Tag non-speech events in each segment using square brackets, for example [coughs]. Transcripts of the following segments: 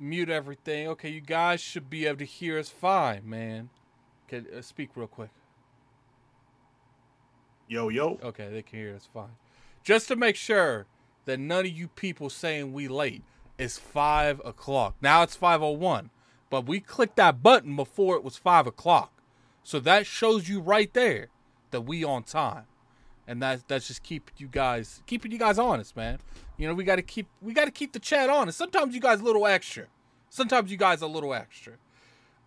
mute everything. Okay, you guys should be able to hear us fine, man. Can uh, speak real quick. Yo, yo. Okay, they can hear us fine. Just to make sure that none of you people saying we late. It's five o'clock. Now it's five oh one, but we clicked that button before it was five o'clock, so that shows you right there that we on time, and that that's just keeping you guys keeping you guys honest, man. You know we got to keep we got to keep the chat honest. Sometimes you guys a little extra, sometimes you guys a little extra,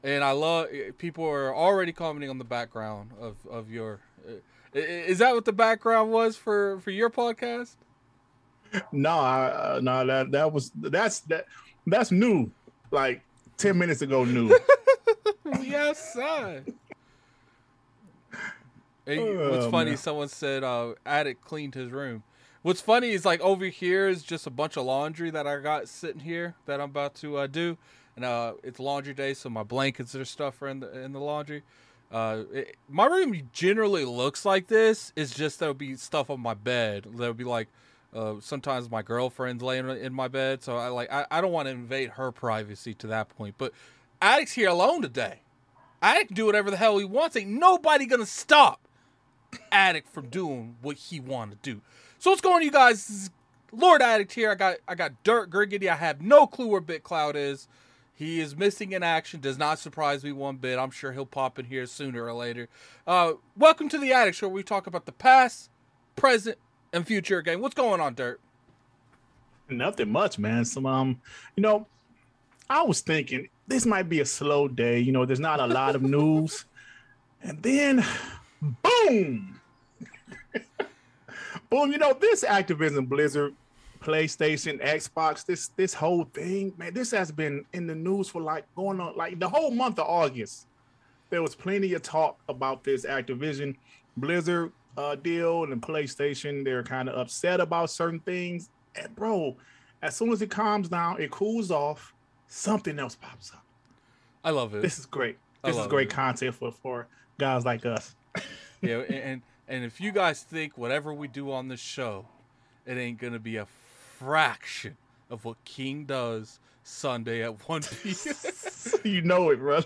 and I love people are already commenting on the background of of your. Is that what the background was for for your podcast? No, I, uh, no, that that was that's that that's new. Like ten minutes ago, new. [laughs] yes, sir. Hey, what's Oh, funny? man. Someone said uh, Addict cleaned his room. What's funny is like over here is just a bunch of laundry that I got sitting here that I'm about to uh, do, and uh, it's laundry day, so my blankets and stuff are in the in the laundry. Uh, it, my room generally looks like this. It's just there'll be stuff on my bed. There'll be like uh, sometimes my girlfriend's laying in my bed, so I like I, I don't want to invade her privacy to that point. But Addict's here alone today. Addict can do whatever the hell he wants. Ain't nobody gonna stop Addict from doing what he want to do. So what's going on, you guys? Lord Addict here. I got I got Dirt Griggity. I have no clue where BitCloud is. He is missing in action. Does not surprise me one bit. I'm sure he'll pop in here sooner or later. Uh, welcome to the Addict Show, where we talk about the past, present, and future game. What's going on, Dirt? Nothing much, man. Some um, you know, I was thinking this might be a slow day. You know, there's not a lot of news, and then, boom, [laughs] boom. You know, this Activision Blizzard, PlayStation, Xbox, this this whole thing, man. This has been in the news for like going on like the whole month of August. There was plenty of talk about this Activision Blizzard uh, deal and the PlayStation. They're kind of upset about certain things. And bro, as soon as it calms down, it cools off, something else pops up. I love it. This is great. This is great it. content for for guys like us. [laughs] yeah, and, and if you guys think whatever we do on this show, it ain't gonna be a fraction of what King does Sunday at one [laughs] p.m. [laughs] you know it, bro.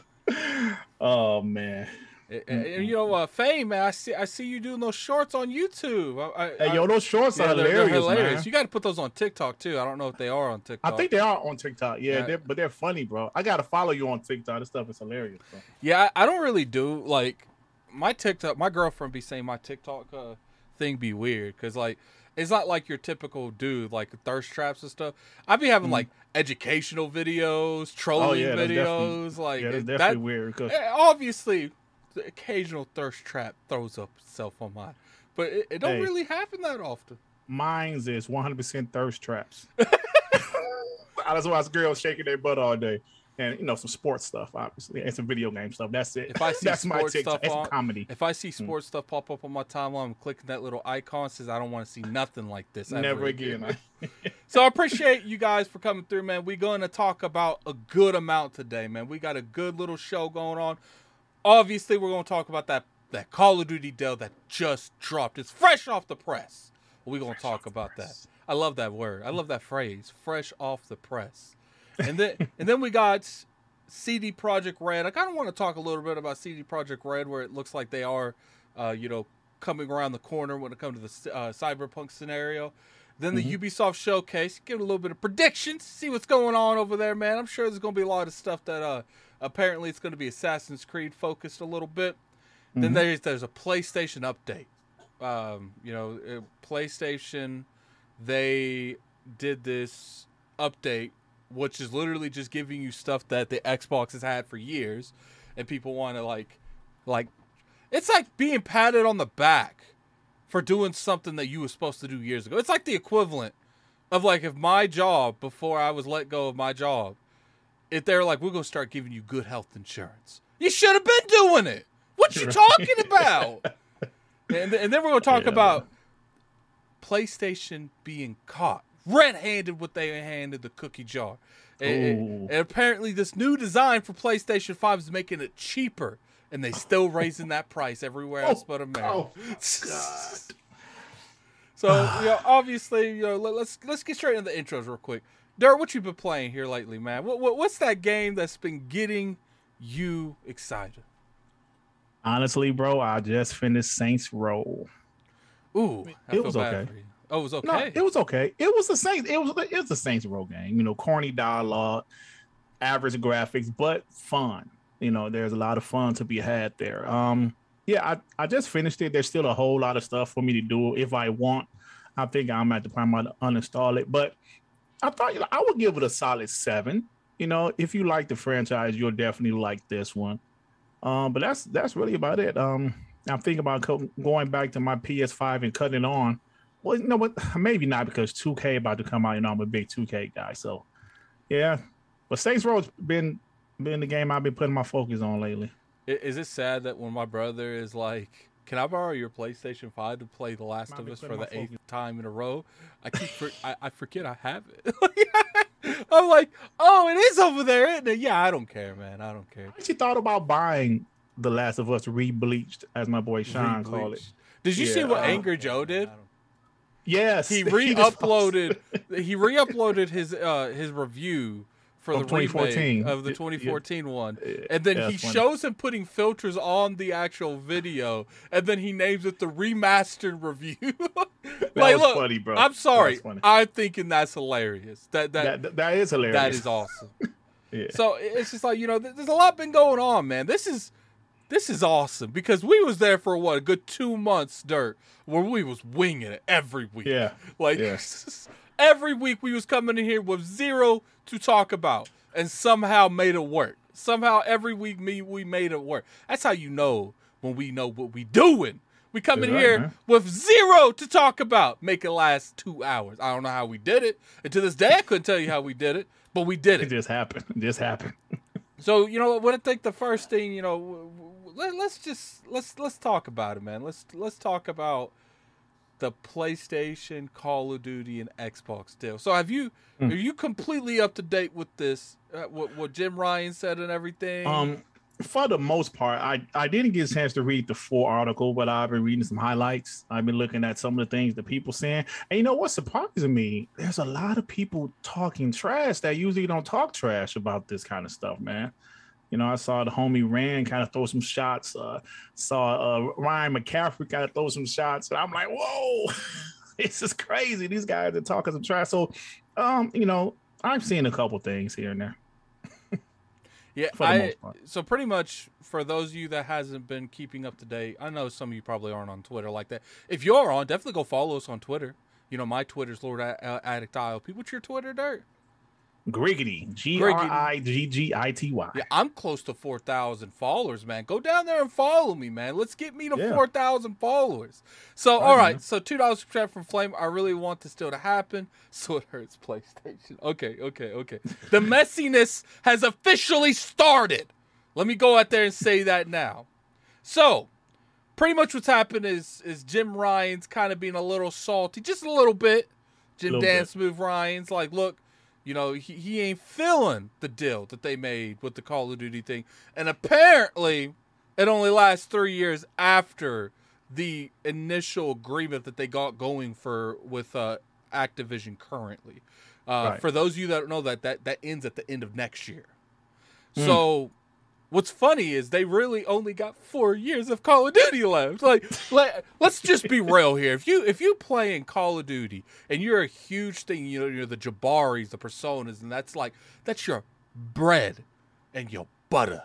Oh man. and, and, and, you know, uh, Fame, man, I see I see you doing those shorts on YouTube. I, I, Hey, yo, those shorts yeah, are they're- they're hilarious, man. You got to put those on TikTok too. I don't know if they are on TikTok. I think they are on TikTok. Yeah, Yeah. They're, but they're funny, bro. I gotta follow you on TikTok. This stuff is hilarious, bro. Yeah, I, I don't really do like my TikTok. My girlfriend be saying my TikTok uh, thing be weird because like it's not like your typical dude like thirst traps and stuff. I'd be having Mhm. like educational videos, trolling yeah, videos, like Yeah, that's it- definitely that. weird. 'cause- eh, Obviously, the occasional thirst trap throws up itself on mine, but it, it don't Hey. really happen that often. Mine's is 100% thirst traps. I just watch girls shaking their butt all day. And, you know, some sports stuff, obviously, and some video game stuff. That's it. If I [laughs] see That's my TikTok. stuff on- comedy. If I see hmm. sports stuff pop up on my timeline, I'm clicking that little icon. Says I don't want to see nothing like this. ever Never again. [laughs] So I appreciate you guys for coming through, man. We're going to talk about a good amount today, man. We got a good little show going on. Obviously, we're going to talk about that that Call of Duty deal that just dropped. It's fresh off the press. We're going to talk about that. I love that word. I love that phrase, fresh off the press. And then and then we got CD Project Red. I kind of want to talk a little bit about CD Project Red, where it looks like they are, uh, you know, coming around the corner when it comes to the uh, cyberpunk scenario. Then the Ubisoft showcase, give it a little bit of predictions, see what's going on over there, man. I'm sure there's going to be a lot of stuff that uh, apparently it's going to be Assassin's Creed focused a little bit. Then Mhm. there's there's a PlayStation update. Um, you know, PlayStation, they did this update, which is literally just giving you stuff that the Xbox has had for years, and people want to like, like, it's like being patted on the back for doing something that you were supposed to do years ago. It's like the equivalent of like if my job before I was let go of my job, if they're like, we're gonna start giving you good health insurance, you should have been doing it. What you Right. talking [laughs] about? and, and then we're gonna talk Yeah. about PlayStation being caught red-handed with they handed the cookie jar. And, and- apparently, this new design for PlayStation Five is making it cheaper, and they still raising that price everywhere else oh, but oh America. Oh. [laughs] So you know, obviously, you know, let, let's let's get straight into the intros real quick. Dirt, what you been playing here lately, man? What, what what's that game that's been getting you excited? Honestly, bro, I just finished Saints Row. Ooh, I it feel was bad okay. Oh, it was okay. No, it was okay. It was the Saints. It was it was the Saints Row game. You know, corny dialogue, average graphics, but fun. You know, there's a lot of fun to be had there. Um, yeah, I, I just finished it. There's still a whole lot of stuff for me to do if I want. I think I'm at the point to uninstall it, but I thought you know, I would give it a solid seven. You know, if you like the franchise, you'll definitely like this one. Um, but that's that's really about it. Um, I'm thinking about co- going back to my PS5 and cutting it on. Well, you know what? [sighs] Maybe not because 2K about to come out. You know, I'm a big 2K guy, so yeah. But Saints Row's been been the game I've been putting my focus on lately. Is it sad that when my brother is like, "Can I borrow your PlayStation Five to play The Last Might of Us for the my eighth time in a row?" I keep for- I, I forget I have it. [laughs] I'm like, "Oh, it is over there, isn't it?" Yeah, I don't care, man. I don't care. I actually thought about buying The Last of Us re-bleached, as my boy Sean called it. Did you see Yeah, what I don't Angry Joe did? Yes, He [laughs] re-uploaded. he re-uploaded his uh his review for Of the 2014. remake of the Yeah, 2014 one, and then Yeah, he funny. shows him putting filters on the actual video, and then he names it the remastered review. [laughs] like, look, funny, bro. I'm sorry. I'm thinking that's hilarious. That that that, that, that is hilarious. that is awesome. [laughs] Yeah. So it's just like you know, there's a lot been going on, man. This is this is awesome because we was there for what a good two months, dirt, where we was winging it every week. Yeah. Like Yeah. [laughs] every week we was coming in here with zero to talk about and somehow made it work. Somehow every week me we made it work. That's how you know when we know what we doing. We come in right, here man. with zero to talk about. Make it last two hours. I don't know how we did it. And to this day I couldn't tell you how we did it, but we did It it. just happened. [laughs] It just happened. [laughs] So, you know, what I think the first thing, you know, let, let's just let's let's talk about it, man. Let's let's talk about the PlayStation, Call of Duty, and Xbox deal. So, have you Mm. are you completely up to date with this? Uh, what what Jim Ryan said and everything? Um, for the most part, I I didn't get a chance to read the full article, but I've been reading some highlights. I've been looking at some of the things that people saying, and you know what's surprising me? There's a lot of people talking trash that usually don't talk trash about this kind of stuff, man. You know, I saw the homie Rand kind of throw some shots. Uh, saw uh, Ryan McCaffrey kind of throw some shots, and I'm like, whoa, [laughs] this is crazy. These guys are talking some trash. So, um, you know, I've seen a couple things here and there. yeah, for the I most part. so pretty much for those of you that hasn't been keeping up to date, I know some of you probably aren't on Twitter like that. If you are on, definitely go follow us on Twitter. You know, my Twitter's Lord Addict ILP. What's your Twitter, Dirt? Griggity, G R I G G I T Y. Yeah, I'm close to 4,000 followers, man. Go down there and follow me, man. Let's get me to Yeah. 4,000 followers. So, all right. So, $2 super chat from Flame. I really want this still to happen. [laughs] So it hurts PlayStation. Okay, okay, okay. The [laughs] messiness has officially started. Let me go out there and say that now. So, pretty much what's happened is is Jim Ryan's kind of being a little salty, just a little bit. Jim Little Dan bit. Smooth Ryan's like, look, you know, he, he ain't feeling the deal that they made with the Call of Duty thing. And apparently, it only lasts three years after the initial agreement that they got going for with uh, Activision currently. Uh, Right. For those of you that don't know that, that that ends at the end of next year. Hmm. So, what's funny is they really only got four years of Call of Duty left. Like, let, let's just be real here. If you if you playing Call of Duty and you're a huge thing, you know, you're the Jabaris, the Personas, and that's like that's your bread and your butter.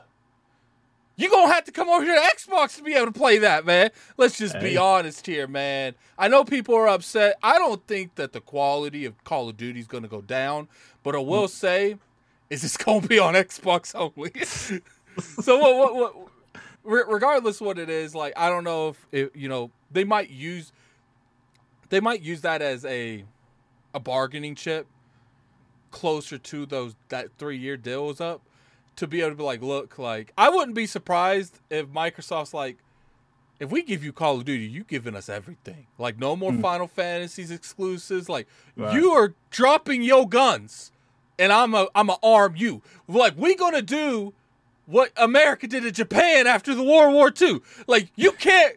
You gonna have to come over here to Xbox to be able to play that, man. Let's just be honest here, man. I know people are upset. I don't think that the quality of Call of Duty is gonna go down, but I will hmm. say, is it's gonna be on Xbox only. [laughs] [laughs] so what? What? What? Regardless what it is, like I don't know if it, you know they might use they might use that as a a bargaining chip closer to those that three year deal is up to be able to be like, look, like I wouldn't be surprised if Microsoft's like, if we give you Call of Duty, you giving us everything. Like no more hmm. Final Fantasies exclusives. Like Right. you are dropping your guns, and I'm a I'm a arm you. Like we gonna do what America did to Japan after the World War II. Like you can't.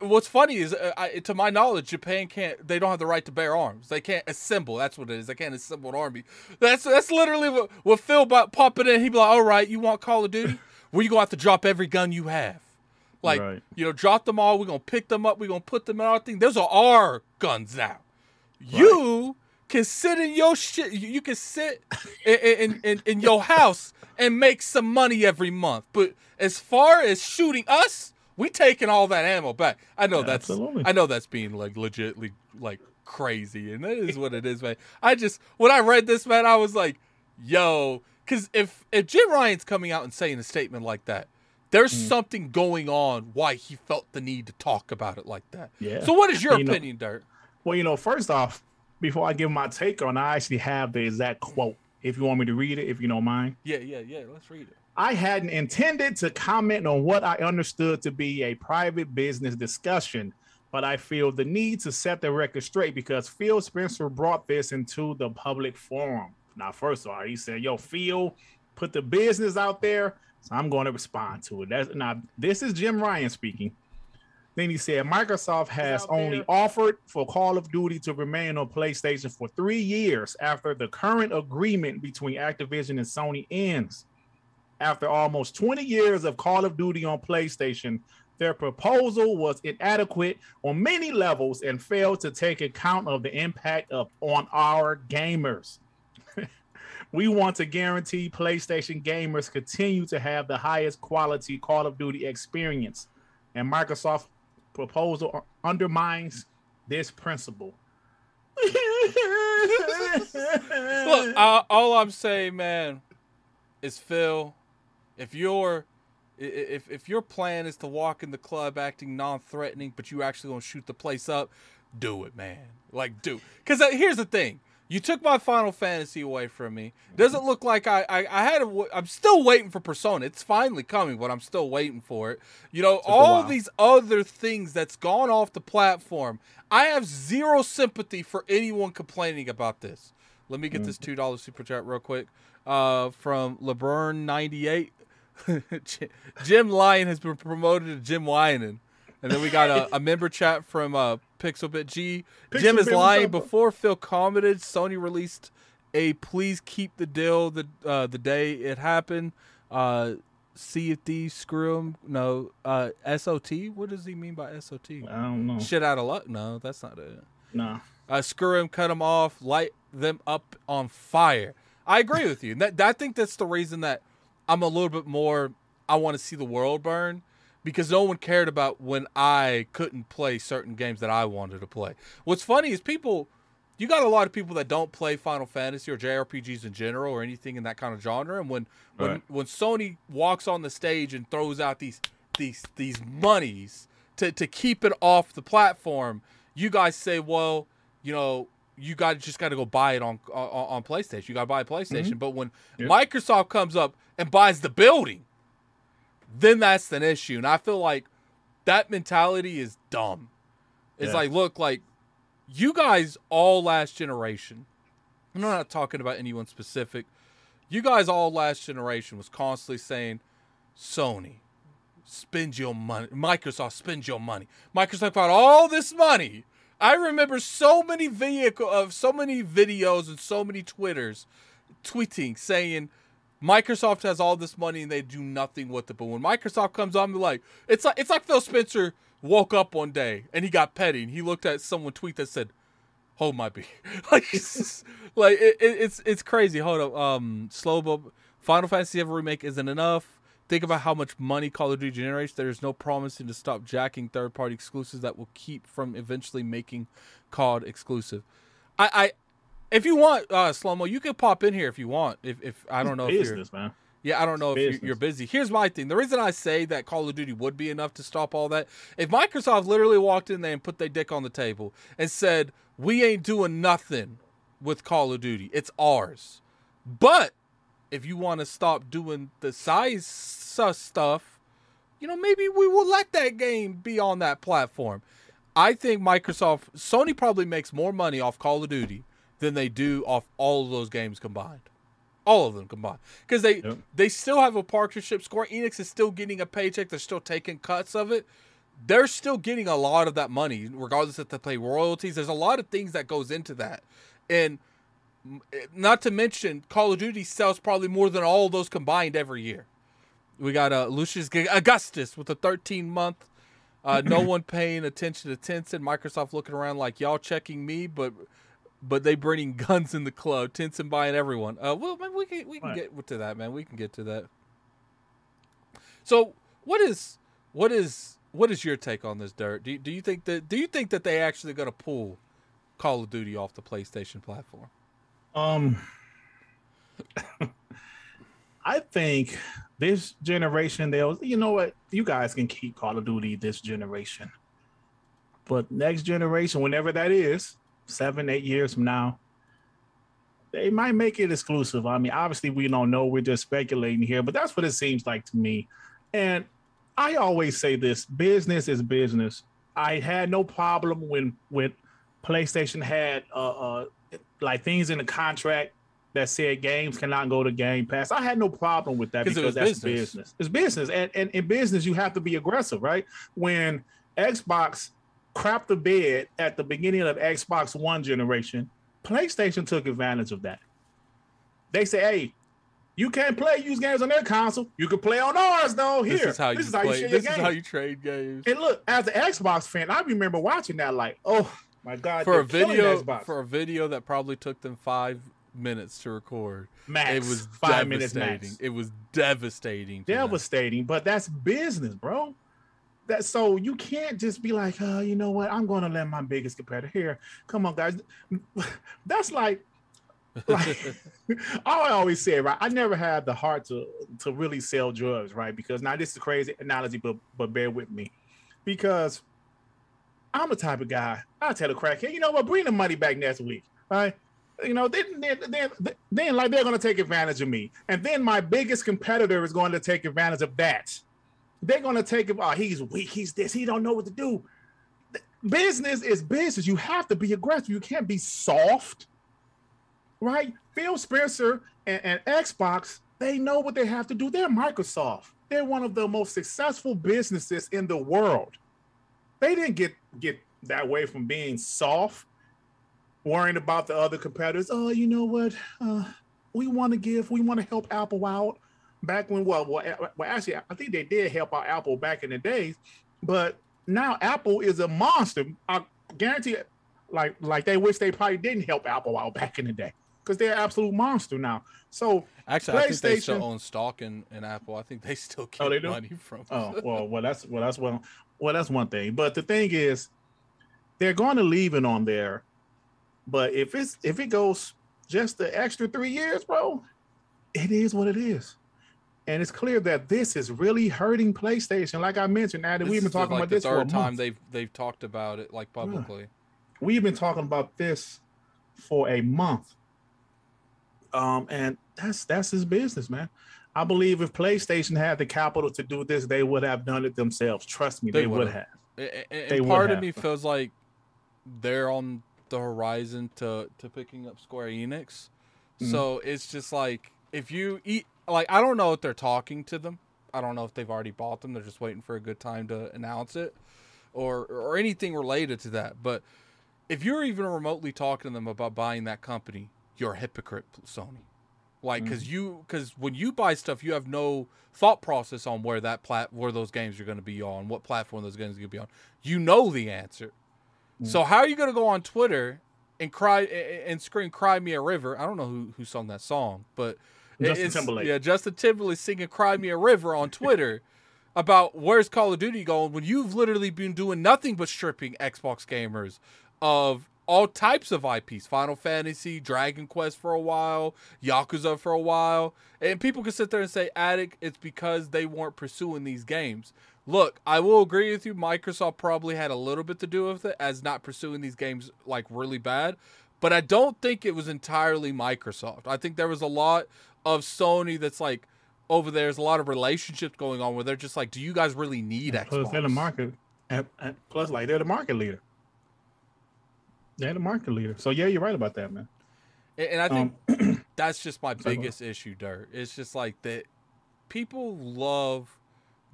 what's funny is, uh, I, to my knowledge, Japan can't. They don't have the right to bear arms. They can't assemble. That's what it is. They can't assemble an army. That's that's literally what, what Phil popping in. He'd be like, "All right, you want Call of Duty? Well, you gonna have to drop every gun you have." Like, right. you know, drop them all. We're gonna pick them up. We're gonna put them in our thing. Those are our guns now. Right. You can sit in your shit. You can sit in, in, in, in your house and make some money every month. But as far as shooting us, we taking all that ammo back. I know that's Absolutely. I know that's being like legitly like crazy, and that is what it is, man. I just when I read this, man, I was like, yo, because if if Jim Ryan's coming out and saying a statement like that, there's mm. something going on why he felt the need to talk about it like that. Yeah. So what is your you opinion, know, Dirt? Well, you know, first off, before I give my take on, I actually have the exact quote. If you want me to read it, if you don't mind. Yeah, yeah, yeah. Let's read it. I hadn't intended to comment on what I understood to be a private business discussion, but I feel the need to set the record straight because Phil Spencer brought this into the public forum. Now, first of all, he said, "Yo, Phil, put the business out there." So I'm going to respond to it. That's now this is Jim Ryan speaking. Then he said Microsoft has only offered for Call of Duty to remain on PlayStation for three years after the current agreement between Activision and Sony ends. After almost 20 years of Call of Duty on PlayStation, their proposal was inadequate on many levels and failed to take account of the impact of on our gamers. [laughs] We want to guarantee PlayStation gamers continue to have the highest quality Call of Duty experience, and Microsoft proposal undermines this principle. Look, uh, all I'm saying, man, is Phil, if your if if your plan is to walk in the club acting non-threatening, but you actually gonna shoot the place up, do it, man. Like, do. Because uh, here's the thing: you took my Final Fantasy away from me. Doesn't look like I I, I had. A, I'm still waiting for Persona. It's finally coming, but I'm still waiting for it. You know, all these other things that's gone off the platform. I have zero sympathy for anyone complaining about this. Let me get mm. this two dollar super chat real quick. Uh, from LeBron ninety eight. [laughs] Jim Lyon has been promoted to Jim Wynan. And then we got a, a member chat from uh, Pixelbit G. Pixel Jim is lying. Before Phil commented, Sony released a "Please keep the deal" the uh, the day it happened. Uh, see if these screw him. No, uh, SOT. What does he mean by SOT? I don't know. Shit out of luck. No, that's not it. No. Uh, screw him, cut him off, light them up on fire. I agree with you. That I think that's the reason that I'm a little bit more. I want to see the world burn because no one cared about when I couldn't play certain games that I wanted to play. What's funny is people, you got a lot of people that don't play Final Fantasy or JRPGs in general or anything in that kind of genre. And when when right. when Sony walks on the stage and throws out these these these monies to to keep it off the platform, you guys say, well, you know. You got just got to go buy it on, on on PlayStation. You got to buy a PlayStation. Mm-hmm. But when yep. Microsoft comes up and buys the building, then that's an issue. And I feel like that mentality is dumb. It's yeah. like, look, like you guys all last generation. I'm not talking about anyone specific. You guys all last generation was constantly saying, Sony, spend your money. Microsoft, spend your money. Microsoft got all this money. I remember so many vehicle of so many videos and so many twitters tweeting saying Microsoft has all this money and they do nothing with it. But when Microsoft comes on, they're like, it's like it's like Phil Spencer woke up one day and he got petty and he looked at someone tweet that said, "Hold my beer." [laughs] like, [laughs] like it, it, it's it's crazy. Hold up, um, slow but Final Fantasy ever remake isn't enough. Think about how much money Call of Duty generates. There is no promising to stop jacking third-party exclusives that will keep from eventually making COD exclusive. I if you want, uh, slow mo, you can pop in here if you want. If if I don't know business, if you're, man. Yeah, I don't know if you're busy. Here's my thing. The reason I say that Call of Duty would be enough to stop all that, if Microsoft literally walked in there and put their dick on the table and said, "We ain't doing nothing with Call of Duty. It's ours." But if you want to stop doing the size stuff, you know, maybe we will let that game be on that platform. I think Microsoft, Sony probably makes more money off Call of Duty than they do off all of those games combined. all of them combined, because they Yep. they still have a partnership. Square Enix is still getting a paycheck. They're still taking cuts of it. They're still getting a lot of that money, regardless if they pay royalties. There's a lot of things that goes into that, and eh, not to mention Call of Duty sells probably more than all of those combined every year. We got uh, Lucius G- Augustus with a 13 month. Uh, no [clears throat] one paying attention to Tencent. Microsoft looking around like y'all checking me, but but they bringing guns in the club. Tencent buying everyone. Uh, well, man, we can we can Right. get to that, man. We can get to that. So what is what is what is your take on this, Dirt? Do you, do you think that do you think that they actually going to pull Call of Duty off the PlayStation platform? Um, I think this generation, they'll, you know what, you guys can keep Call of Duty this generation, but next generation, whenever that is, seven, eight years from now, they might make it exclusive. I mean, obviously, we don't know. We're just speculating here, but that's what it seems like to me. And I always say this: business is business. I had no problem when when PlayStation had uh, uh like things in the contract that said games cannot go to Game Pass. I had no problem with that because was that's business. business. It's business, and, and in business you have to be aggressive, right? When Xbox crapped the bed at the beginning of Xbox One generation, PlayStation took advantage of that. They say, "Hey, you can't play use games on their console. You can play on ours, though. Here, this is how you play. share your this is how you trade games. And look, as an Xbox fan, I remember watching that like, oh my god, for a video for a video that probably took them five minutes to record. max, it was five minutes max. It was devastating. Devastating, but that's business, bro. That so you can't just be like, oh, you know what? I'm going to let my biggest competitor here. Come on, guys. [laughs] That's like, like [laughs] I always say, right? I never had the heart to to really sell drugs, right? Because now this is a crazy analogy, but but bear with me, because I'm the type of guy. I tell a crackhead, you know what? Bring the money back next week, right? You know, then then then, then like they're going to take advantage of me, and then my biggest competitor is going to take advantage of that. They're to take him. Oh, he's weak. He's this. He don't know what to do. Business is business. You have to be aggressive. You can't be soft, right? Phil Spencer and, and Xbox, they know what they have to do. They're Microsoft. They're one of the most successful businesses in the world. They didn't get get that way from being soft, worrying about the other competitors. Oh, you know what? Uh, we want to give. We want to help Apple out. Back when, well, well, well, actually, I think they did help out Apple back in the days, but now Apple is a monster. I guarantee, it. like, like they wish they probably didn't help Apple out back in the day because they're an absolute monster now. So, Actually, I think they still own stock in, in Apple. I think they still get Oh, they money from. oh [laughs] well, well that's well that's well well that's one thing. But the thing is, they're going to leave it on there. But if it's if it goes just the extra three years, bro, it is what it is. And it's clear that this is really hurting PlayStation. Like I mentioned, Adam, This we've been is the, talking like, about the this for a third time month. they've they've talked about it like publicly. We've been talking about this for a month. Um, and that's that's his business, man. I believe if PlayStation had the capital to do this, they would have done it themselves. Trust me, They they, would have. A- a- And, They part of have. me feels like they're on the horizon to to picking up Square Enix. Mhm. So it's just like if you eat like I don't know if they're talking to them. I don't know if they've already bought them. They're just waiting for a good time to announce it or or anything related to that. But if you're even remotely talking to them about buying that company, you're a hypocrite, Sony. Like, mm-hmm. because you, because when you buy stuff, you have no thought process on where that plat, where those games are going to be on, what platform those games are going to be on. You know the answer. So mm. how are you going to go on Twitter and cry and scream "Cry Me a River"? I don't know who who sung that song, but Justin it's- Timberlake. Yeah, Justin Timberlake singing "Cry Me a River" on Twitter [laughs] about where's Call of Duty going when you've literally been doing nothing but stripping Xbox gamers of all types of IPs, Final Fantasy, Dragon Quest for a while, Yakuza for a while, and people can sit there and say, "Addict, it's because they weren't pursuing these games." Look, I will agree with you. Microsoft probably had a little bit to do with it as not pursuing these games like really bad, but I don't think it was entirely Microsoft. I think there was a lot of Sony that's like over there. There's a lot of relationships going on where they're just like, "Do you guys really need Xbox?" Plus, they're the market. And, and plus, like they're the market leader. They're the market leader. So yeah, you're right about that, man. And, and I think Um, [clears throat] That's just my biggest issue, Dirt. It's just like that people love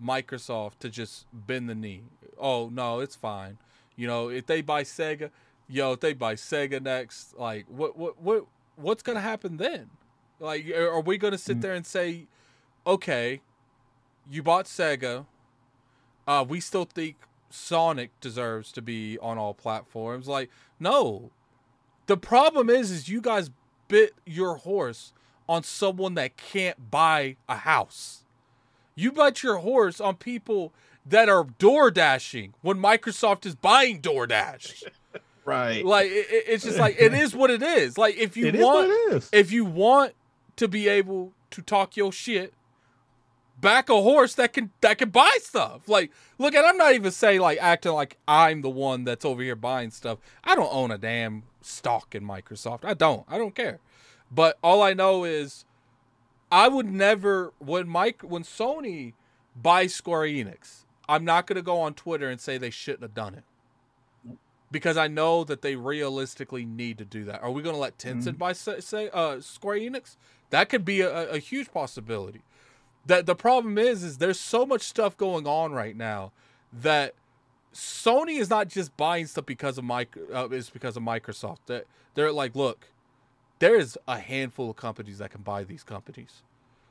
Microsoft to just bend the knee. Oh no, it's fine. You know, if they buy Sega, yo, if they buy Sega next, like what what what what's gonna happen then? Like, are are we gonna sit Mm. there and say, okay, you bought Sega, uh, we still think Sonic deserves to be on all platforms? Like, no. The problem is, is you guys bit your horse on someone that can't buy a house. You bet your horse on people that are door dashing when Microsoft is buying DoorDash. Right. like it, it- it's just like it is what it is. Like if you It is want, what it is. if you want to be able to talk your shit, back a horse that can that can buy stuff. Like look at I'm not even saying like acting like I'm the one that's over here buying stuff. I don't own a damn stock in Microsoft. I don't. I don't care. But all I know is I would never when Mike when Sony buys Square Enix, I'm not gonna go on Twitter and say they shouldn't have done it. Because I know that they realistically need to do that. Are we going to let Tencent buy say, say uh, Square Enix? That could be a, a huge possibility. That the problem is, is there's so much stuff going on right now that Sony is not just buying stuff because of uh, is because of Microsoft. That they're like, look, there is a handful of companies that can buy these companies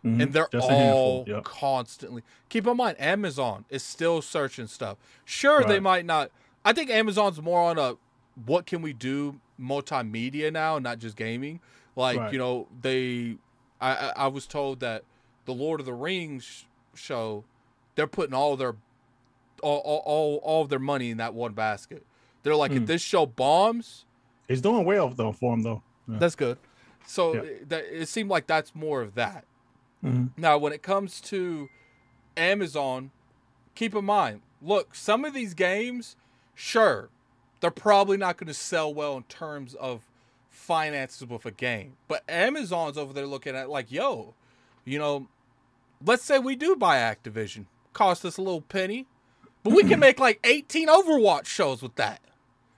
Mhm. and they're all yep. constantly. Keep in mind, Amazon is still searching stuff. Sure, they might not. I think Amazon's more on a what can we do multimedia now, not just gaming. Like Right. you know, they. I I, I was told that the Lord of the Rings show, they're putting all their all all all, their money in that one basket. They're like, if Mm. this show bombs, It's doing well though for him though. Yeah. that's good. So Yeah. that, it seemed like that's more of that. Mhm. Now, when it comes to Amazon, keep in mind, look, some of these games, sure, they're probably not going to sell well in terms of finances with a game. But Amazon's over there looking at like, yo, you know, let's say we do buy Activision, cost us a little penny, but we can [clears throat] make like 18 Overwatch shows with that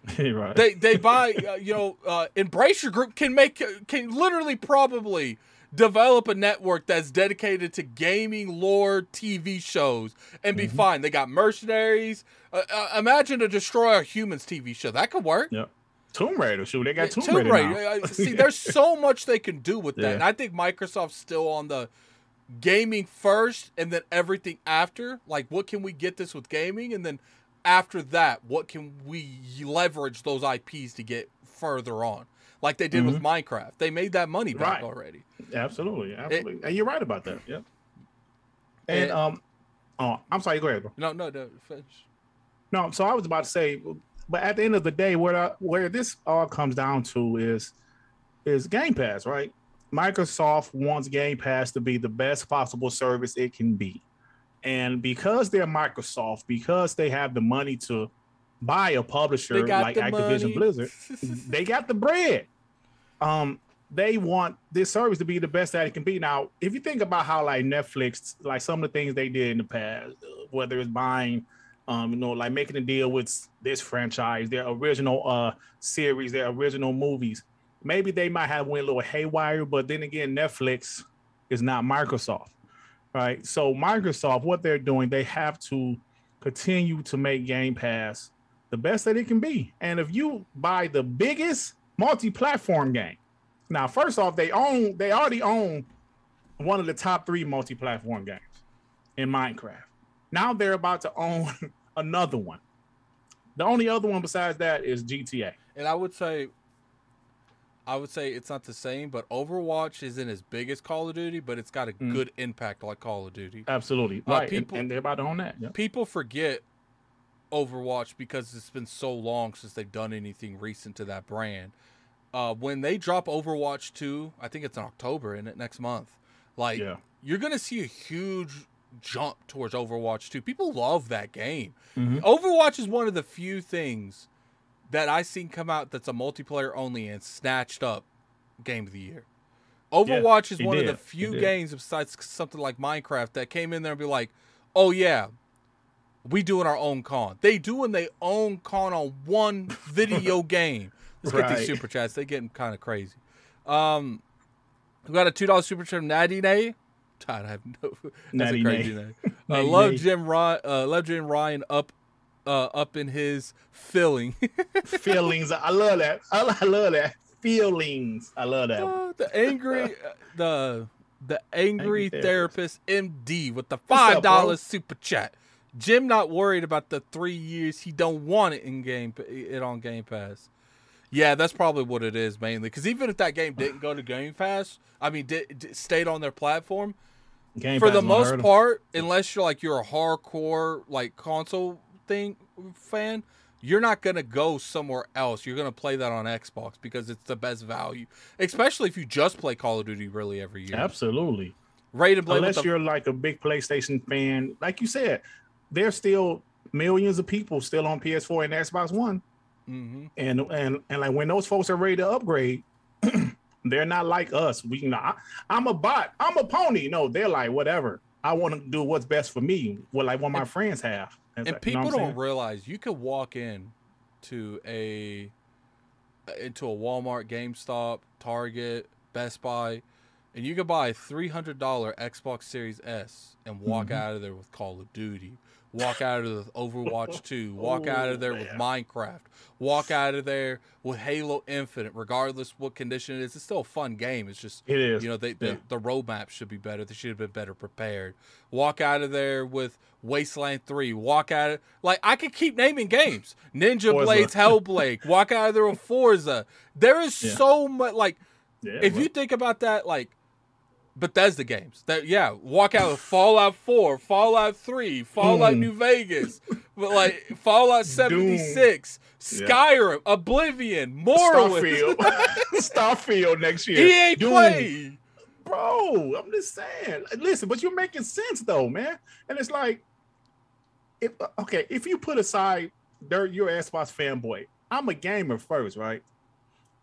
[laughs] right. they they buy uh, you know uh, Embracer Group can make can literally probably develop a network that's dedicated to gaming lore tv shows and be Mm-hmm. fine they got mercenaries uh, uh, imagine a Destroy All Humans tv show that could work Yep. Tomb Raider. Shoot, they got Tomb, Tomb Raider. Raider, now. [laughs] see there's so much they can do with that Yeah. and i think microsoft's still on the gaming first and then everything after like what can we get this with gaming and then after that what can we leverage those ips to get further on like they did with minecraft they made that money back Mm-hmm. Right. already Absolutely, absolutely. and you're right about that. Yep. And And- um, oh, I'm sorry. Go ahead, bro. no no no finish. No, so I was about to say, but at the end of the day, where I, where this all comes down to is is Game Pass, right? Microsoft wants Game Pass to be the best possible service it can be, and because they're Microsoft, because they have the money to buy a publisher like Activision money. Blizzard, [laughs] they got the bread. Um, they want this service to be the best that it can be. Now, if you think about how like Netflix, like some of the things they did in the past, whether it's buying, um, you know, like making a deal with this franchise, their original uh series, their original movies, maybe they might have went a little haywire, but then again, Netflix is not Microsoft, right? So Microsoft, what they're doing, they have to continue to make Game Pass the best that it can be. And if you buy the biggest multi-platform game, now first off, they own they already own one of the top three multi-platform games in Minecraft. Now they're about to own [laughs] another one. The only other one besides that is GTA. and i would say i would say it's not the same but overwatch isn't as big as call of duty but it's got a Mm. good impact like call of duty Absolutely. Uh, right. and- people- and, they're about to own that. Yeah. people forget Overwatch because it's been so long since they've done anything recent to that brand. Uh, when they drop Overwatch 2, I think it's in October in it next month. Like Yeah. you're gonna see a huge jump towards Overwatch 2. People love that game. Mhm. Overwatch is one of the few things that I've seen come out that's a multiplayer only and snatched up game of the year. Overwatch is it one of the few games besides something like Minecraft that came in there and be like, "Oh yeah, we doing our own con." They doing their own con on one [laughs] video game. Let's get these super chats. They getting kind of crazy. Um, We got a two dollar super chat from Nay. God, I have no. [laughs] That's Natty a crazy name. [laughs] Uh, love. Jim Ryan. Uh, love Jim Ryan up, uh, up in his filling. [laughs] Feelings. I love that. I, I love that. Feelings. I love that. Uh, the angry, uh, the the angry, Angry therapist. MD with the five dollars super chat. Jim not worried about the three years he don't want it in game it on Game Pass. Yeah, that's probably what it is mainly. Because even if that game didn't go to Game Pass, I mean, did, did stayed on their platform Game for the most part, unless you're like you're a hardcore like console thing fan, you're not gonna go somewhere else. You're gonna play that on Xbox because it's the best value, especially if you just play Call of Duty really every year. Absolutely. Rated play Unless the, you're like a big PlayStation fan, like you said, there's still millions of people still on PS4 and Xbox One. Mhm. and and and like when those folks are ready to upgrade, [clears throat] they're not like us. We can. I, I'm a bot. I'm a pony. No, they're like whatever. I want to do what's best for me. What like what my friends have. and you know people don't realize you could walk in to a into a Walmart, GameStop, Target, Best Buy, and you could buy a three hundred dollar Xbox Series S and walk Mhm. out of there with Call of Duty, walk out of with Overwatch Two, walk out of there with. Minecraft, walk out of there with Halo Infinite. Regardless what condition it is, it's still a fun game. It's just It is. you know, they, Yeah. the, the roadmap should be better. They should have been better prepared. Walk out of there with Wasteland 3. Walk out of like I could keep naming games. Ninja Forza. Blades, Hellblade. Walk out of there with Forza. There is Yeah. so much like Yeah, if you think about that, like Bethesda games. That yeah, walk out with Fallout 4, Fallout 3, Fallout Doom. New Vegas, but like Fallout 76, Yeah. Skyrim, Oblivion, Morrowind. Starfield, [laughs] Starfield next year. EA Doom. Play. bro. I'm just saying. Listen, but you're making sense though, man. And it's like, if okay, if you put aside, Dirt, you're an Xbox fanboy. I'm a gamer first, right?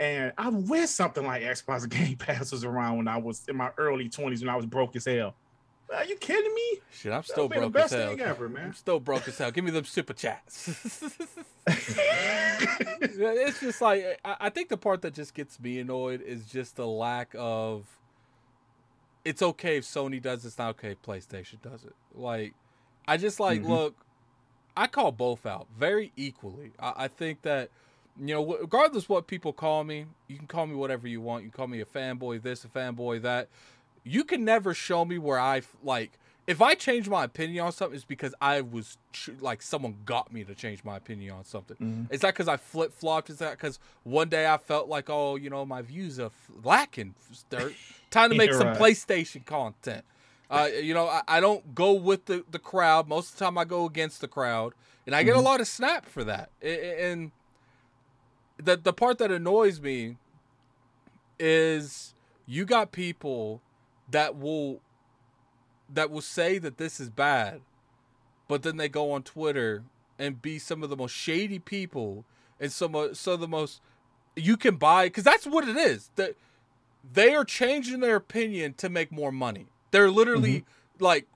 And I wish something like Xbox [laughs] Game Pass was around when I was in my early 20s when I was broke as hell. Are you kidding me? Shit, I'm still That'd the broke as hell. thing ever, [laughs] I'm still broke as hell. Give me them super chats. [laughs] it's just like I, think the part that just gets me annoyed is just the lack of. It's okay if Sony does it. It's not okay if PlayStation does it. Like, I just like Mhm. look. I call both out very equally. I, I think that you know, regardless what people call me, you can call me whatever you want. You can call me a fanboy this, a fanboy that. You can never show me where I like. If I change my opinion on something, it's because I was like someone got me to change my opinion on something. Mhm. It's not because I flip flopped. It's not because one day I felt like, oh, you know, my views are lacking. Dirt. [laughs] Time to make some right. PlayStation content. Uh, you know, I, I don't go with the, the crowd. Most of the time, I go against the crowd, and I get a Mhm. lot of snap for that. A- a- And the the part that annoys me is you got people that will that will say that this is bad, but then they go on Twitter and be some of the most shady people and some of some of the most you can buy because that's what it is. That they are changing their opinion to make more money. They're literally mm-hmm. like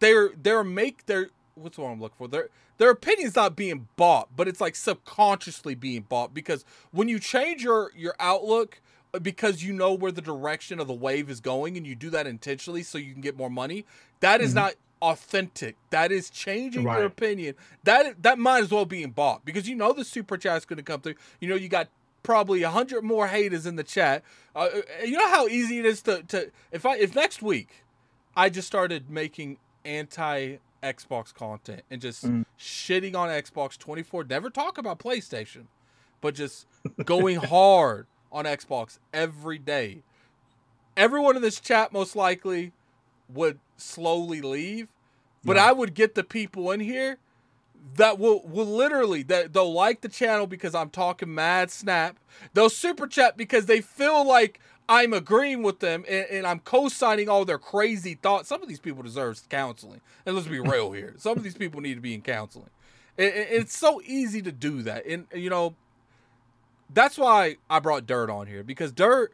they're they're make their what's the word I'm looking for? Their their opinion's not being bought, but it's like subconsciously being bought because when you change your your outlook uh, because you know where the direction of the wave is going and you do that intentionally so you can get more money, that is Mhm. not authentic. That is changing Right. your opinion. That that might as well be bought because you know the super chat's going to come through. You know you got probably a hundred more haters in the chat. Uh, uh, you know how easy it is to to if I if next week I just started making anti Xbox content and just Mm. shitting on Xbox 24. Never talk about PlayStation, but just going [laughs] hard on Xbox every day. Everyone in this chat most likely would slowly leave, but Right. I would get the people in here that will will literally that they'll like the channel because I'm talking mad snap. They'll super chat because they feel like I'm agreeing with them and, and I'm co-signing all their crazy thoughts. Some of these people deserve counseling. And let's be real here. [laughs] Some of these people need to be in counseling. It, it- it's so easy to do that. And you know, that's why I brought Dirt on here because Dirt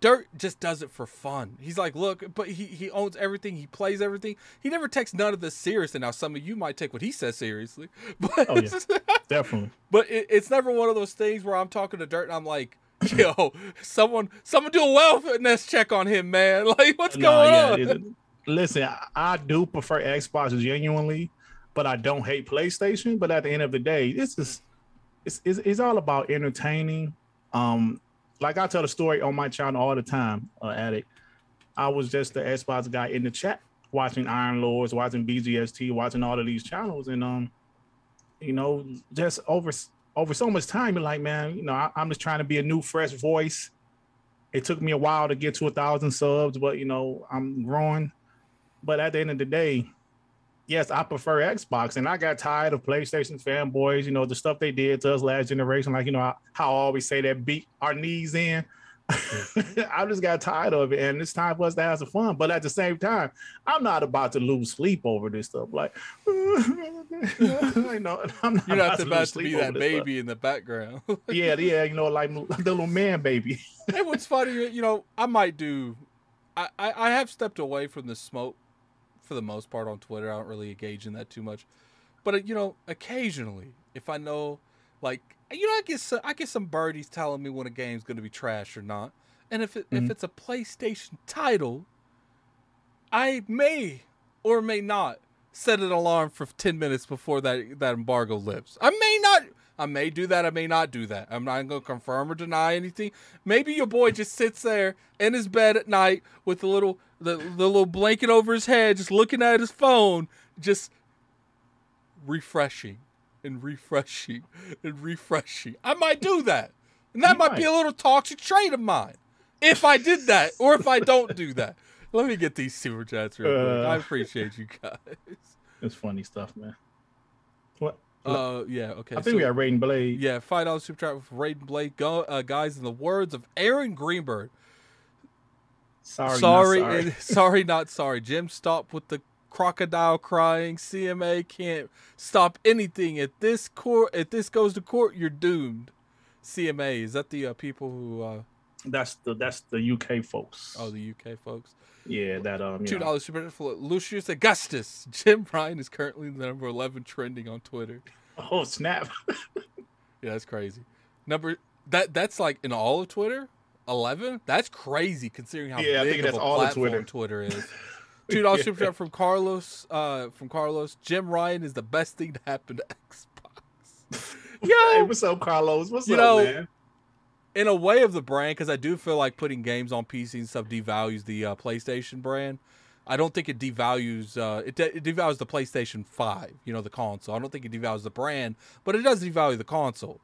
Dirt just does it for fun. He's like, look, but he, he owns everything. He plays everything. He never takes none of this seriously. Now, some of you might take what he says seriously, [laughs] but Oh, yeah. [laughs] Definitely. but it, it's never one of those things where I'm talking to Dirt and I'm like, [laughs] Yo, someone, someone do a wellness check on him, man. [laughs] Like, what's No, going yeah, on? listen, I, I do prefer Xbox genuinely, but I don't hate PlayStation. But at the end of the day, this is it's it's, it's all about entertaining. Um, like I tell the story on my channel all the time, uh, Addict. I was just the Xbox guy in the chat watching Iron Lords, watching BGST, watching all of these channels, and um, you know, just over over so much time, you're like, man, you know, I, I'm just trying to be a new, fresh voice. It took me a while to get to a thousand subs, but you know, I'm growing. But at the end of the day, yes, I prefer Xbox, and I got tired of PlayStation fanboys. You know, the stuff they did to us last generation, like you know how I always say that beat our knees in. [laughs] I just got tired of it, and it's time for us to have some fun. But at the same time, I'm not about to lose sleep over this stuff. Like, [laughs] you know, [laughs] I'm not You're not lose about to sleep be that this stuff. baby in the background. Yeah, yeah, you know, like the little man baby. hey, what's funny, you know, I might do. I, I, I have stepped away from the smoke for the most part on Twitter. I don't really engage in that too much. But uh, you know, occasionally, if I know, like, you know, I get some, I get some birdies telling me when a game's going to be trash or not, and if it, if Mhm. it's a PlayStation title, I may or may not set an alarm for ten minutes before that that embargo lifts. I may not. I may do that. I may not do that. I'm not going to confirm or deny anything. Maybe your boy just sits there in his bed at night with the little the, the little blanket over his head, just looking at his phone, just refreshing and refreshing and refreshing. I might do that, and that You might, be a little toxic trait of mine. If I did that, or if I don't do that. Let me get these super chats real quick. Uh. I appreciate you guys. It's funny stuff, man. What? Uh, yeah, okay. I think so- we got Raiden Blade. Yeah, five dollars super chat with Raiden Blade. Go, uh, guys, in the words of Aaron Greenberg, Sorry, not sorry, sorry. and- [laughs] sorry, not sorry. Jim, stop with the crocodile crying. CMA can't stop anything. If this court, if this goes to court, you're doomed. CMA is that the uh, people who? Uh, That's the that's the UK folks. oh, the UK folks. yeah, that um, Two dollars super for Lucius Augustus. [laughs] Jim Ryan is currently the number eleven trending on Twitter. Oh snap! [laughs] Yeah, that's crazy. Number that that's like in all of Twitter, eleven. That's crazy considering how Yeah, I big think of that's a all of platform Twitter is. [laughs] Two dollars super chat from Carlos. Uh, from Carlos. Jim Ryan is the best thing to happen to Xbox. [laughs] hey, Yo, what's up, Carlos? What's up, know, man? in a way of the brand, because I do feel like putting games on PC and stuff devalues the uh, PlayStation brand. I don't think it devalues uh, it, de- it devalues the PlayStation Five, you know, the console. I don't think it devalues the brand, but it does devalue the console.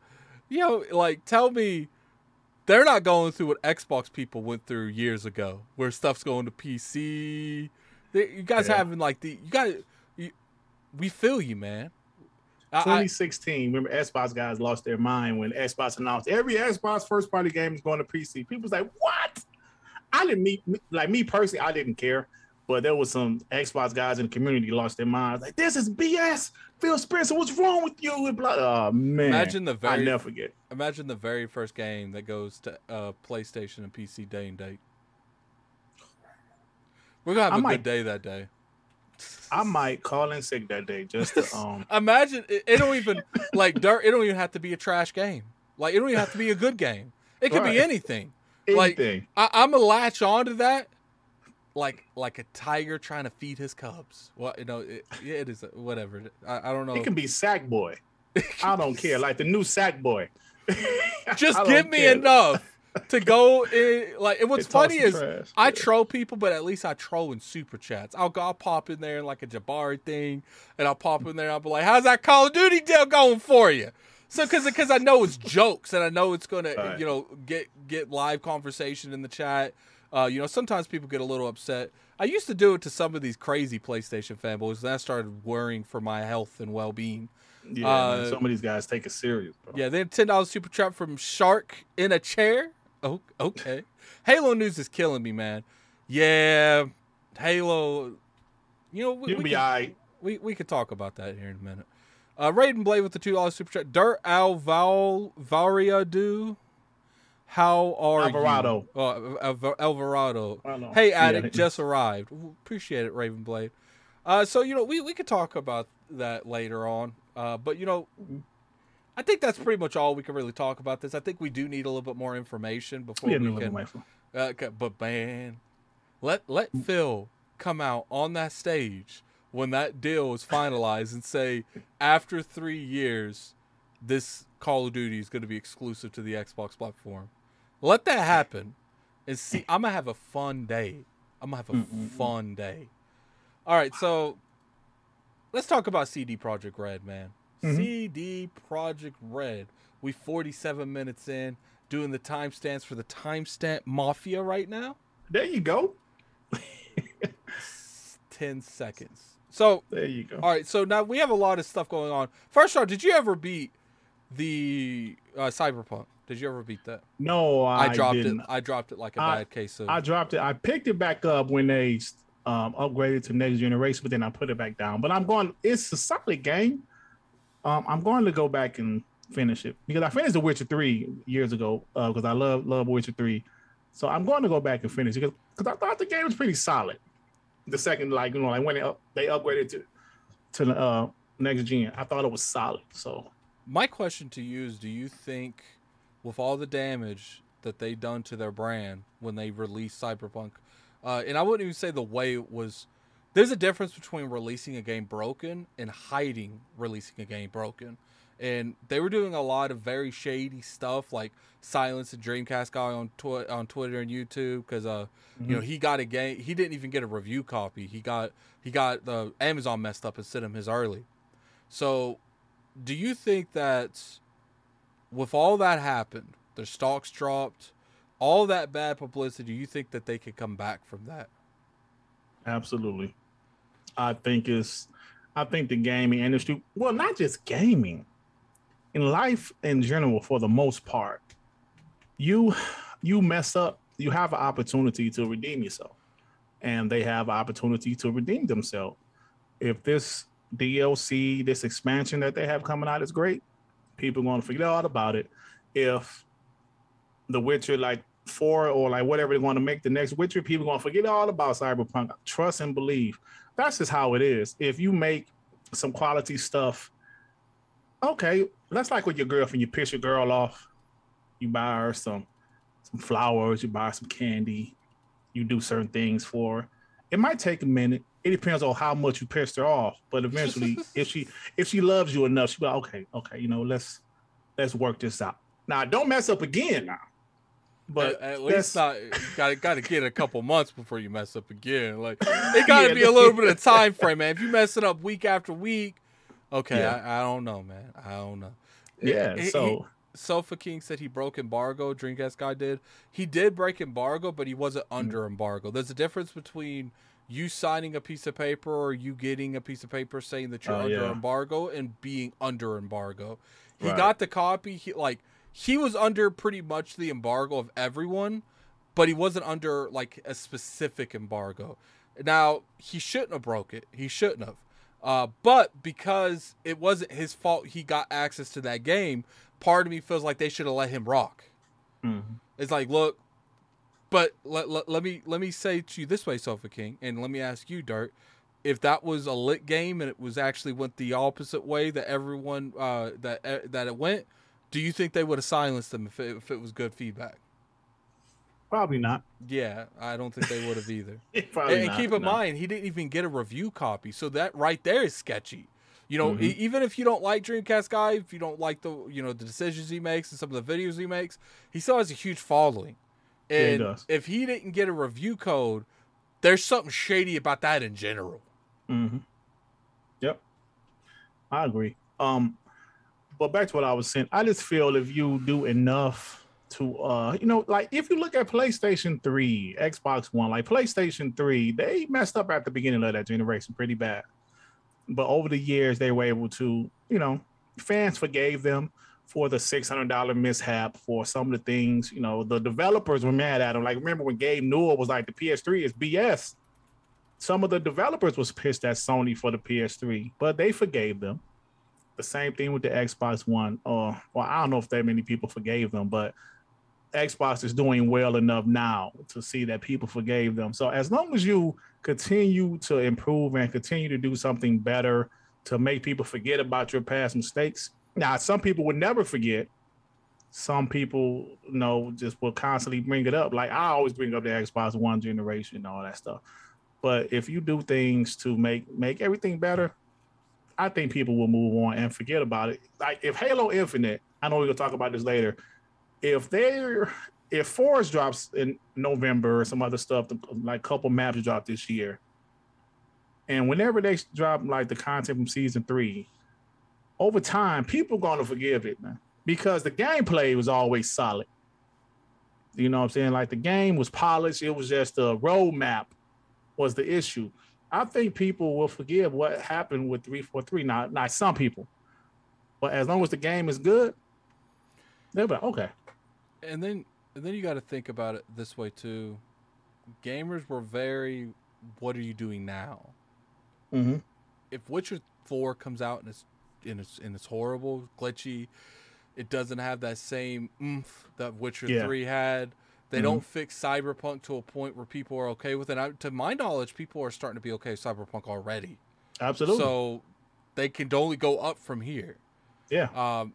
You know, like tell me, they're not going through what Xbox people went through years ago, where stuff's going to PC. They, you guys Yeah. having like the you got you, we feel you, man. I- I- 2016. Remember, Xbox guys lost their mind when Xbox announced every Xbox first party game is going to PC. People was like, "What?" I didn't meet like me personally. I didn't care, but there was some Xbox guys in the community lost their minds. Like, this is BS. Phil Spencer, what's wrong with you? And blah. Oh man, Imagine the I very never forget. Imagine the very first game that goes to uh, PlayStation and PC day and date. We're gonna have I a might- good day that day. I might call in sick that day just to um. [laughs] Imagine it, it don't even like dirt. It don't even have to be a trash game. Like it don't even have to be a good game. It could be Right. anything. Like- Anything. I, I'm gonna latch onto that, like like a tiger trying to feed his cubs. What you know? It, yeah, it is whatever. I, I don't know. it can be Sackboy. I don't care. Like the new Sackboy. [laughs] Just give me care. enough to go in. Like, and what's funny is trash. I troll people, but at least I troll in super chats. I'll go, I'll pop in there in like a Jabari thing, and I'll pop in there. and I'll be like, "How's that Call of Duty deal going for you?" So, because because I know it's jokes, and I know it's gonna Right. you know get get live conversation in the chat. Uh, you know, sometimes people get a little upset. I used to do it to some of these crazy PlayStation fanboys, and I started worrying for my health and well being. Yeah, Uh, some of these guys take it serious, bro. Yeah, then ten dollars super trap from Shark in a chair. Oh, okay. Halo news is killing me, man. Yeah, Halo. You know, we, You'll we, be can, right. we we could talk about that here in a minute. Uh, Raiden Blade with the two dollars super chat. Dirt Al Val Variadu. How are Alvarado. you? Oh, Alva- Alvarado. I don't. Hey, Yeah. addict, just arrived. Appreciate it, Raven Blade. Uh, so you know, we we could talk about that later on. Uh, but you know, I think that's pretty much all we can really talk about this. I think we do need a little bit more information before Yeah, we can. Uh, but man, let let Phil come out on that stage when that deal is finalized and say, after three years, this Call of Duty is going to be exclusive to the Xbox platform. Let that happen, and see. I'm gonna have a fun day. I'm gonna have a Mm-mm-mm. fun day. All right, so let's talk about CD Project Red, man. Mhm. CD Project Red. We 47 minutes in, doing the timestamps for the timestamp mafia right now. There you go. [laughs] 10 seconds. So, There you go. all right, so now we have a lot of stuff going on. First off, did you ever beat the uh, Cyberpunk? Did you ever beat that? No, I, I, dropped didn't. it. I dropped it like a I- bad case of. I dropped it. I picked it back up when they um, upgraded to next generation, but then I put it back down. But I'm going. It's a solid game. Um, I'm going to go back and finish it because I finished The Witcher three years ago because I love love Witcher three. So I'm going to go back and finish it because because I thought the game was pretty solid. The second, like you know, like when they, up, they upgraded to to uh, next gen, I thought it was solid. So My question to you is: Do you think, with all the damage that they done to their brand when they released Cyberpunk, uh, and I wouldn't even say the way it was. There's a difference between releasing a game broken and hiding releasing a game broken. And they were doing a lot of very shady stuff, like silence the Dreamcast guy on twi- on Twitter and YouTube, because uh, you know he got a game. He didn't even get a review copy. He got he got the Amazon messed up and sent him his early. So, do you think that with all that happened, their stocks dropped, all that bad publicity, do you think that they could come back from that? Absolutely. I think is I think the gaming industry, well, not just gaming, in life in general, for the most part, you you mess up, you have an opportunity to redeem yourself. And they have an opportunity to redeem themselves. If this DLC, this expansion that they have coming out is great, people are going to forget all about it. If The Witcher, like four or like whatever they want to make the next Witcher, people are going to forget all about Cyberpunk. Trust and believe. That's just how it is. If you make some quality stuff, okay, that's like with your girlfriend. You piss your girl off, you buy her some some flowers, you buy her some candy, you do certain things for her. It might take a minute. It depends on how much you pissed her off, but eventually, [laughs] if she if she loves you enough, she'll be like, okay, okay, you know, let's let's work this out. Now, don't mess up again now. But at, at least not got to got to get a couple months before you mess up again. Like [laughs] it got to Yeah, be a little bit of [laughs] time frame, man. If you mess it up week after week, okay, Yeah. I, I don't know, man. I don't know. yeah, He- he- so Sofa King said he broke embargo. Dreamcast guy did. He did break embargo, but he wasn't Mm. under embargo. There's a difference between you signing a piece of paper or you getting a piece of paper saying that you're Oh, under yeah. embargo and being under embargo. He Right. got the copy. He like he was under pretty much the embargo of everyone, but he wasn't under like a specific embargo. Now he shouldn't have broke it. He shouldn't have. Uh, but because it wasn't his fault, he got access to that game. Part of me feels like they should have let him rock. mhm. It's like, look, but let, let, let me let me say to you this way, Sofa King, and let me ask you, Dirt, if that was a lit game and it was actually went the opposite way that everyone uh, that that it went, do you think they would have silenced them if it, if it was good feedback? probably not. Yeah, I don't think they would have either. [laughs] Probably and, and keep in no. mind, he didn't even get a review copy, so that right there is sketchy. You know, Mhm. e- even if you don't like Dreamcast guy, if you don't like the you know the decisions he makes and some of the videos he makes, he still has a huge following. Yeah, he And if he didn't get a review code, there's something shady about that in general. hmm Yep, I agree. Um, but back to what I was saying, I just feel if you do enough to, uh, you know, like if you look at PlayStation Three, Xbox One, like PlayStation Three, they messed up at the beginning of that generation pretty bad. But over the years, they were able to, you know, fans forgave them for the six hundred dollar mishap for some of the things. You know, the developers were mad at them. Like remember when Gabe Newell was like, the PS3 is BS some of the developers was pissed at Sony for the PS3, but they forgave them. The same thing with the Xbox One. Uh, well, I don't know if that many people forgave them, but Xbox is doing well enough now to see that people forgave them. So as long as you continue to improve and continue to do something better to make people forget about your past mistakes, Now, some people would never forget. Some people, you know, just will constantly bring it up. Like I always bring up the Xbox One generation and all that stuff. But if you do things to make make everything better, I think people will move on and forget about it. Like if Halo Infinite, I know we're gonna talk about this later. If they're if Forge drops in November or some other stuff, like a couple maps drop this year, and whenever they drop like the content from season three, over time, people gonna forgive it, man, because the gameplay was always solid. You know what I'm saying? Like the game was polished. It was just a roadmap was the issue. I think people will forgive what happened with 343. Not not some people. But as long as the game is good, they'll be like, okay. And then and then you got to think about it this way too. Gamers were very what are you doing now? Mm-hmm. If Witcher 4 comes out and it's and it's and it's horrible, glitchy, it doesn't have that same oomph that Witcher Yeah. 3 had. They Mhm. don't fix Cyberpunk to a point where people are okay with it. I, to my knowledge, people are starting to be okay with Cyberpunk already. Absolutely. So they can only go up from here. yeah. Um,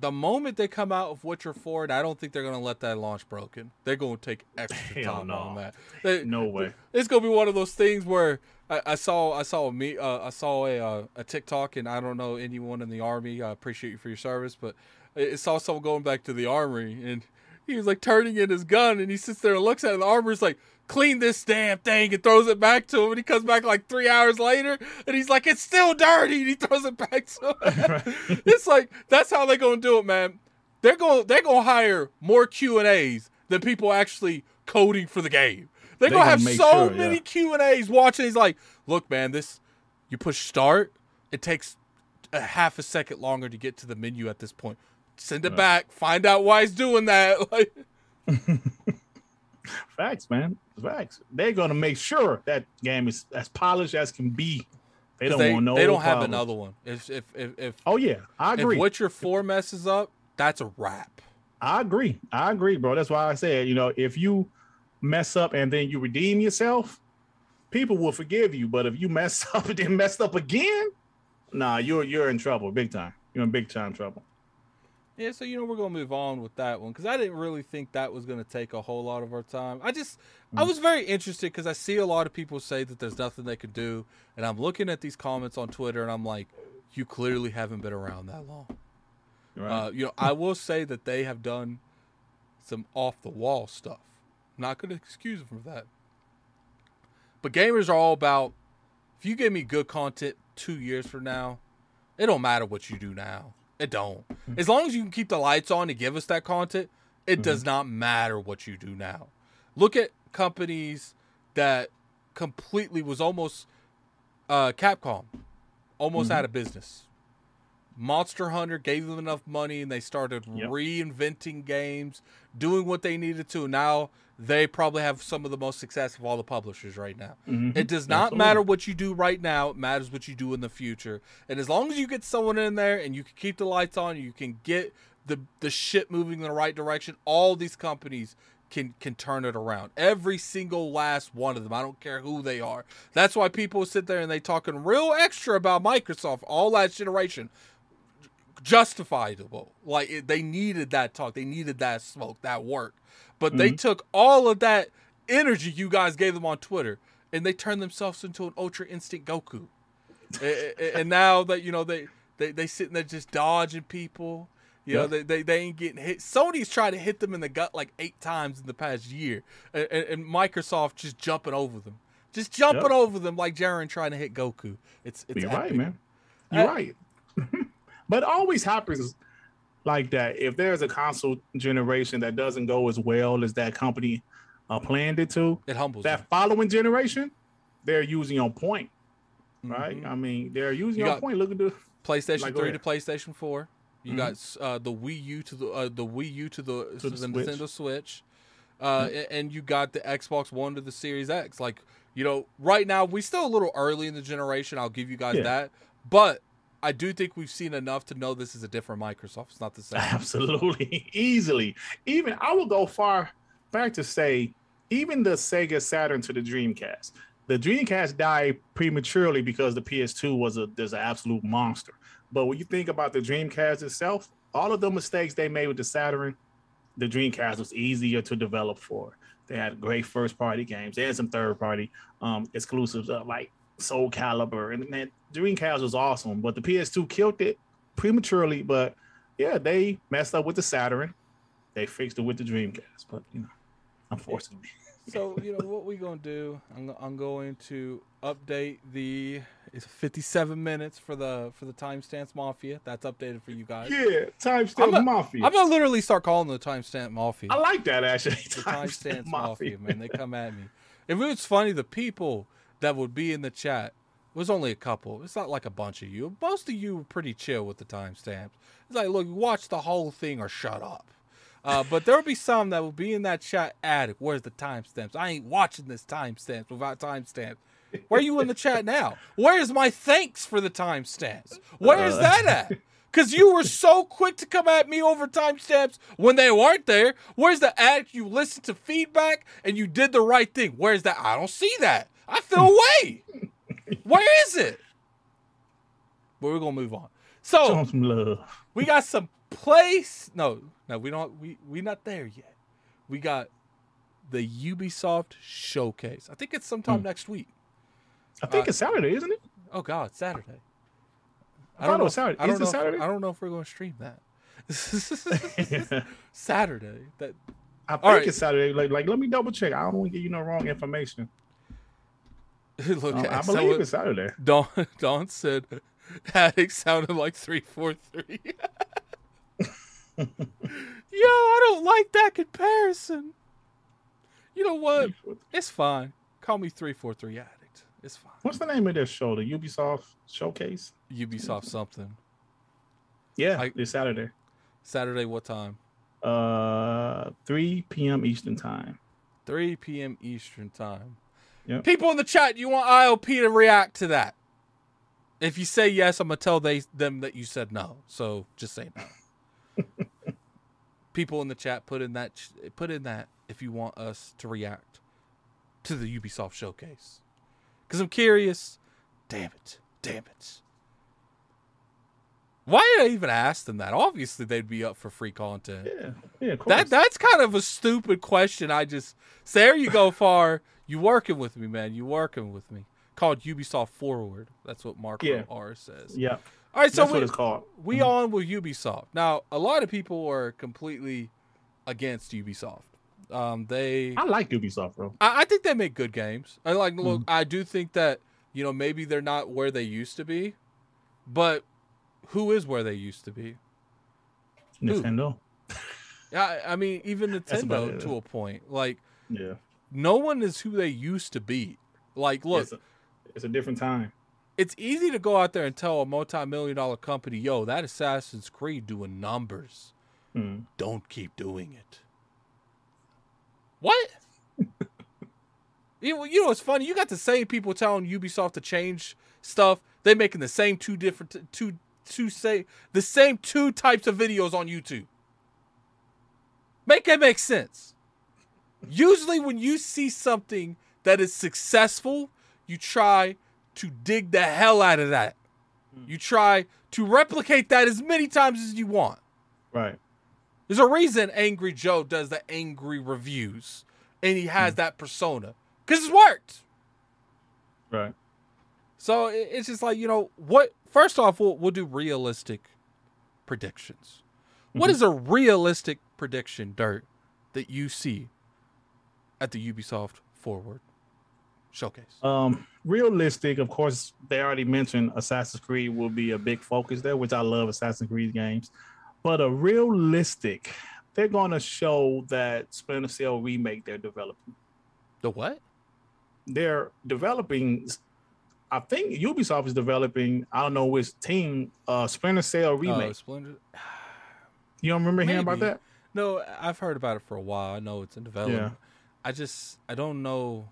the moment they come out of Witcher 4, and I don't think they're going to let that launch broken. They're going to take extra [laughs] Hell time no. on that. They- No way. it's gonna be one of those things where I, I saw I saw a me uh, I saw a uh, a TikTok and I don't know anyone in the army. I appreciate you for your service, but I I saw someone going back to the armory and he was like turning in his gun and he sits there and looks at it. And the armor's like, "Clean this damn thing," and throws it back to him. And he comes back like three hours later and he's like, "It's still dirty," and he throws it back to him. [laughs] [laughs] it's like that's how they're gonna do it, man. They're going they're gonna hire more Q and A's than people actually coding for the game. They're They gonna gonna have so sure, many yeah. Q and A's watching. He's like, look, man, this you push start, it takes a half a second longer to get to the menu at this point. Send it Right. back, find out why he's doing that. [laughs] Like, [laughs] Facts, man. Facts. They're gonna make sure that game is as polished as can be. They don't they, want no. they don't have another one. If if if if, Oh yeah, I agree. if. Witcher Four messes up, that's a wrap. I agree. I agree, bro. That's why I said, you know, if you mess up and then you redeem yourself, people will forgive you. But if you mess [laughs] up and then messed up again, nah, you're you're in trouble, big time. You're in big time trouble. Yeah, so you know we're gonna move on with that one because I didn't really think that was gonna take a whole lot of our time. I just I Mm. was very interested because I see a lot of people say that there's nothing they can do, and I'm looking at these comments on Twitter and I'm like, you clearly haven't been around that long. Right. Uh, you know, I will say that they have done some off the wall stuff. I'm not gonna excuse them for that. But gamers are all about if you give me good content two years from now, it don't matter what you do now. It don't. As long as you can keep the lights on to give us that content, it does not matter what you do now. Look at companies that completely was almost uh, Capcom, almost Mhm. out of business. Monster Hunter gave them enough money and they started Yep. reinventing games, doing what they needed to. Now they probably have some of the most success of all the publishers right now. Mhm. It does not Absolutely. matter what you do right now, it matters what you do in the future. And as long as you get someone in there and you can keep the lights on, you can get the the shit moving in the right direction, all these companies can can turn it around. Every single last one of them. I don't care who they are. That's why people sit there and they talking real extra about Microsoft all last generation. Justifiable. Like it, they needed that talk. They needed that smoke, that work. But they Mhm. took all of that energy you guys gave them on Twitter and they turned themselves into an Ultra Instinct Goku. And now that you know they they they sitting there just dodging people. You know Yeah. they, they they ain't getting hit. Sony's tried to hit them in the gut like eight times in the past year, and, and, Microsoft just jumping over them, just jumping Yep. over them like Jiren trying to hit Goku. It's it's You're right, man. You're I- right. [laughs] but it always happens like that. If there's a console generation that doesn't go as well as that company uh, planned it to, It humbles that you. following generation, they're using on point, right? Mhm. I mean, they're using You on point. Look at the PlayStation Like, Three to. PlayStation Four. You Mhm. got uh, the Wii U to the uh, the Wii U to the, to the the Switch. Nintendo Switch, uh, a- and you got the Xbox One to the Series X. Like you know, right now we still a little early in the generation. I'll give you guys Yeah. that, but I do think we've seen enough to know this is a different Microsoft. It's not the same. [laughs] Absolutely, [laughs] easily. Even I will go far back to say, even the Sega Saturn to the Dreamcast. The Dreamcast died prematurely because the PS2 was a there's an absolute monster. But when you think about the Dreamcast itself, all of the mistakes they made with the Saturn, the Dreamcast was easier to develop for. They had great first party games. They had some third party um, exclusives uh, like Soul Calibur, and man, Dreamcast was awesome. But the PS2 killed it prematurely. But yeah, they messed up with the Saturn. They fixed it with the Dreamcast. But you know, unfortunately. [laughs] So you know what we're gonna do? I'm, I'm going to update the. It's 57 minutes for the for the timestamps mafia. That's updated for you guys. Yeah, timestamp I'm mafia. I'm gonna literally start calling the timestamp mafia. I like that actually. the timestamps [laughs] mafia, man. They come at me. If it was funny, the people that would be in the chat was only a couple. It's not like a bunch of you. Most of you were pretty chill with the timestamps. It's like, look, you watch the whole thing or shut up. Uh, but there will be some that will be in that chat. Addict, where's the timestamps? I ain't watching this timestamps without timestamps. Where are you in the chat now? Where's my thanks for the timestamps? Where is Uh. that at? Because you were so quick to come at me over timestamps when they weren't there. Where's the addict? You listened to feedback and you did the right thing. Where's that? I don't see that. I feel away. Where is it? But we're gonna move on. So 'em some love. we got some place. No, no, we don't. We we not there yet. We got the Ubisoft showcase. I think it's sometime Hmm. next week. I think Uh, it's Saturday, isn't it? Oh God, Saturday. I thought it know. was Saturday. I don't Is it know. if- Saturday? I don't know if we're going to stream that. [laughs] [laughs] Saturday. That I think right. it's Saturday. Like, like, let me double check. I don't want to give you no wrong information. [laughs] look. Uh, I believe it's Saturday. [laughs] Don Don said, "Addict sounded like three four three. [laughs] Yo, I don't like that comparison. You know what? It's fine. Call me three four three addict. It's fine. What's the name of this show? The Ubisoft Showcase? Ubisoft something. Yeah, I- this Saturday. Saturday. What time? Uh, 3 p.m. Eastern time. 3 p.m. Eastern time. Yep. People in the chat, you want IOP to react to that? If you say yes, I'm gonna tell they them that you said no. So just say no. [laughs] People in the chat, put in that put in that if you want us to react to the Ubisoft showcase. Cause I'm curious. Damn it! Damn it! Why did I even ask them that? Obviously, they'd be up for free content. Yeah, yeah, of course. That that's kind of a stupid question. I just so there you go, [laughs] far. You working with me, man. You working with me. Called Ubisoft Forward. That's what Mark Yeah. R says. yeah, All right, so that's we, what it's called. we on with Ubisoft. Now, a lot of people are completely against Ubisoft. Um, they I like Ubisoft, bro. I, I think they make good games. I like Mm-hmm. look. I do think that you know maybe they're not where they used to be, but who is where they used to be? Nintendo. I, I mean, even Nintendo it. to a point. Like Yeah. no one is who they used to be. Like, look, it's a, it's a different time. it's easy to go out there and tell a multi-million dollar company, "Yo, that Assassin's Creed doing numbers. Mm. Don't keep doing it." What? [laughs] you, know, you know what's funny? You got the same people telling Ubisoft to change stuff. They making the same two different two two say the same two types of videos on YouTube. Make it make sense. Usually, when you see something that is successful, you try to dig the hell out of that. You try to replicate that as many times as you want. Right. There's a reason Angry Joe does the angry reviews and he has hmm. that persona because it's worked. Right. So it's just like, you know, what? First off, we'll, we'll do realistic predictions. What Mhm. is a realistic prediction, Dirt, that you see at the Ubisoft Forward showcase? Um, realistic, of course, they already mentioned Assassin's Creed will be a big focus there, which I love Assassin's Creed games. But a realistic, they're gonna show that Splinter Cell remake they're developing. The what? They're developing I think Ubisoft is developing, I don't know which team, uh Splinter Cell remake. Uh, Splendid. [sighs] you don't remember hearing about that? No, I've heard about it for a while. I know it's in development. I just I don't know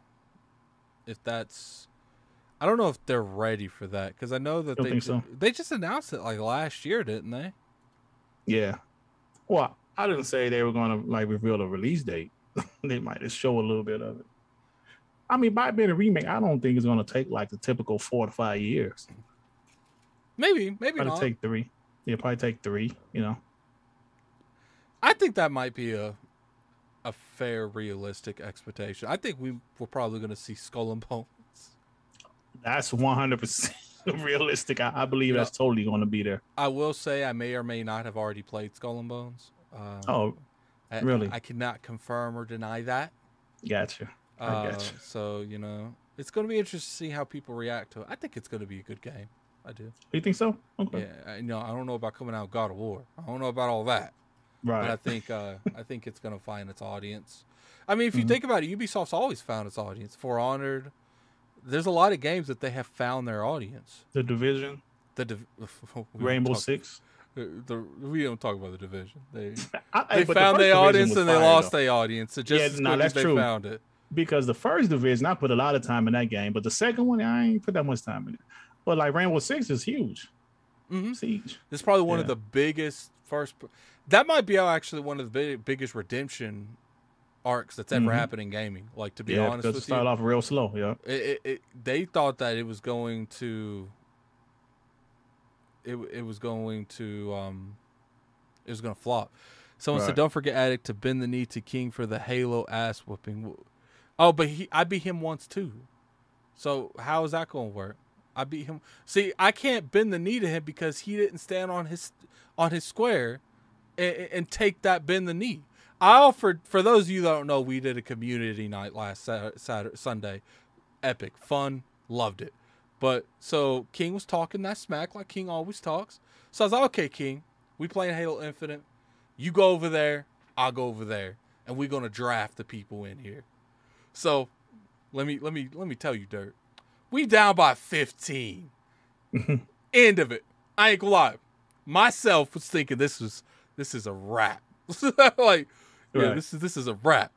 if that's I don't know if they're ready for that because I know that Don't they so. they just announced it like last year, didn't they? Yeah. Well, I didn't say they were gonna like reveal a release date. [laughs] they might just show a little bit of it. I mean, by being a remake, I don't think it's gonna take like the typical four to five years. Maybe, maybe Probably not. take three. Yeah, probably take three. You know. I think that might be a a fair, realistic expectation. I think we we're probably going to see Skull and Bones. That's one hundred percent [laughs] realistic. I, I believe Yeah. that's totally going to be there. I will say I may or may not have already played Skull and Bones. Um, Oh, I- really? I, cannot confirm or deny that. gotcha. I Uh, gotcha. So you know, it's going to be interesting to see how people react to it. I think it's going to be a good game. I do. You think so? Okay. Yeah, I know. I don't know about coming out God of War. I don't know about all that. Right. but I think uh, [laughs] I think it's gonna find its audience. I mean, if you Mhm. think about it, Ubisoft's always found its audience. For Honored, there's a lot of games that they have found their audience. the division, The Div- [laughs] Rainbow talk- Six. uh, The, we don't talk about the division. They [laughs] I, they but the found their audience and they lost though. their audience. It just Yeah, as no, that's they true. found it. Because the first division I put a lot of time in that game, but the second one I ain't put that much time in it. But like Rainbow Six is huge. hmm Siege. It's probably one of the biggest first. That might be actually one of the big, biggest redemption arcs that's ever Mhm. happened in gaming. Like to be yeah, honest because it with you, started off real slow. Yeah. it, it, it, they thought that it was going to it, it was going to um it was going to flop someone said don't forget addict to bend the knee to king for the halo ass whooping oh but he i beat him once too. So how is that going to work? I beat him. See i can't bend the knee to him because he didn't stand on his on his square and, and take that bend the knee. I offered for those of you that don't know we did a community night last Saturday, Saturday sunday. Epic. Fun. Loved it. But so king was talking that smack like king always talks. So i was like okay king we playing halo infinite. You go over there i'll go over there and we're gonna draft the people in here so let me let me let me tell you dirt. We down by 15 [laughs] end of it. I ain't gonna lie. Myself was thinking this was this is a wrap [laughs] like yeah this is this is a wrap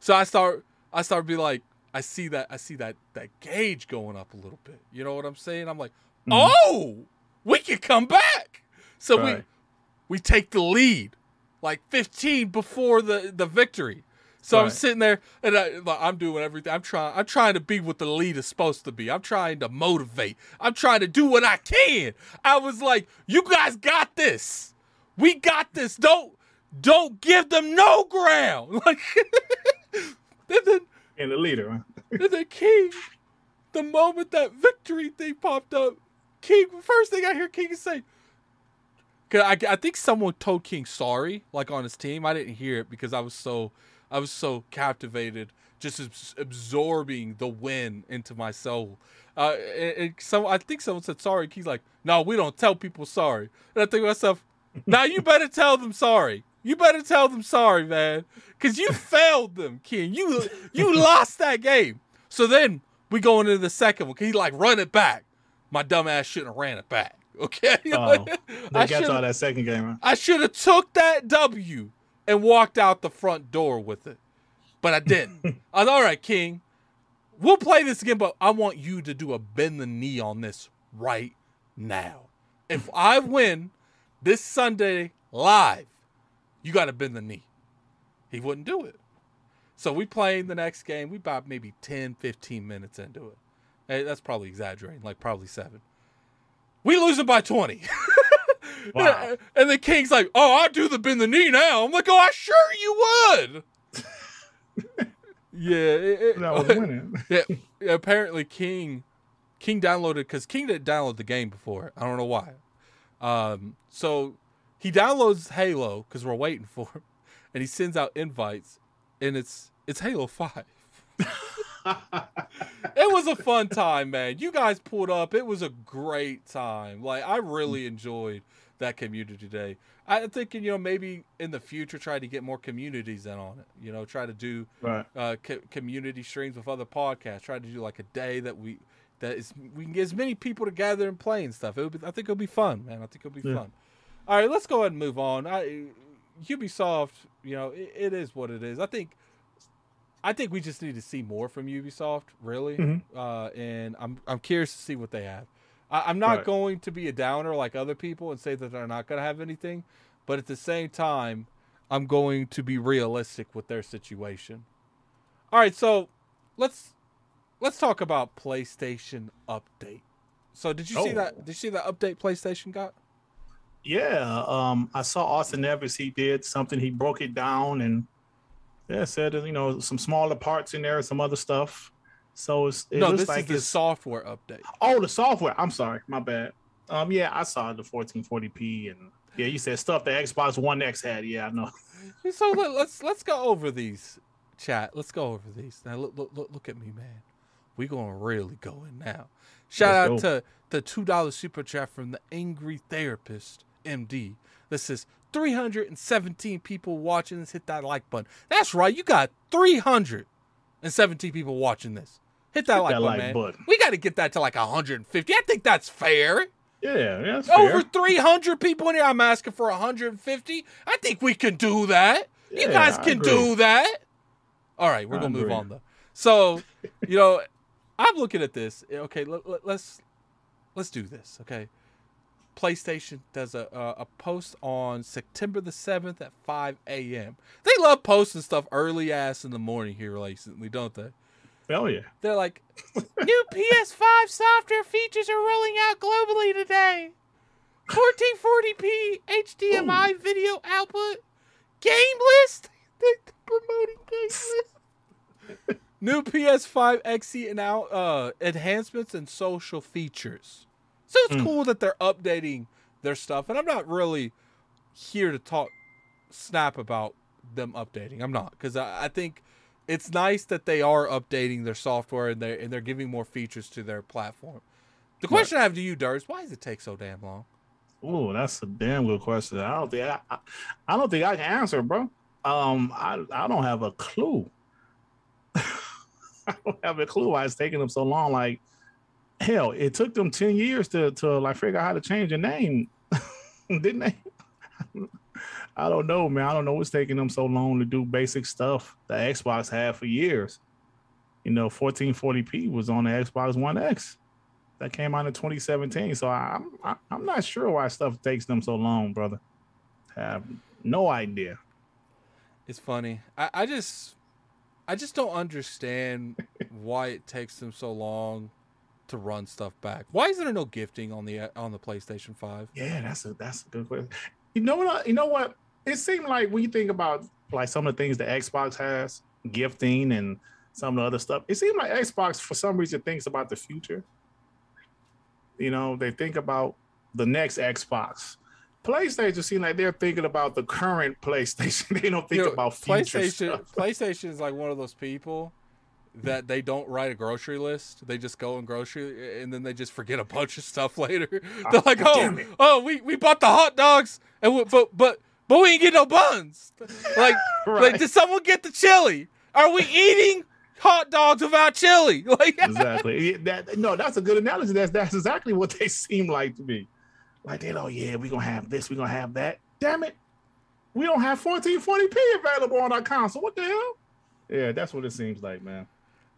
so i start i start be like i see that i see that that gauge going up a little bit. You know what i'm saying? I'm like Mhm. oh we can come back. So we we take the lead. Like 15 before the the victory so i'm sitting there and I, like, i'm doing everything. I'm trying i'm trying to be what the lead is supposed to be. I'm trying to motivate. I'm trying to do what i can. I was like you guys got this. We got this. Don't don't give them no ground. [laughs] Like and then And the leader. and then King, the moment that victory thing popped up, King, first thing I hear King say, cause I, I think someone told King sorry, like on his team. I didn't hear it because I was so, I was so captivated, just absorbing the win into my soul. Uh, and, and some, I think someone said sorry. He's like, no, we don't tell people sorry. And I think to myself, [laughs] now you better tell them sorry. You better tell them sorry, man, because you failed them, King. You you [laughs] lost that game. So then we go into the second one. He like run it back. My dumb ass shouldn't have ran it back. [laughs] Okay, Oh, They I got y'all that second game. Huh? I should have took that W and walked out the front door with it, but I didn't. [laughs] I was all right, King. We'll play this again, but I want you to do a bend the knee on this right now. If [laughs] I win this Sunday live, you got to bend the knee. He wouldn't do it. So we playing the next game. We about maybe 10, 15 minutes into it. Hey, that's probably exaggerating, like probably seven. We lose it by 20. [laughs] Wow. And the king's like, "Oh, I'll do the bend the knee now." I'm like, "Oh, I sure you would." [laughs] yeah, it- it- That was winning. [laughs] yeah. Apparently, King King downloaded because King didn't download the game before. I don't know why. Um, so he downloads Halo because we're waiting for him, and he sends out invites, and it's it's Halo Five. [laughs] it was a fun time, man. You guys pulled up. It was a great time. Like I really enjoyed that community day. I'm thinking, you know, maybe in the future try to get more communities in on it. You know, try to do right. uh, co- community streams with other podcasts. Try to do like a day that we that is we can get as many people together and play and stuff. It would be, I think it'll be fun, man. I think it'll be Yeah. fun. All right, let's go ahead and move on. I Ubisoft, you know, it, it is what it is. I think I think we just need to see more from Ubisoft, really. Mhm. Uh, and I'm I'm curious to see what they have. I, I'm not Right. going to be a downer like other people and say that they're not going to have anything, but at the same time, I'm going to be realistic with their situation. All right, so let's let's talk about PlayStation update. So did you see Oh. that? Did you see that update PlayStation got? Yeah, um, I saw Austin Evans. He did something. He broke it down and yeah, said you know some smaller parts in there, some other stuff. So it's, it no, looks this like is the software update. oh the software. I'm sorry, my bad. Um, yeah, I saw the 1440p and yeah, you said stuff the Xbox One X had. Yeah, I know. [laughs] So let, let's [laughs] let's go over these, chat. Let's go over these. Now look look look, look at me, man. We gonna really go in now. Shout Let's out to the two dollar super chat from the Angry Therapist MD. This is 317 people watching this. Hit that like button. That's right. You got 317 people watching this. Hit that Hit like that button, like button. We got to get that to like 150. I think that's fair. Yeah, yeah, that's Over fair. 300 people in here. I'm asking for 150. I think we can do that. you guys can do that. All right, we're I gonna move on though. So, you know, I'm looking at this. Okay, let, let, let's let's do this. Okay, PlayStation does a, a a post on September the seventh at 5 a.m. They love posting stuff early ass in the morning here recently, don't they? Hell yeah. They're like, [laughs] new PS5 software features are rolling out globally today. 1440p HDMI video output, game list. [laughs] They're promoting game [laughs] list. new PS5 XE and out uh, enhancements and social features. So it's Mm. cool that they're updating their stuff, and I'm not really here to talk snap about them updating. I'm not because I, I think it's nice that they are updating their software and they and they're giving more features to their platform. The question I have to you, Durs, why does it take so damn long? Oh, that's a damn good question. I don't think I, I, I don't think I can answer, bro. Um, I, I don't have a clue. [laughs] I don't have a clue why it's taking them so long. Like, hell, it took them ten years to to like figure out how to change the name, [laughs] didn't they? I don't know, man. I don't know what's taking them so long to do basic stuff that Xbox had for years. You know, 1440p was on the Xbox One X that came out in 2017. So I'm I, I'm not sure why stuff takes them so long, brother. Have no idea. It's funny. I, I just I just don't understand [laughs] why it takes them so long to run stuff back. Why is there no gifting on the on the PlayStation 5? Yeah, that's a that's a good question. You know what? You know what? It seemed like when you think about like some of the things that Xbox has, gifting and some of the other stuff, it seemed like Xbox for some reason thinks about the future. You know, they think about the next Xbox. PlayStation seem like they're thinking about the current [laughs] PlayStation. they don't think You know, about future PlayStation stuff. PlayStation is like one of those people that they don't write a grocery list. They just go and grocery and then they just forget a bunch of stuff [laughs] later. They're like, Ah, "Oh, oh, we, we bought the hot dogs and we, but but but we ain't get no buns." Like, [laughs] Right. like did someone get the chili? Are we eating hot dogs without chili? [laughs] Like exactly. That no, that's a good analogy. That's that's exactly what they [laughs] seem like to me. Like they, oh yeah, we're gonna have this, we're gonna have that. Damn it, we don't have 1440p available on our console. What the hell? Yeah, that's what it seems like, man.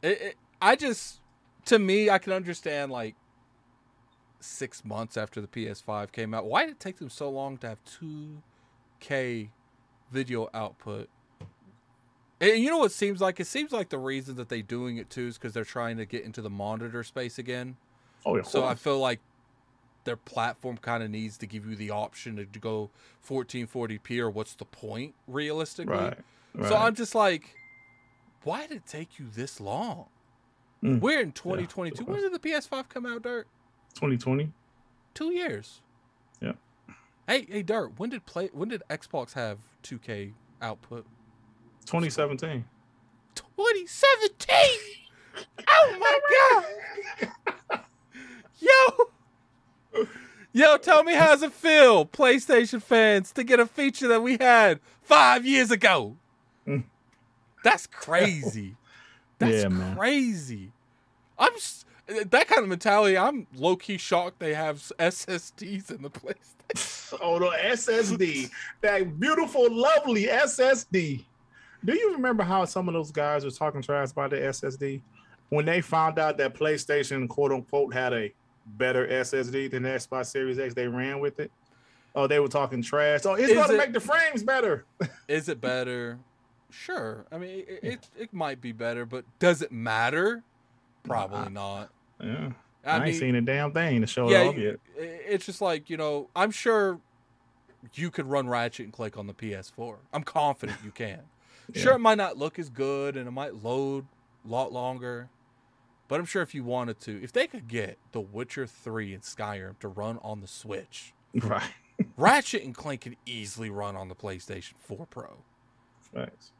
It, it, I just, to me, I can understand like six months after the PS5 came out. Why did it take them so long to have 2K video output? And you know what it seems like? It seems like the reason that they're doing it too is because they're trying to get into the monitor space again. Oh yeah. So I feel like their platform kind of needs to give you the option to go 1440p or what's the point realistically? right. right. So I'm just like, why did it take you this long? Mm. We're in good 2022. when did the PS5 come out, Dirt? 2020. Two years. Yeah. Hey, hey, Dirt. When did play? When did Xbox have 2K output? 2017. 2017. oh my god. Yo. Yo, tell me how's it feel, PlayStation fans, to get a feature that we had five years ago? Mm. That's crazy. That's Yeah, man. crazy. I'm that kind of mentality. I'm low key shocked they have SSDs in the PlayStation. [laughs] Oh the SSD, that beautiful, lovely SSD. Do you remember how some of those guys were talking trash about the SSD when they found out that PlayStation quote unquote had a better SSD than the Xbox Series X? They ran with it. Oh, they were talking trash. Oh, it's Is going to it- make the frames better. [laughs] Is it better? Sure. I mean, it, it it might be better, but does it matter? Probably uh-uh. not. Yeah. I, I, ain't seen a damn thing to show yeah, it off yet. it's just like you know. I'm sure you could run Ratchet and Clank on the PS4. I'm confident you can. [laughs] Sure, it might not look as good and it might load a lot longer, but I'm sure if you wanted to, if they could get The Witcher 3 and Skyrim to run on the Switch, [laughs] Right. Ratchet and Clank could easily run on the PlayStation 4 Pro. Facts.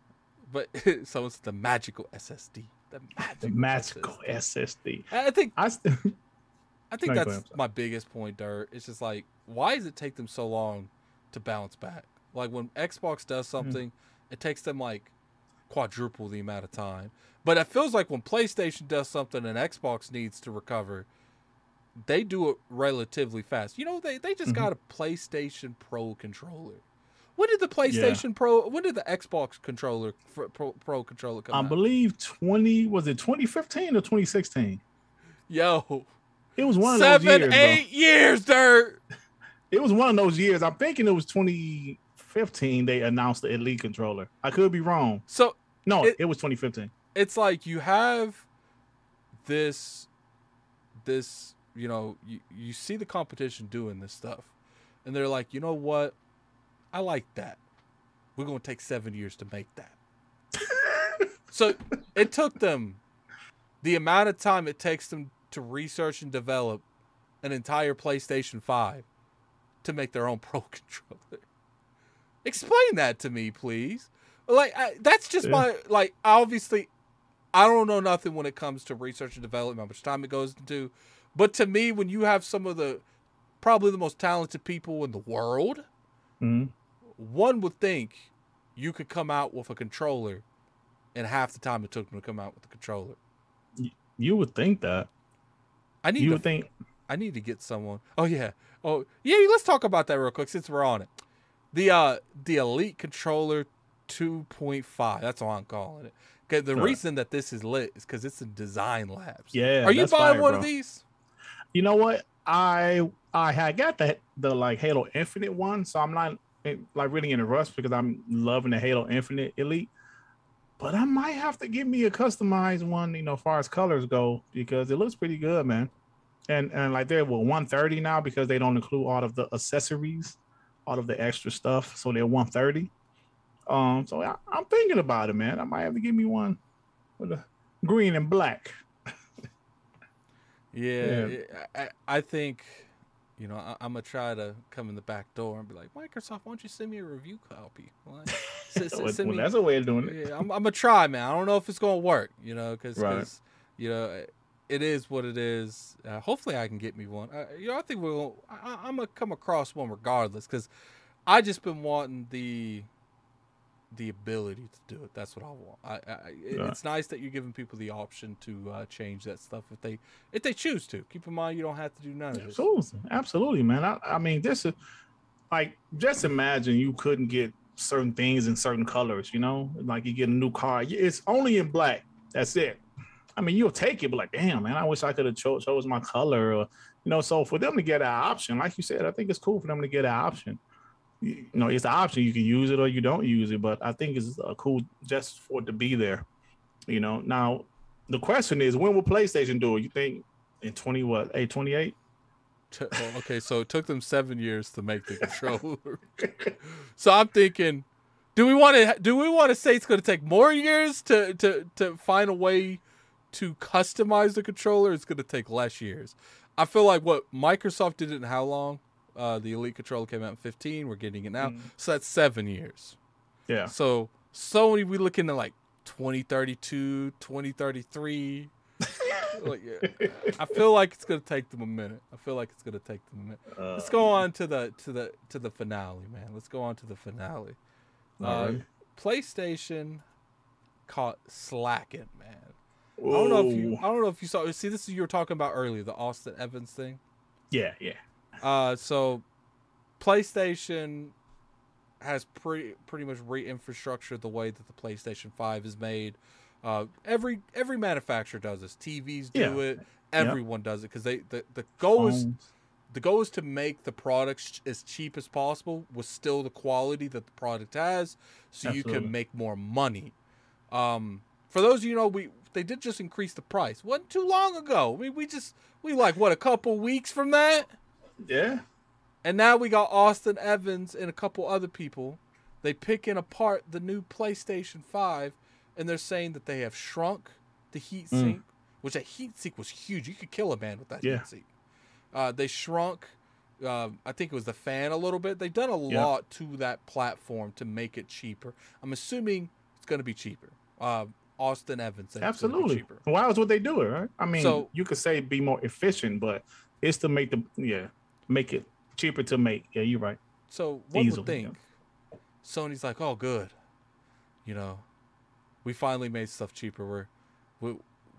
But [laughs] so it's the magical SSD. The magical, The magical SSD. SSD. I think I still I think No, that's ahead, I'm sorry. my biggest point, Dirt. It's just like, why does it take them so long to bounce back? Like when Xbox does Hmm. something, it takes them like quadruple the amount of time. But it feels like when PlayStation does something and Xbox needs to recover, they do it relatively fast. You know, they, they just Mhm. got a PlayStation Pro controller. When did the PlayStation Pro? When did the Xbox controller Pro, Pro, controller come out? I out? believe 20 was it 2015 or 2016? Yo, It was one of seven, those years. bro. eight years, Dirt. [laughs] It was one of those years. I'm thinking it was 2015 they announced the Elite controller. I could be wrong. So No, It- it, was 2015. it's like you have this this you know you, you see the competition doing this stuff and they're like you know what i like that we're going to take seven years to make that [laughs] so it took them the amount of time it takes them to research and develop an entire playstation 5 to make their own [laughs] pro controller explain that to me please like I, that's just Yeah. my like obviously I don't know nothing when it comes to research and development, how much time it goes into. But to me, when you have some of the probably the most talented people in the world, Mhm. One would think you could come out with a controller in half the time it took them to come out with the controller. You would think that. I need You to would think I need to get someone. Oh yeah. Oh yeah. Let's talk about that real quick since we're on it. The uh the Elite Controller 2.5. That's all I'm calling it. 'Kay, the reason that this is lit is because it's in Design Labs. Yeah, Are you that's buying fire, one bro. of these? you know what? I I had got the the like Halo Infinite one, so I'm not like really in a rush because I'm loving the Halo Infinite Elite. But I might have to give me a customized one, you know, as far as colors go, because it looks pretty good, man. And and like they're well 130 now because they don't include all of the accessories, all of the extra stuff, so they're 130. Um, so I, I'm thinking about it, man. I might have to give me one with a green and black. [laughs] Yeah, Yeah. I- I think, you know, I, I'm gonna try to come in the back door and be like, Microsoft, why don't you send me a review copy? Like, s- s- Well, me- that's a way of doing it. yeah, I'm, I'm gonna try, man. I don't know if it's gonna work, you know, because, Right. you know, it is what it is. Uh, hopefully, I can get me one. Uh, you know, I think we'll. I, I'm gonna come across one regardless, because I just been wanting the the ability to do it. That's what I want. I, I it- it's nice that you're giving people the option to uh, change that stuff if they if they choose to. Keep in mind, you don't have to do none of it. Absolutely, absolutely, man. I, I mean, this is like just imagine you couldn't get certain things in certain colors. You know, like you get a new car, it's only in black. That's it. I mean, you'll take it, but like, damn, man, I wish I could have cho- chose my color. Or, you know, so for them to get an option, like you said, I think it's cool for them to get an option. You know, it's an option. You can use it or you don't use it, but I think it's uh, cool just for it to be there. You know, now the question is, when will PlayStation do it? You think in twenty what? Eight twenty eight? Oh, okay, so it took them seven years to make the [laughs] controller. so I'm thinking, do we want to do we want to say it's going to take more years to to to find a way to customize the controller? It's going to take less years. I feel like what Microsoft did it in how long? Uh, the Elite controller came out in 15. We're getting it now, Mhm. so that's seven years. Yeah. So Sony, we looking at like 2032, 2033. [laughs] like, yeah. I feel like it's gonna take them a minute. I feel like it's gonna take them a minute. Uh, Let's go on to the to the to the finale, man. Let's go on to the finale. Uh. PlayStation caught slacking, man. I don't know if you I don't know if you saw see this is you were talking about earlier, the Austin Evans thing. Yeah, yeah. Uh, so PlayStation has pretty pretty much re-infrastructured the way that the PlayStation Five is made. Uh, every every manufacturer does this. TVs do Yeah. it. Everyone does it because they the, the goal is the goal is to make the products as cheap as possible with still the quality that the product has, so you can make more money. Um, for those of you know, we they did just increase the price. wasn't too long ago. I mean, we just we like what a couple weeks from that, Yeah. and now we got Austin Evans and a couple other people. They picking apart the new PlayStation Five, and they're saying that they have shrunk the heat Mm. sink, which that heat sink was huge. You could kill a man with that Yeah. heat sink. Uh, they shrunk. Uh, I think it was the fan a little bit. They've done a Yeah. lot to that platform to make it cheaper. I'm assuming it's going to be cheaper. Uh, Austin Evans. said it's gonna be Absolutely. Why else would they do it, right? I mean, So- you could say be more efficient, but it's to make the yeah make it cheaper to make. Yeah, you're right. So one Easily, would think Sony's like, oh, good. You know, we finally made stuff cheaper. We're we,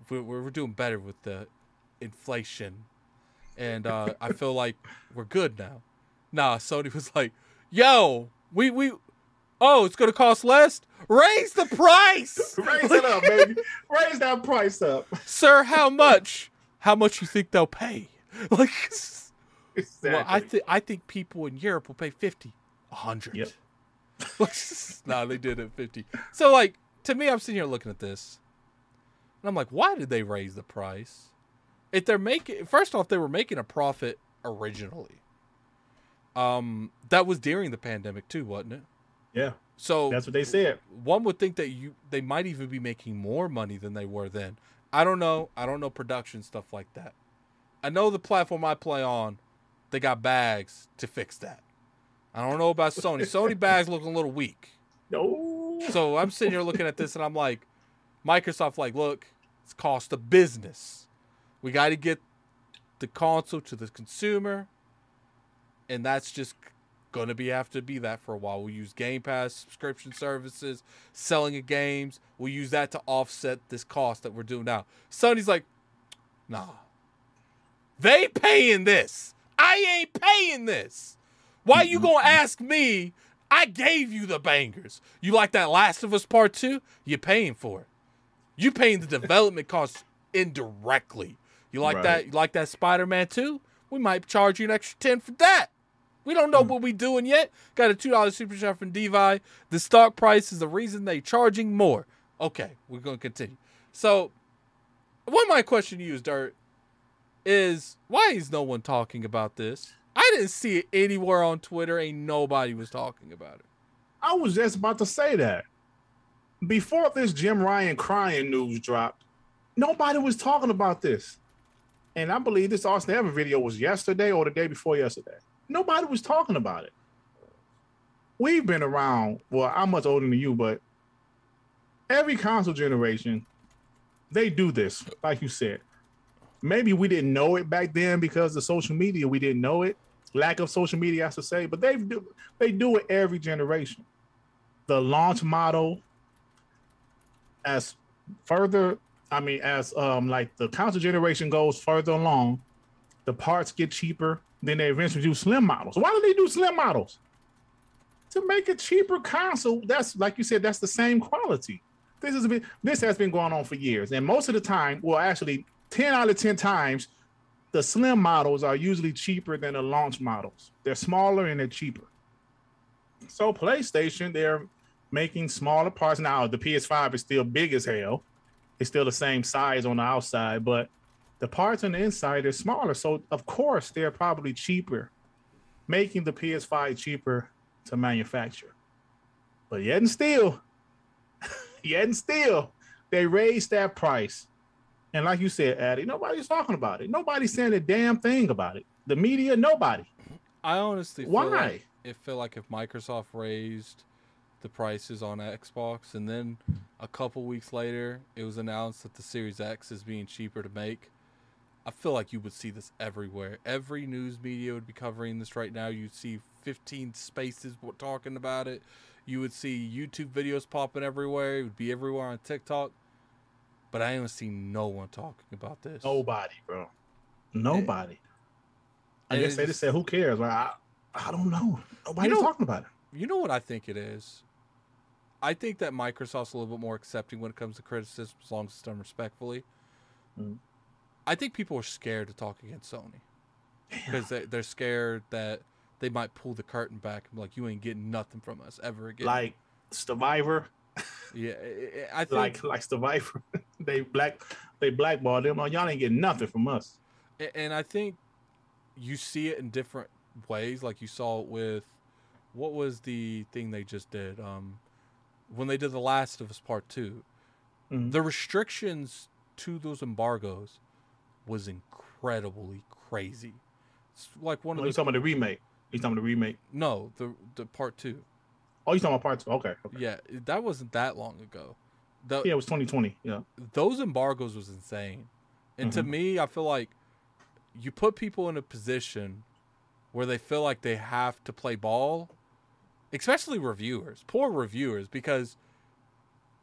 we're we're doing better with the inflation, and uh, I [laughs] feel like we're good now. Nah, Sony was like, yo, we we. Oh, it's gonna cost less. Raise the price, [laughs] Raise it up, baby. Raise that price up. [laughs] sir. How much? How much you think they'll pay? Like, Exactly. well, I think I think people in Europe will pay fifty, a hundred. Yep. [laughs] no, they did it fifty. So like to me, I'm sitting here looking at this, and I'm like, why did they raise the price? If they're making, first off, they were making a profit originally. Um, that was during the pandemic too, wasn't it? yeah, So that's what they said. one would think that you they might even be making more money than they were then. I don't know. I don't know production stuff like that. I know the platform I play on, they got bags to fix that. I don't know about Sony. Sony bags look a little weak. No. So I'm sitting here looking at this and I'm like, Microsoft, like, look, it's cost of business. We got to get the console to the consumer, and that's just gonna be have to be that for a while. We'll use Game Pass subscription services, selling of games. We'll use that to offset this cost that we're doing now. Sony's like, nah, they paying this. I ain't paying this. Why you gonna ask me? I gave you the bangers. You like that Last of Us Part Two? You're paying for it. You paying the development [laughs] costs indirectly. You like Right. that? You like that Spider Man Two? We might charge you an extra ten for that. We don't know mm. what we doing yet. Got a two dollar super chat from Devi. The stock price is the reason they charging more. Okay, we're gonna continue. So, one my question to you is Dirt is why is no one talking about this? I didn't see it anywhere on Twitter. Ain't nobody was talking about it. I was just about to say that. Before this Jim Ryan crying news dropped, nobody was talking about this. And I believe this Austin Evans video was yesterday or the day before yesterday. Nobody was talking about it. We've been around, well, I'm much older than you, but every console generation, they do this, like you said. Maybe we didn't know it back then because of social media. We didn't know it. Lack of social media, I should say, but they do they do it every generation. The launch model, as further, I mean, as um like the console generation goes further along, the parts get cheaper. Then they eventually do slim models. Why do they do slim models? To make a cheaper console. That's like you said. That's the same quality. This has been this has been going on for years, and most of the time, well, actually, ten out of ten times, the slim models are usually cheaper than the launch models. They're smaller and they're cheaper. So PlayStation, they're making smaller parts now. The PS5 is still big as hell. It's still the same size on the outside, but the parts on the inside are smaller. So of course they're probably cheaper, making the PS5 cheaper to manufacture. But yet and still, [laughs] yet and still, they raised that price. And like you said, Addy, nobody's talking about it. Nobody's saying a damn thing about it. The media, nobody. I honestly feel Why? like it feel like if Microsoft raised the prices on Xbox and then a couple weeks later it was announced that the Series X is being cheaper to make, I feel like you would see this everywhere. Every news media would be covering this right now. You'd see 15 spaces talking about it. You would see YouTube videos popping everywhere. It would be everywhere on TikTok. But I ain't see no one talking about this. Nobody, bro. Nobody. I guess they just- just said, who cares? Well, I, I don't know. Nobody's know- talking about it. You know what I think it is? I think that Microsoft's a little bit more accepting when it comes to criticism as long as it's done respectfully. Mhm. I think people are scared to talk against Sony because they, they're scared that they might pull the curtain back and be like, you ain't getting nothing from us ever again. Like Survivor, yeah, I- think like like Survivor. [laughs] they black they blackballed them. Oh, y'all ain't getting nothing from us. And I think you see it in different ways. Like you saw it with what was the thing they just did? Um, when they did The Last of Us Part 2 Mhm. the restrictions to those embargoes was incredibly crazy. It's like one Oh, of you the talking about the remake? You talking about the remake? no the the part two. Oh, you talking about part two? Okay. okay. Yeah, that wasn't that long ago. The, Yeah, it was 2020. Yeah. those embargoes was insane. And to Mhm. me, I feel like you put people in a position where they feel like they have to play ball, especially reviewers, poor reviewers, because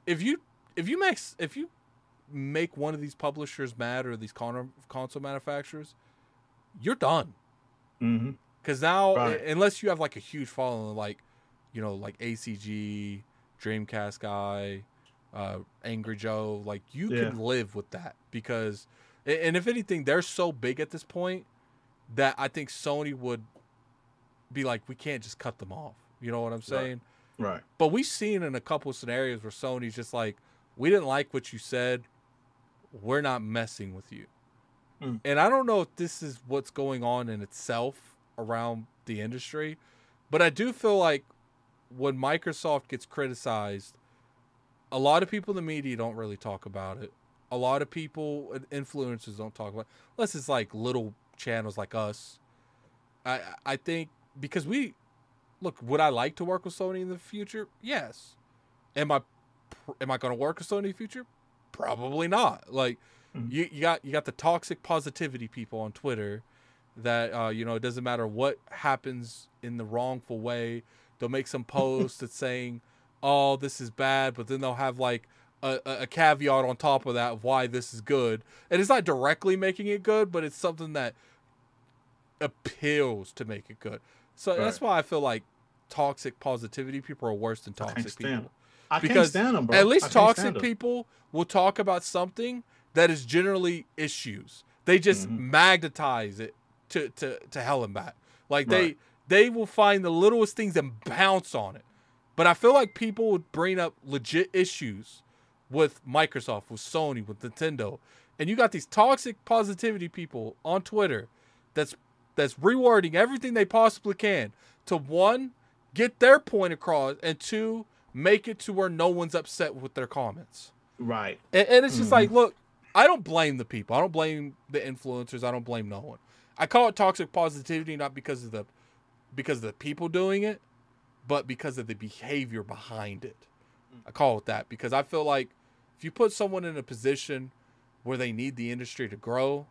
if you if you make if you make one of these publishers mad or these con- console manufacturers, you're done. Mm-hmm. Because now, Right. unless you have like a huge following, like you know, like ACG, Dreamcast guy, uh, Angry Joe, like you Yeah. can live with that because, and if anything, they're so big at this point that I think Sony would be like, we can't just cut them off. You know what I'm saying? Right. But we've seen in a couple of scenarios where Sony's just like, we didn't like what you said. We're not messing with you. Mm. And I don't know if this is what's going on in itself around the industry, but I do feel like when Microsoft gets criticized, a lot of people in the media don't really talk about it. A lot of people, influencers, don't talk about it. Unless it's like little channels like us. I I think because we look, would I like to work with Sony in the future? Yes. Am I am I going to work with Sony in the future? Probably not. Like Mhm. you, you got you got the toxic positivity people on Twitter that uh, you know it doesn't matter what happens in the wrongful way. They'll make some post that's saying, "Oh, this is bad," but then they'll have like a, a caveat on top of that of why this is good. And it's not directly making it good, but it's something that appeals to make it good. So that's why I feel like toxic positivity people are worse than toxic stand people. I can't Because stand them, bro. At least toxic people will talk about something that is generally issues. They just Mhm. magnetize it to, to, to hell and back. Like they Right. They will find the littlest things and bounce on it. But I feel like people would bring up legit issues with Microsoft, with Sony, with Nintendo. And you got these toxic positivity people on Twitter that's that's rewording everything they possibly can to one, get their point across, and two, make it to where no one's upset with their comments. Right. And, and it's just Mhm. like, look, I don't blame the people. I don't blame the influencers. I don't blame no one. I call it toxic positivity not because of the because of the people doing it, but because of the behavior behind it. I call it that because I feel like if you put someone in a position where they need the industry to grow,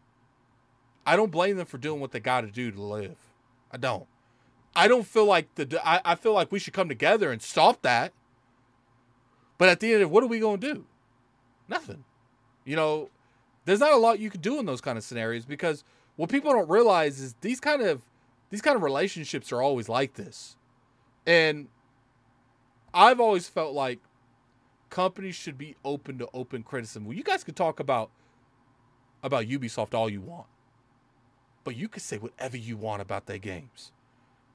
I don't blame them for doing what they got to do to live. I don't. I don't feel like the I, I feel like we should come together and stop that. But at the end of what are we going to do? Nothing. You know, there's not a lot you can do in those kind of scenarios because what people don't realize is these kind of these kind of relationships are always like this. And I've always felt like companies should be open to open criticism. Well, you guys could talk about about Ubisoft all you want. But you could say whatever you want about their games.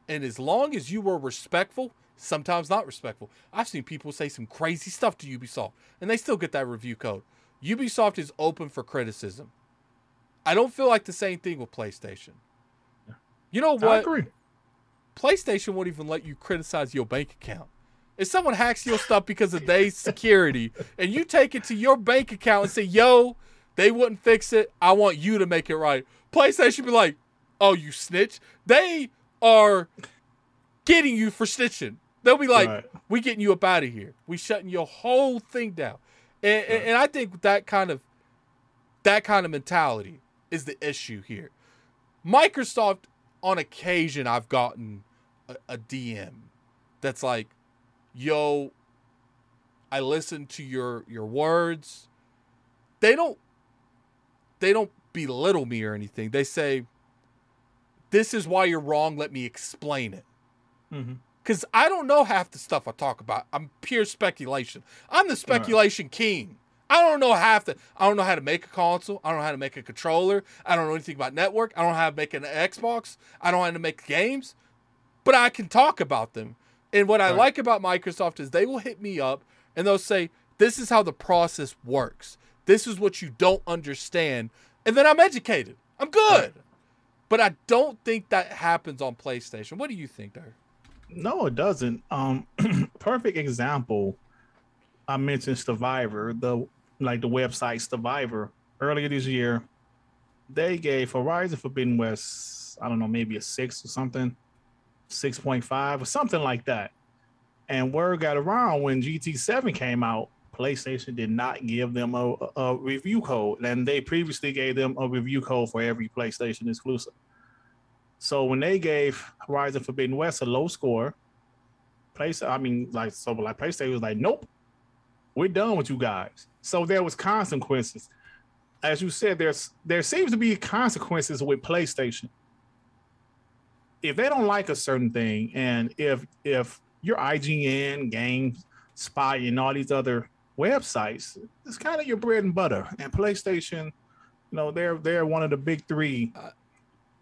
And as long as you were respectful, sometimes not respectful. I've seen people say some crazy stuff to Ubisoft and they still get that review code. Ubisoft is open for criticism. I don't feel like the same thing with PlayStation. You know I what? agree. PlayStation won't even let you criticize your bank account. If someone hacks your stuff because of their security and you take it to your bank account and say, yo, they wouldn't fix it. I want you to make it right. PlayStation be like, oh, you snitch. They are getting you for snitching. They'll be like, Right. we getting you up out of here. We shutting your whole thing down. And, and, and I think that kind of that kind of mentality is the issue here. Microsoft, on occasion, I've gotten a, a DM that's like, "Yo, I listened to your your words." They don't they don't belittle me or anything. They say, "This is why you're wrong. Let me explain it." Mhm. Because I don't know half the stuff I talk about. I'm pure speculation. I'm the speculation king. I don't know half the. I don't know how to make a console. I don't know how to make a controller. I don't know anything about network. I don't know how to make an Xbox. I don't know how to make games. But I can talk about them. And what I like about Microsoft is they will hit me up and they'll say, "This is how the process works. this is what you don't understand, and then I'm educated. I'm good. But I don't think that happens on PlayStation. What do you think, there? No, it doesn't. Um, [clears throat] perfect example. I mentioned Survivor, the like the website Survivor earlier this year. They gave Horizon Forbidden West, I don't know, maybe a six or something, six point five or something like that. And word got around when GT7 came out, PlayStation did not give them a, a, review code, and they previously gave them a review code for every PlayStation exclusive. So when they gave Horizon Forbidden West a low score, place I mean, like so, like PlayStation was like, nope, we're done with you guys. So there was consequences. As you said, there's there seems to be consequences with PlayStation. If they don't like a certain thing, and if if your IGN, GameSpot, and all these other websites, it's kind of your bread and butter. And PlayStation, you know, they're they're one of the big three. Uh,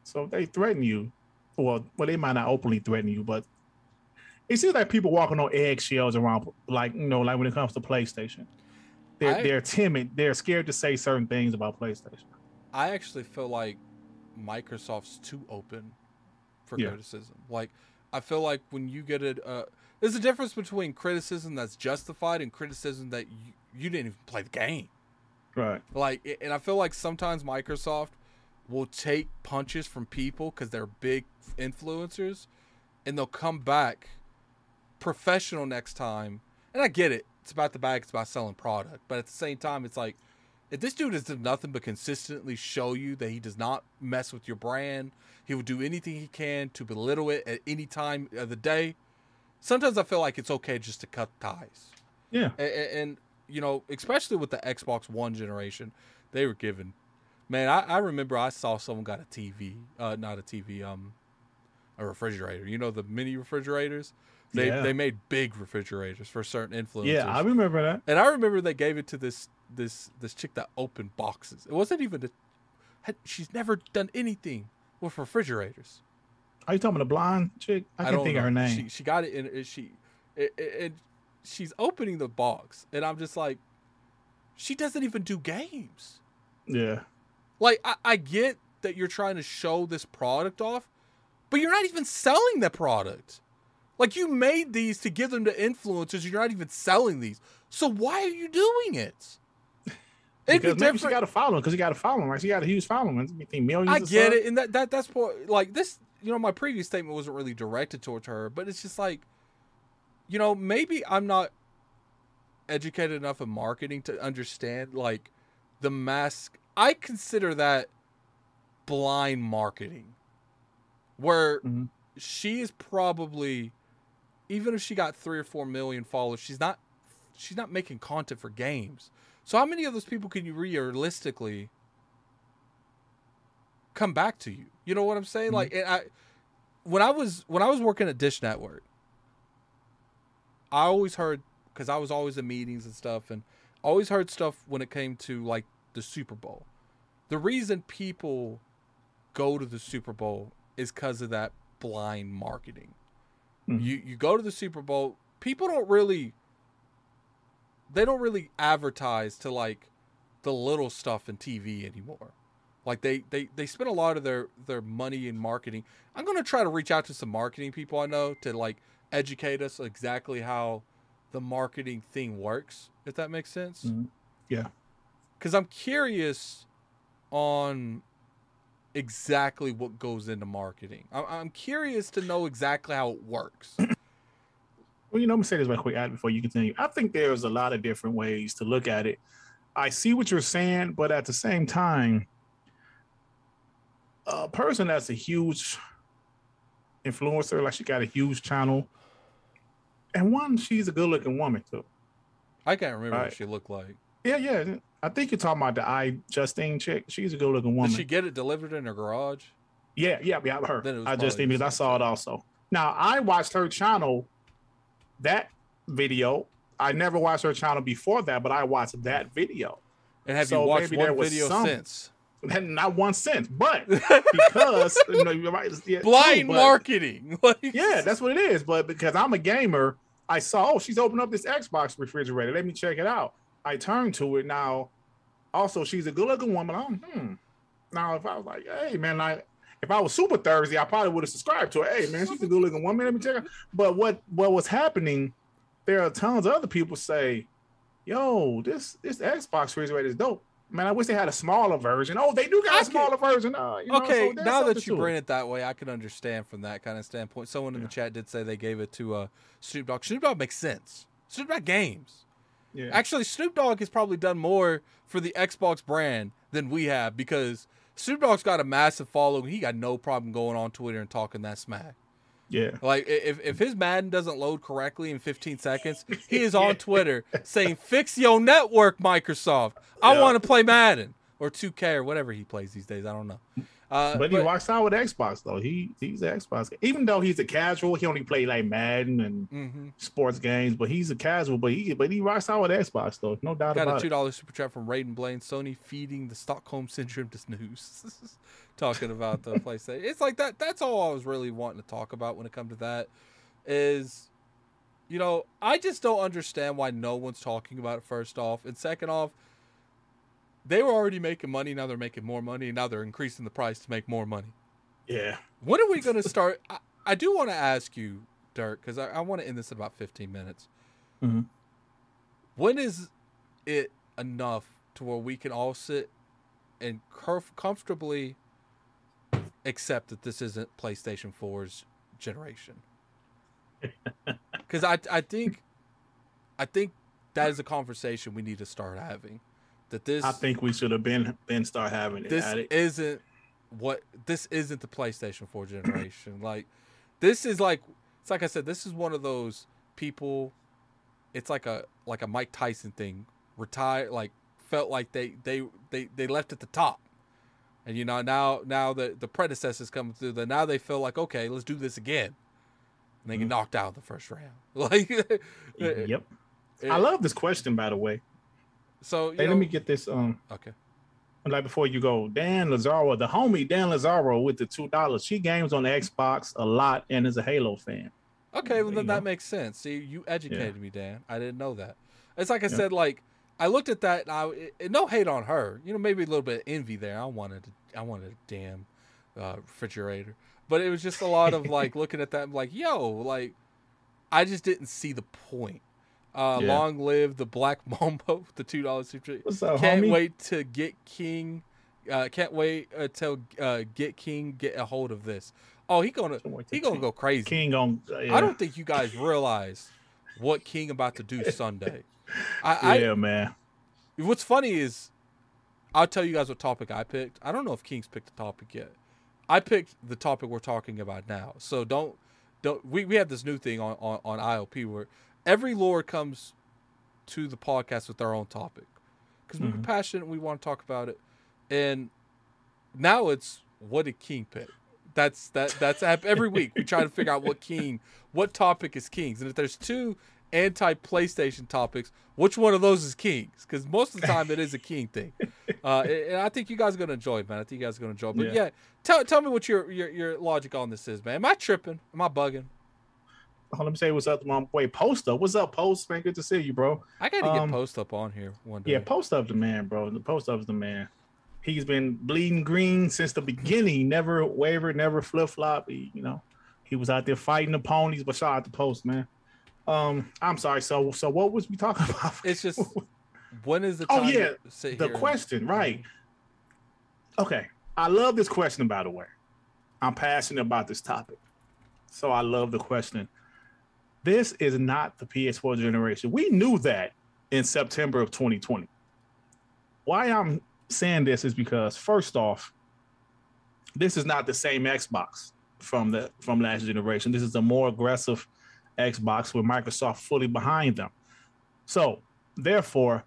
so they threaten you. Well, well, they might not openly threaten you, but it seems like people walking on eggshells around, like you know, like when it comes to PlayStation. They're I, they're timid. They're scared to say certain things about PlayStation. I actually feel like Microsoft's too open for yeah. criticism. Like, I feel like when you get it, uh, there's a difference between criticism that's justified and criticism that you, you didn't even play the game. Right. Like, and I feel like sometimes Microsoft will take punches from people because they're big influencers, and they'll come back professional next time. And I get it; it's about the bag, it's about selling product. But at the same time, it's like if this dude has done nothing but consistently show you that he does not mess with your brand, he will do anything he can to belittle it at any time of the day. Sometimes I feel like it's okay just to cut ties. Yeah, and, and you know, especially with the Xbox One generation, they were given Man, I, I remember I saw someone got a TV, uh, not a TV, um, a refrigerator. You know the mini refrigerators. They yeah. they made big refrigerators for certain influencers. Yeah, I remember that. And I remember they gave it to this this this chick that opened boxes. It wasn't even a, had, she's never done anything with refrigerators. Are you talking about the blonde chick? I, I can't think know. of her name. She, she got it in. She it, she's opening the box, and I'm just like, she doesn't even do games. Yeah. Like, I, I get that you're trying to show this product off, but you're not even selling the product. Like, you made these to give them to influencers. You're not even selling these. So why are you doing it? It'd because be maybe she got to follow because you got to follow him, right? She got a huge following. Millions? I get it, and that, that that's what like this. You know, my previous statement wasn't really directed towards her, but it's just like, you know, maybe I'm not educated enough in marketing to understand like the mask I consider that blind marketing, where mm-hmm. she is probably, even if she got three or four million followers, she's not, she's not making content for games. So how many of those people can you realistically come back to you? You know what I'm saying? Mm-hmm. Like, I, when I was when I was working at Dish Network, I always heard because I was always in meetings and stuff, and always heard stuff when it came to like the Super Bowl the reason people go to the Super Bowl is because of that blind marketing. Mm-hmm. You you go to the Super Bowl, people don't really they don't really advertise to like the little stuff in TV anymore. Like they they they spend a lot of their their money in marketing. I'm going to try to reach out to some marketing people I know to like educate us exactly how the marketing thing works, if that makes sense. Mm-hmm. Yeah. Cuz I'm curious on exactly what goes into marketing. I'm curious to know exactly how it works. [clears throat] Well, you know, I'm gonna say this right quick Ad, before you continue. I think there's a lot of different ways to look at it. I see what you're saying, but at the same time, a person that's a huge influencer, like she got a huge channel, and one, she's a good-looking woman too. I can't remember right. what she looked like. Yeah, yeah. I think you're talking about the I Justine chick. She's a good looking woman. Did she get it delivered in her garage? Yeah, yeah, yeah. Her. iJustine because I saw it also. Now I watched her channel, that video. I never watched her channel before that, but I watched that video. And have so you watched one video some, since? Not one since, but [laughs] because you know, you're right, yeah, blind too, marketing. [laughs] yeah, that's what it is. But because I'm a gamer, I saw oh she's opened up this Xbox refrigerator. Let me check it out. I turn to it now. Also, she's a good looking woman. I'm, hmm. Now, if I was like, hey man, like if I was super thirsty, I probably would have subscribed to her. Hey man, she's a good looking woman. Let me check her. But what what was happening? There are tons of other people say, "Yo, this this Xbox refrigerator is dope." Man, I wish they had a smaller version. Oh, they do got I a smaller version. Uh, you know, okay, so now that you bring it. that way, I can understand from that kind of standpoint. Someone in the chat did say they gave it to uh, Snoop Dogg. Snoop Dogg makes sense. Snoop Dogg games. Yeah. Actually, Snoop Dogg has probably done more for the Xbox brand than we have because Snoop Dogg's got a massive following. He got no problem going on Twitter and talking that smack. yeah. Like if, if his Madden doesn't load correctly in 15 seconds, he is [laughs] on Yeah. Twitter saying, "Fix your network, Microsoft. I Yeah. want to play Madden or 2K or whatever he plays these days. I don't know." Uh, But, he rocks out with Xbox though. He he's an Xbox. Even though he's a casual, he only play like Madden and mhm. sports games. But he's a casual. But he but he rocks out with Xbox though. No doubt Got about it. Got a two dollars super chat from Raiden Blade. Sony feeding the Stockholm syndrome to snooze. [laughs] Talking about the [laughs] PlayStation. It's like that. That's all I was really wanting to talk about when it comes to that. Is, you know, I just don't understand why no one's talking about it. First off, and second off, they were already making money. Now they're making more money. Now they're increasing the price to make more money. Yeah. When are we [laughs] going to start? I, I do want to ask you, Dirk, because I, I want to end this in about 15 minutes. Mhm. When is it enough to where we can all sit and comf- comfortably accept that this isn't PlayStation 4's generation? [laughs] Because I, I think, I think that is a conversation we need to start having. That this, I think we should have been been start having it. this at it. isn't what this isn't the PlayStation 4 generation. [clears throat] like this is like it's like I said, this is one of those people it's like a like a Mike Tyson thing. Retire like felt like they they they they left at the top. And you know, now now the the predecessors coming through that now they feel like okay, let's do this again. And they get Mhm. knocked out in the first round. [laughs] Like Yep. it- [laughs] I love this question by the way. So you Hey, know, let me get this um okay. like before you go, Dan Lazaro, the homie Dan Lazaro with the two dollars. She games on the Xbox a lot and is a Halo fan. Okay, well then that makes sense. See, you educated me, Dan. I didn't know that. It's like I Yeah. said, like I looked at that and I it, it- no hate on her. You know, maybe a little bit of envy there. I wanted I wanted a damn uh, refrigerator, but it was just a lot of like [laughs] looking at that like, yo, like I just didn't see the point. Uh, Yeah. Long live the Black [laughs] Mamba, the two dollars super. What's up, Can't homie? wait to get King. Uh, can't wait until uh, get King get a hold of this. Oh, he gonna he to gonna go crazy. King on uh, yeah. I don't think you guys realize what King about to do [laughs] Sunday. I, yeah, man. What's funny is I'll tell you guys what topic I picked. I don't know if King's picked the topic yet. I picked the topic we're talking about now. So don't don't we, we have this new thing on, on, on ILP where every lord comes to the podcast with their own topic. Because we're Mhm. passionate and we want to talk about it. And now it's what did King pick? That's that that's every week we try to figure out what [laughs] King what topic is King's. And if there's two anti PlayStation topics, which one of those is King's? Because most of the time it is a King thing. [laughs] Uh, and I think you guys are gonna enjoy it, man. I think you guys are gonna enjoy it. But yeah, Yeah. tell tell me what your, your your logic on this is, man. Am I tripping? Am I bugging? Hold on, let me say what's up my boy Post Up. What's up, Post? Man, good to see you, bro. I gotta get Um, post up on here one day. Yeah, Post Up's the man, bro. The Post Up's the man. He's been bleeding green since the beginning. He never wavered, never flip flop. You know, he was out there fighting the ponies. But shout out to Post, man. Um, I'm sorry. So, so what was we talking [laughs] about? It's just when is the Oh, yeah, to sit the here and- question, right? Okay, I love this question. By the way, I'm passionate about this topic, so I love the question. This is not the PS4 generation. We knew that in September of 2020. Why I'm saying this is because first off, this is not the same Xbox from the from last generation. This is a more aggressive Xbox with Microsoft fully behind them. So, therefore,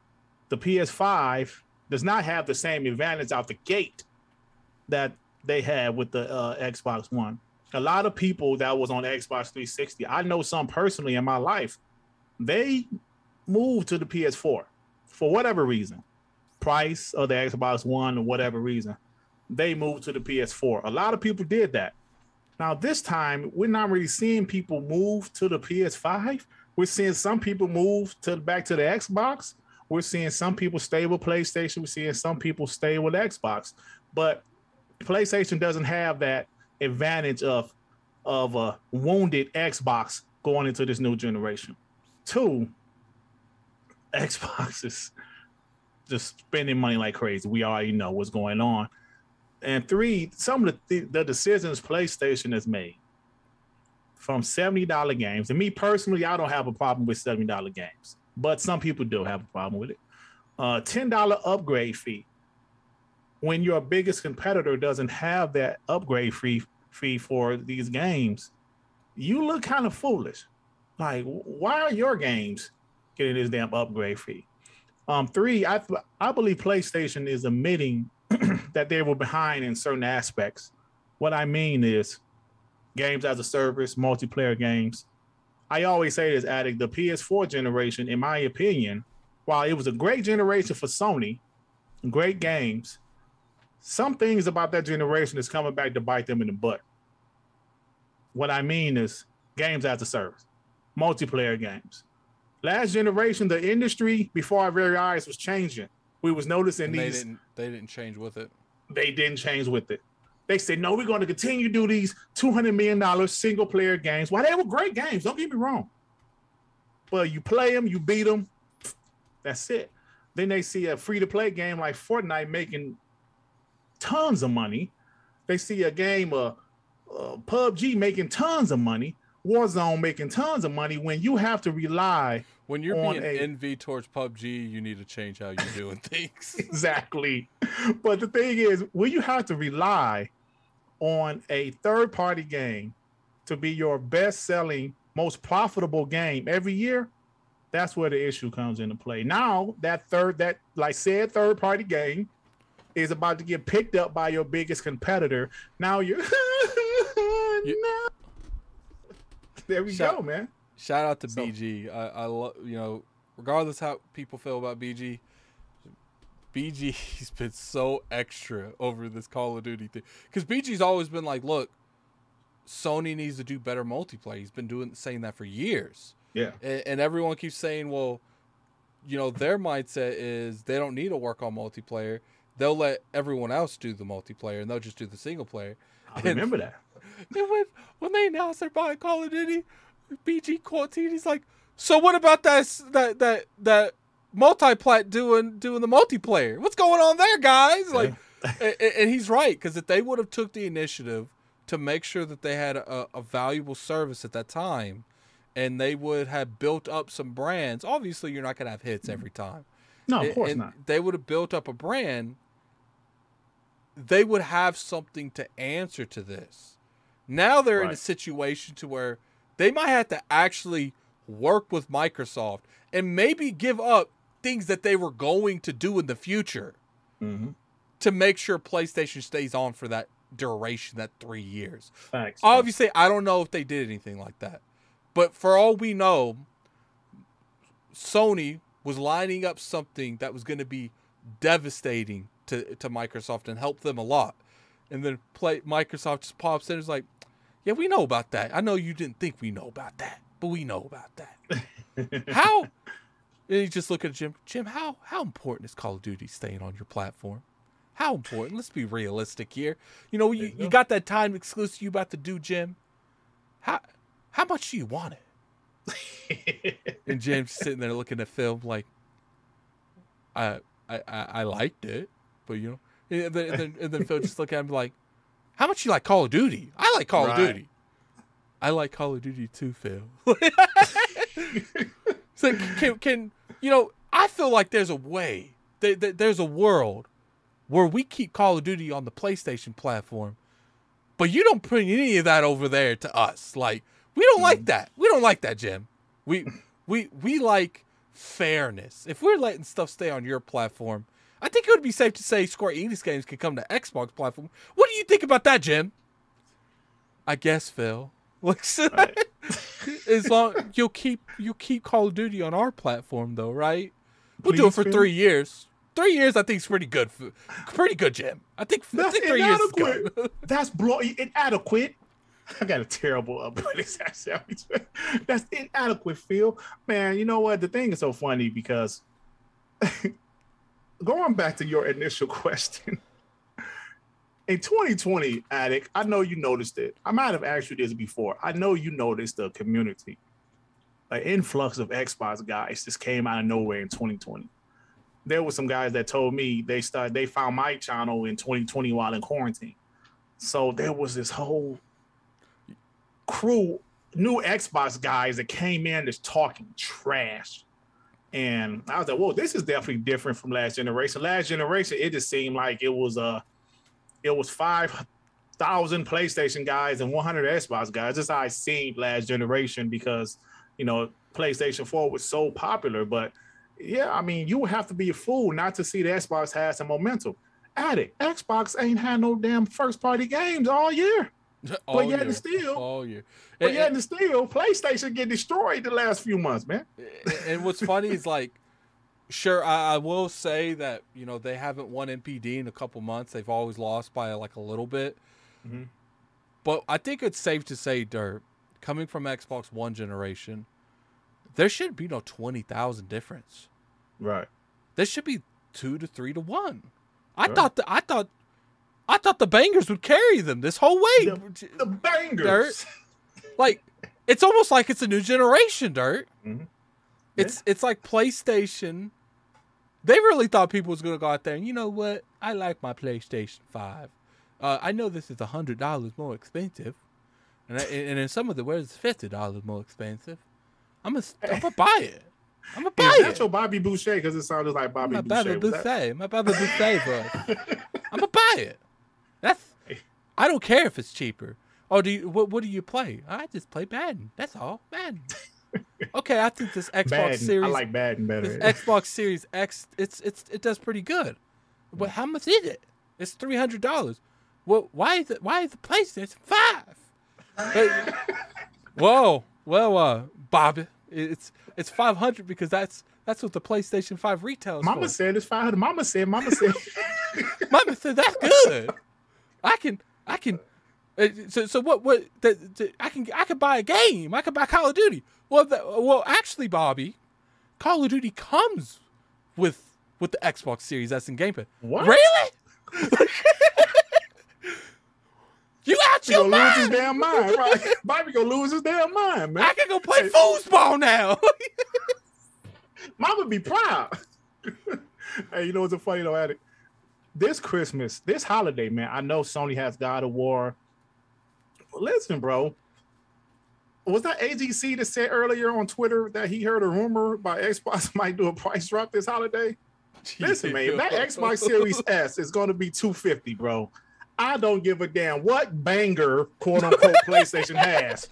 the PS5 does not have the same advantage out the gate that they had with the uh, Xbox One. A lot of people that was on Xbox 360, I know some personally in my life, they moved to the PS4 for whatever reason, price of the Xbox One or whatever reason. They moved to the PS4. A lot of people did that. Now this time, we're not really seeing people move to the PS5. We're seeing some people move to back to the Xbox we're seeing some people stay with PlayStation. We're seeing some people stay with Xbox, but PlayStation doesn't have that advantage of of a wounded Xbox going into this new generation. Two, Xbox is just spending money like crazy. We already know what's going on. And three, some of the, the decisions PlayStation has made from $70 games. And me personally, I don't have a problem with $70 games, but some people do have a problem with it. Uh, $10 upgrade fee. When your biggest competitor doesn't have that upgrade fee fee for these games, you look kind of foolish. Like, why are your games getting this damn upgrade fee? Um, three, I I believe PlayStation is admitting [clears throat] that they were behind in certain aspects. What I mean is games as a service, multiplayer games. I always say this, Addict, the PS4 generation, in my opinion, while it was a great generation for Sony, great games, some things about that generation is coming back to bite them in the butt. What I mean is games as a service, multiplayer games. Last generation, the industry before our very eyes was changing. We was noticing And these. they didn't they didn't change with it. they didn't change with it. They said, no, we're going to continue to do these $200 million single player games. Why they were great games, don't get me wrong. But you play them, you beat them, that's it. Then they see a free to play game like Fortnite making tons of money. They see a game, of uh, PUBG making tons of money, Warzone making tons of money when you have to rely When you're On being a- envy towards PUBG, you need to change how you're doing [laughs] things. exactly. But the thing is, when you have to rely on a third party game to be your best selling, most profitable game every year, that's where the issue comes into play. Now, that third, that like said third party game is about to get picked up by your biggest competitor. Now you're [laughs] no. There we Shout- go, man. Shout out to So- BG. I, I love you know, regardless how people feel about BG, BG's [laughs] been so extra over this Call of Duty thing because BG's always been like, look, Sony needs to do better multiplayer. He's been doing saying that for years, Yeah. and, and everyone keeps saying, well, you know, their mindset is they don't need to work on multiplayer. They'll let everyone else do the multiplayer, and they'll just do the single player. I remember that. And [laughs] when when they announced they're buying Call of Duty, BG Quarantine, he's like, so what about that that that that multiplat doing doing the multiplayer? What's going on there, guys? Like, and, [laughs] and he's right because if they would have took the initiative to make sure that they had a, a valuable service at that time, and they would have built up some brands. Obviously, you're not gonna have hits every time. No, of And- course and not. They would have built up a brand. They would have something to answer to this. Now they're in a situation to where they might have to actually work with Microsoft and maybe give up things that they were going to do in the future hmm to make sure PlayStation stays on for that duration, that three years. Thanks. Obviously, I don't know if they did anything like that. But for all we know, Sony was lining up something that was going to be devastating to, to Microsoft and help them a lot. And then play Microsoft just pops in and is like, yeah, we know about that. I know you didn't think we know about that, but we know about that. [laughs] how? And you just look at Jim. Jim, how how important is Call of Duty staying on your platform? How important? Let's be realistic here. You know, you, you got that time exclusive you about to do, Jim. How how much do you want it? [laughs] And Jim's sitting there looking at film like, I I, I liked it, but you know, and then, and then, and then Phil just look at him like, how much you like Call of Duty? I like Call of Duty. I like Call of Duty too, Phil. [laughs] it's like, can, can you know? I feel like there's a way, there, there- there's a world where we keep Call of Duty on the PlayStation platform, but you don't bring any of that over there to us. Like we don't like mm. that. We don't like that, Jim. We we we like fairness. If we're letting stuff stay on your platform, I think it would be safe to say Square Enix games can come to Xbox platform. What do you think about that, Jim? I guess Phil. [laughs] So- [laughs] as long you'll keep you'll keep Call of Duty on our platform though, right? We'll do it for Phil. three years. Three years, I think, is pretty good. For, pretty good, Jim. I think, I That's think three years is inadequate. good. [laughs] That's blow inadequate. I got a terrible upbringing. That's inadequate, Phil. Man, you know what? The thing is so funny because going back to your initial [laughs] question. In 2020, Addict, I know you noticed it. I might have asked you this before. I know you noticed the community. An influx of Xbox guys just came out of nowhere in 2020. There were some guys that told me they started they found my channel in 2020 while in quarantine. So there was this whole crew, new Xbox guys that came in just talking trash. And I was like, whoa, this is definitely different from last generation. Last generation, it just seemed like it was uh it was five thousand PlayStation guys and 100 Xbox guys. That's how I seen last generation because you know PlayStation 4 was so popular. But yeah, I mean, you would have to be a fool not to see the Xbox has some momentum. At it, Xbox ain't had no damn first party games all year. [laughs] all but yet year. and still, all year. but And- yet and still, PlayStation get destroyed the last few months, man. and- and what's funny is like sure I, I will say that you know they haven't won NPD in a couple months they've always lost by like a little bit Mhm. but i think it's safe to say dirt coming from xbox one generation there should be no 20000 difference Right. there should be two to three to one i Right. thought that i thought i thought the bangers would carry them this whole way The, the bangers. Dirt. like it's almost like it's a new generation dirt Mhm. it's it's like playstation they really thought people was going to go out there and you know what i like my playstation 5 uh, i know this is a hundred dollars more expensive and, I, and in some of the words fifty dollars more expensive i'm gonna I'm gonna buy it i'm gonna buy that it your Bobby Boucher? Because it sounded like Bobby my Boucher. Was that- my Baba Boucher, bro. I'm gonna buy it. That's. I don't care if it's cheaper. Oh, do you? What? What do you play? I just play Madden. That's all. Madden. [laughs] Okay, I think this Xbox Madden. Series, I like Madden better. Xbox Series X, it's it's it does pretty good. But how much is it? It's three hundred dollars. Well, why is it? Why is the PlayStation Five? But- [laughs] whoa, well, uh, Bob, it's it's five hundred because that's that's what the PlayStation Five retails for. Mama for. said it's 500. Mama said, Mama said, [laughs] Mama said that's good. I can, I can. uh, So, so what? What? The, the, I can, I can buy a game. I can buy Call of Duty. Well, the, well, actually, Bobby, Call of Duty comes with with the Xbox Series S and gamepad. What? Really? [laughs] you out your gonna lose his damn mind. Right? [laughs] Bobby gonna lose his damn mind, man. I can go play foosball now. [laughs] Mama be proud. hey, you know what's a funny though, Addict? This Christmas, this holiday, man, I know Sony has God of War. Listen, bro. Was that AGC that said earlier on Twitter that he heard a rumor about Xbox [laughs] might do a price drop this holiday? Listen, man, that [laughs] Xbox Series S is going to be 250, bro. I don't give a damn what banger, quote unquote, [laughs] PlayStation has.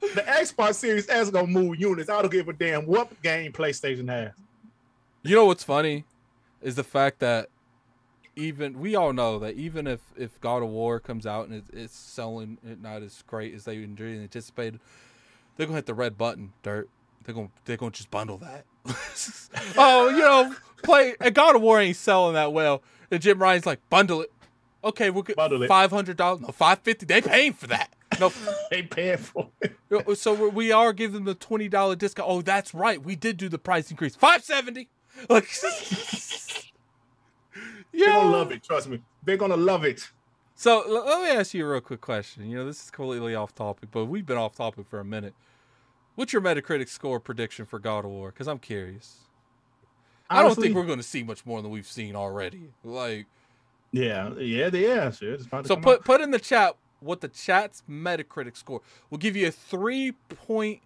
The Xbox Series S gonna move units. I don't give a damn what game PlayStation has. You know what's funny is the fact that even we all know that even if if God of War comes out and it, it's selling it not as great as they anticipated, they're gonna hit the red button. Dirt. They're gonna they're gonna just bundle that. [laughs] oh, you know, play and God of War ain't selling that well. And Jim Ryan's like bundle it. Okay, we'll get five hundred dollars. No, five fifty. They paying for that. No, [laughs] They paying for it. [laughs] Uh, so we're- we are giving them the twenty dollar discount. Oh, that's right. We did do the price increase. Five seventy. Like, They're gonna love it. Trust me. They're gonna love it. So let me ask you a real quick question. You know, this is completely off topic, but we've been off topic for a minute. What's your Metacritic score prediction for God of War? Because I'm curious. I don't think we're going to see much more than we've seen already. Like, Yeah, yeah, yeah. About so put out. put in the chat what the chat's Metacritic score. We'll give you a three point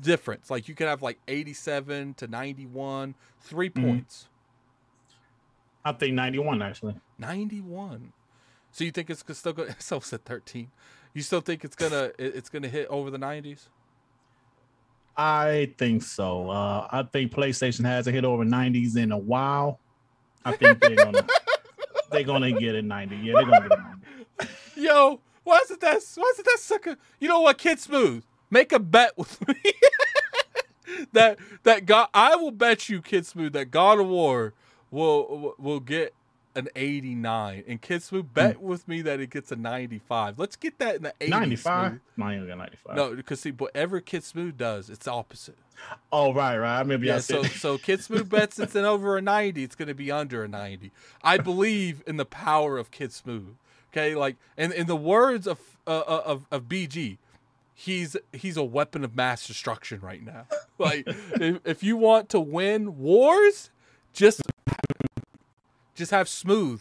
difference. Like you could have like 87 to 91, 3 Mhm. points. I think 91 actually. 91. So you think it's still going? So said 13. You still think it's gonna it's gonna hit over the 90s? I think so. Uh, I think PlayStation hasn't hit over 90s in a while. I think they're gonna [laughs] they're gonna get it 90. Yeah, they're gonna get it 90. [laughs] Yo, why is it that? Why is it that sucker? You know what, Kid Smooth? Make a bet with [laughs] me. that that God, I will bet you, Kid Smooth, that God of War will will get an 89, and Kid Smooth bet with me that it gets a 95. Let's get that in the 80s. 95? Smooth. No, got 95. No, because see, whatever Kid Smooth does, it's opposite. Oh, right, right. I remember Yeah, so [laughs] so Kid Smooth bets it's an over a 90, it's going to be under a 90. I believe in the power of Kid Smooth. Okay, like in in the words of uh, uh, of of BG, he's he's a weapon of mass destruction right now. [laughs] Like if, if you want to win wars, just just have Smooth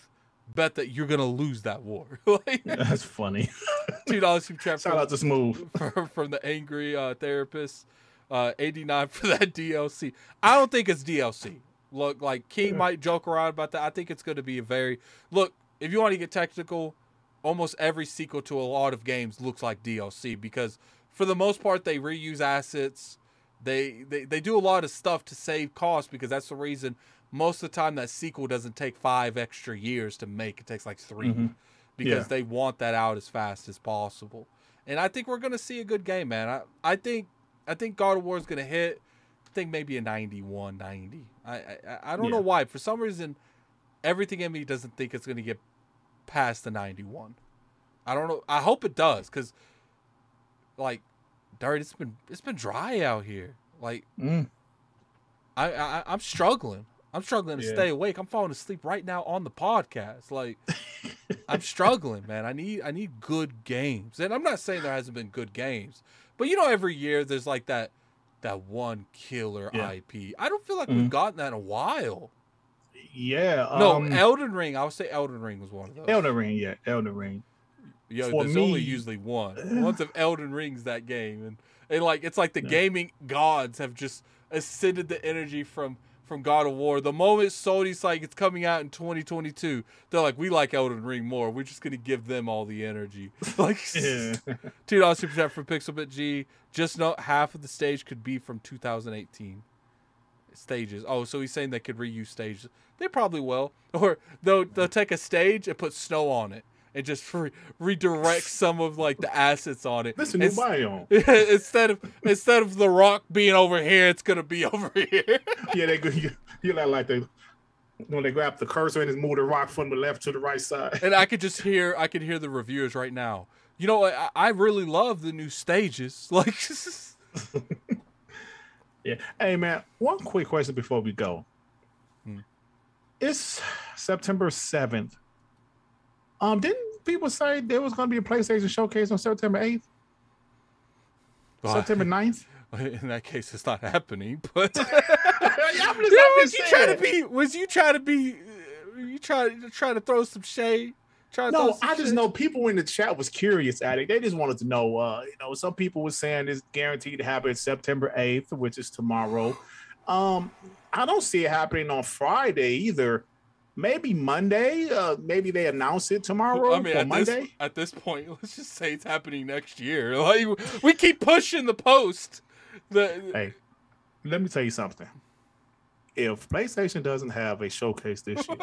bet that you're to lose that war. [laughs] like [laughs] That's funny. [laughs] two dollars super chat Shout out to Smooth. from, from the angry uh, therapist. Uh, 89 for that DLC. I don't think it's DLC. Look, like King might joke around about that. I think it's going to be a very look. If you want to get technical, almost every sequel to a lot of games looks like DLC because for the most part they reuse assets. They they, they do a lot of stuff to save costs because that's the reason most of the time that sequel doesn't take five extra years to make. It takes like 3 Mhm. because Yeah. they want that out as fast as possible. And I think we're gonna see a good game, man. I, I think I think God of War is gonna hit. I think maybe a 91, 90. I I, I don't know why. For some reason, everything in me doesn't think it's gonna get past the 91. I don't know. I hope it does, because like, Dirt, it's been it's been dry out here. Like Mm. I, I I'm struggling. I'm struggling to Yeah. stay awake. I'm falling asleep right now on the podcast. Like I'm struggling, man. I need I need good games. And I'm not saying there hasn't been good games, but you know every year there's like that that one killer Yeah. IP. I don't feel like we've Mhm. gotten that in a while. Yeah. no, um, Elden Ring. I would say Elden Ring was one of those. Elden Ring, yeah, Elden Ring. Yo, for there's only usually one. [sighs] Once of Elden Rings that game, and and like it's like the gaming gods have just ascended the energy from from God of War. The moment Sony's like it's coming out in 2022, they're like, we like Elden Ring more. We're just gonna give them all the energy. [laughs] Like [laughs] Yeah. two dollars super chat from Pixelbit G. Just know half of the stage could be from 2018 stages. Oh, so he's saying they could reuse stages. They probably will, [laughs] or they'll they'll take a stage and put snow on it and just re- redirect some of like the assets on it. This is a new biome. instead of instead of the rock being over here, it's gonna be [laughs] over here. Yeah, they go. [laughs] You, you like like they when they grab the cursor and just move the rock from the left to the right side. and I could just hear I could hear the reviewers right now. You know, I, I really love the new stages. [laughs] Like, Yeah. Hey man, one quick question before we go. Hmm. It's September seventh. Um, didn't people say there was going to be a PlayStation showcase on September eighth, September 9th? in that case, it's not happening. But [laughs] yeah, [laughs] I'm just, know, was you trying to be? Was you trying to be? uh, You try to try to throw some shade? Try to No, I just know people in the chat was curious at it. They just wanted to know. Uh, you know, some people were saying it's guaranteed to happen September eighth, which is tomorrow. Um, I don't see it happening on Friday either. Maybe Monday. Uh, maybe they announce it tomorrow I mean, at Monday. this, at this point, [laughs] let's just say it's happening next year. [laughs] Like we keep pushing the post. The Hey, let me tell you something. If PlayStation doesn't have a showcase this year,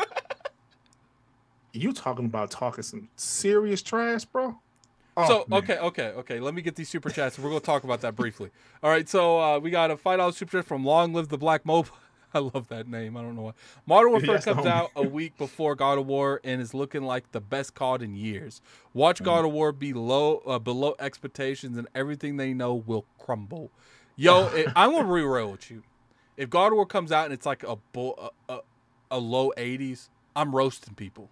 [laughs] you talking about talking some serious trash, bro? Oh, so man. okay, okay, okay. Let me get these super chats. We're gonna talk about that briefly. All right. So uh, we got a five dollar super chat from Long Live the Black Mobile. [laughs] I love that name. I don't know why. Modern [laughs] Warfare comes out a week before God of War and is looking like the best COD in years. Watch Mm-hmm. God of War be low, uh, below expectations, and everything they know will crumble. Yo, [laughs] it, I'm gonna be real with you. If God of War comes out and it's like a bull, a, a, a low 80s, I'm roasting people.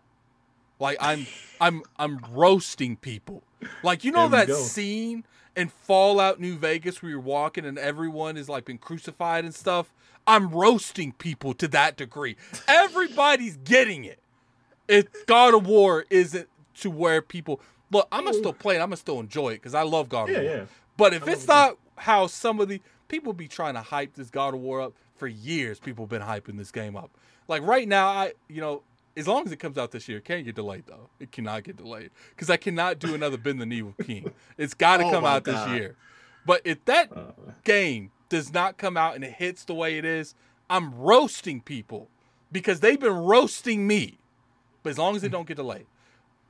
Like I'm, I'm, I'm roasting people. Like you know There that scene in Fallout New Vegas where you're walking and everyone is like been crucified and stuff. I'm roasting people to that degree. Everybody's getting it. If God of War isn't to where people look, I'm gonna still play it. I'm gonna still enjoy it because I love God Yeah, of War. yeah. But if it's it not how some of the people be trying to hype this God of War up for years, people have been hyping this game up. Like right now, I you know, as long as it comes out this year, it can't get delayed though. It cannot get delayed because I cannot do another bend the knee with King. It's got to Oh come out this year. But if that Uh, game does not come out and it hits the way it is, I'm roasting people because they've been roasting me. But as long as it don't get delayed.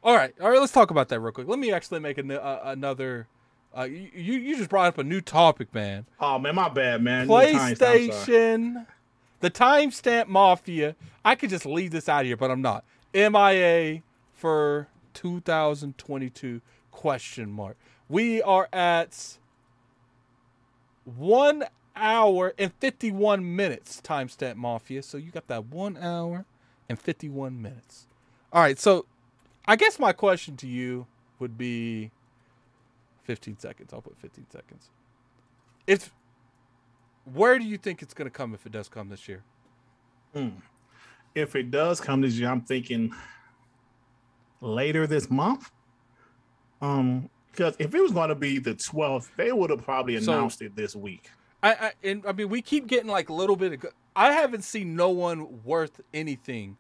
All right, all right. Let's talk about that real quick. Let me actually make an, uh, another. Uh, you you just brought up a new topic, man. oh man, my bad, man. PlayStation, the timestamp mafia. I could just leave this out here, but I'm not. MIA for 2022 question mark. We are at one hour and 51 minutes timestamp mafia. So you got that one hour and 51 minutes. All right. So I guess my question to you would be 15 seconds. I'll put 15 seconds. If where do you think it's going to come if it does come this year? Hmm. If it does come this year, I'm thinking later this month. Um, because if it was going to be the 12th, they would have probably So- announced it this week. I, I and I mean we keep getting like a little bit of. I haven't seen no one worth anything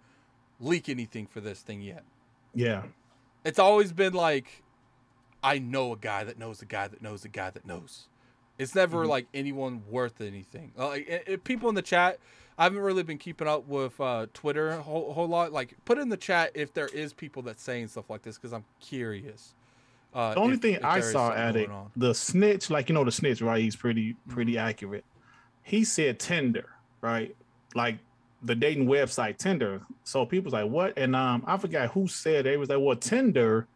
leak anything for this thing yet. Yeah. It's always been like, I know a guy that knows a guy that knows a guy that knows. It's never Mhm. like anyone worth anything. Uh, Like i- i- people in the chat, I haven't really been keeping up with uh, Twitter a whole, whole lot. Like put in the chat if there is people that saying stuff like this because I'm curious. Uh, The only if- thing if I saw at it, on. the snitch, like you know, the snitch, right? He's pretty Mm-hmm. pretty accurate. He said Tinder, right? Like the dating website Tinder. So people's like, what? And um, I forgot who said it. It was like, well, Tinder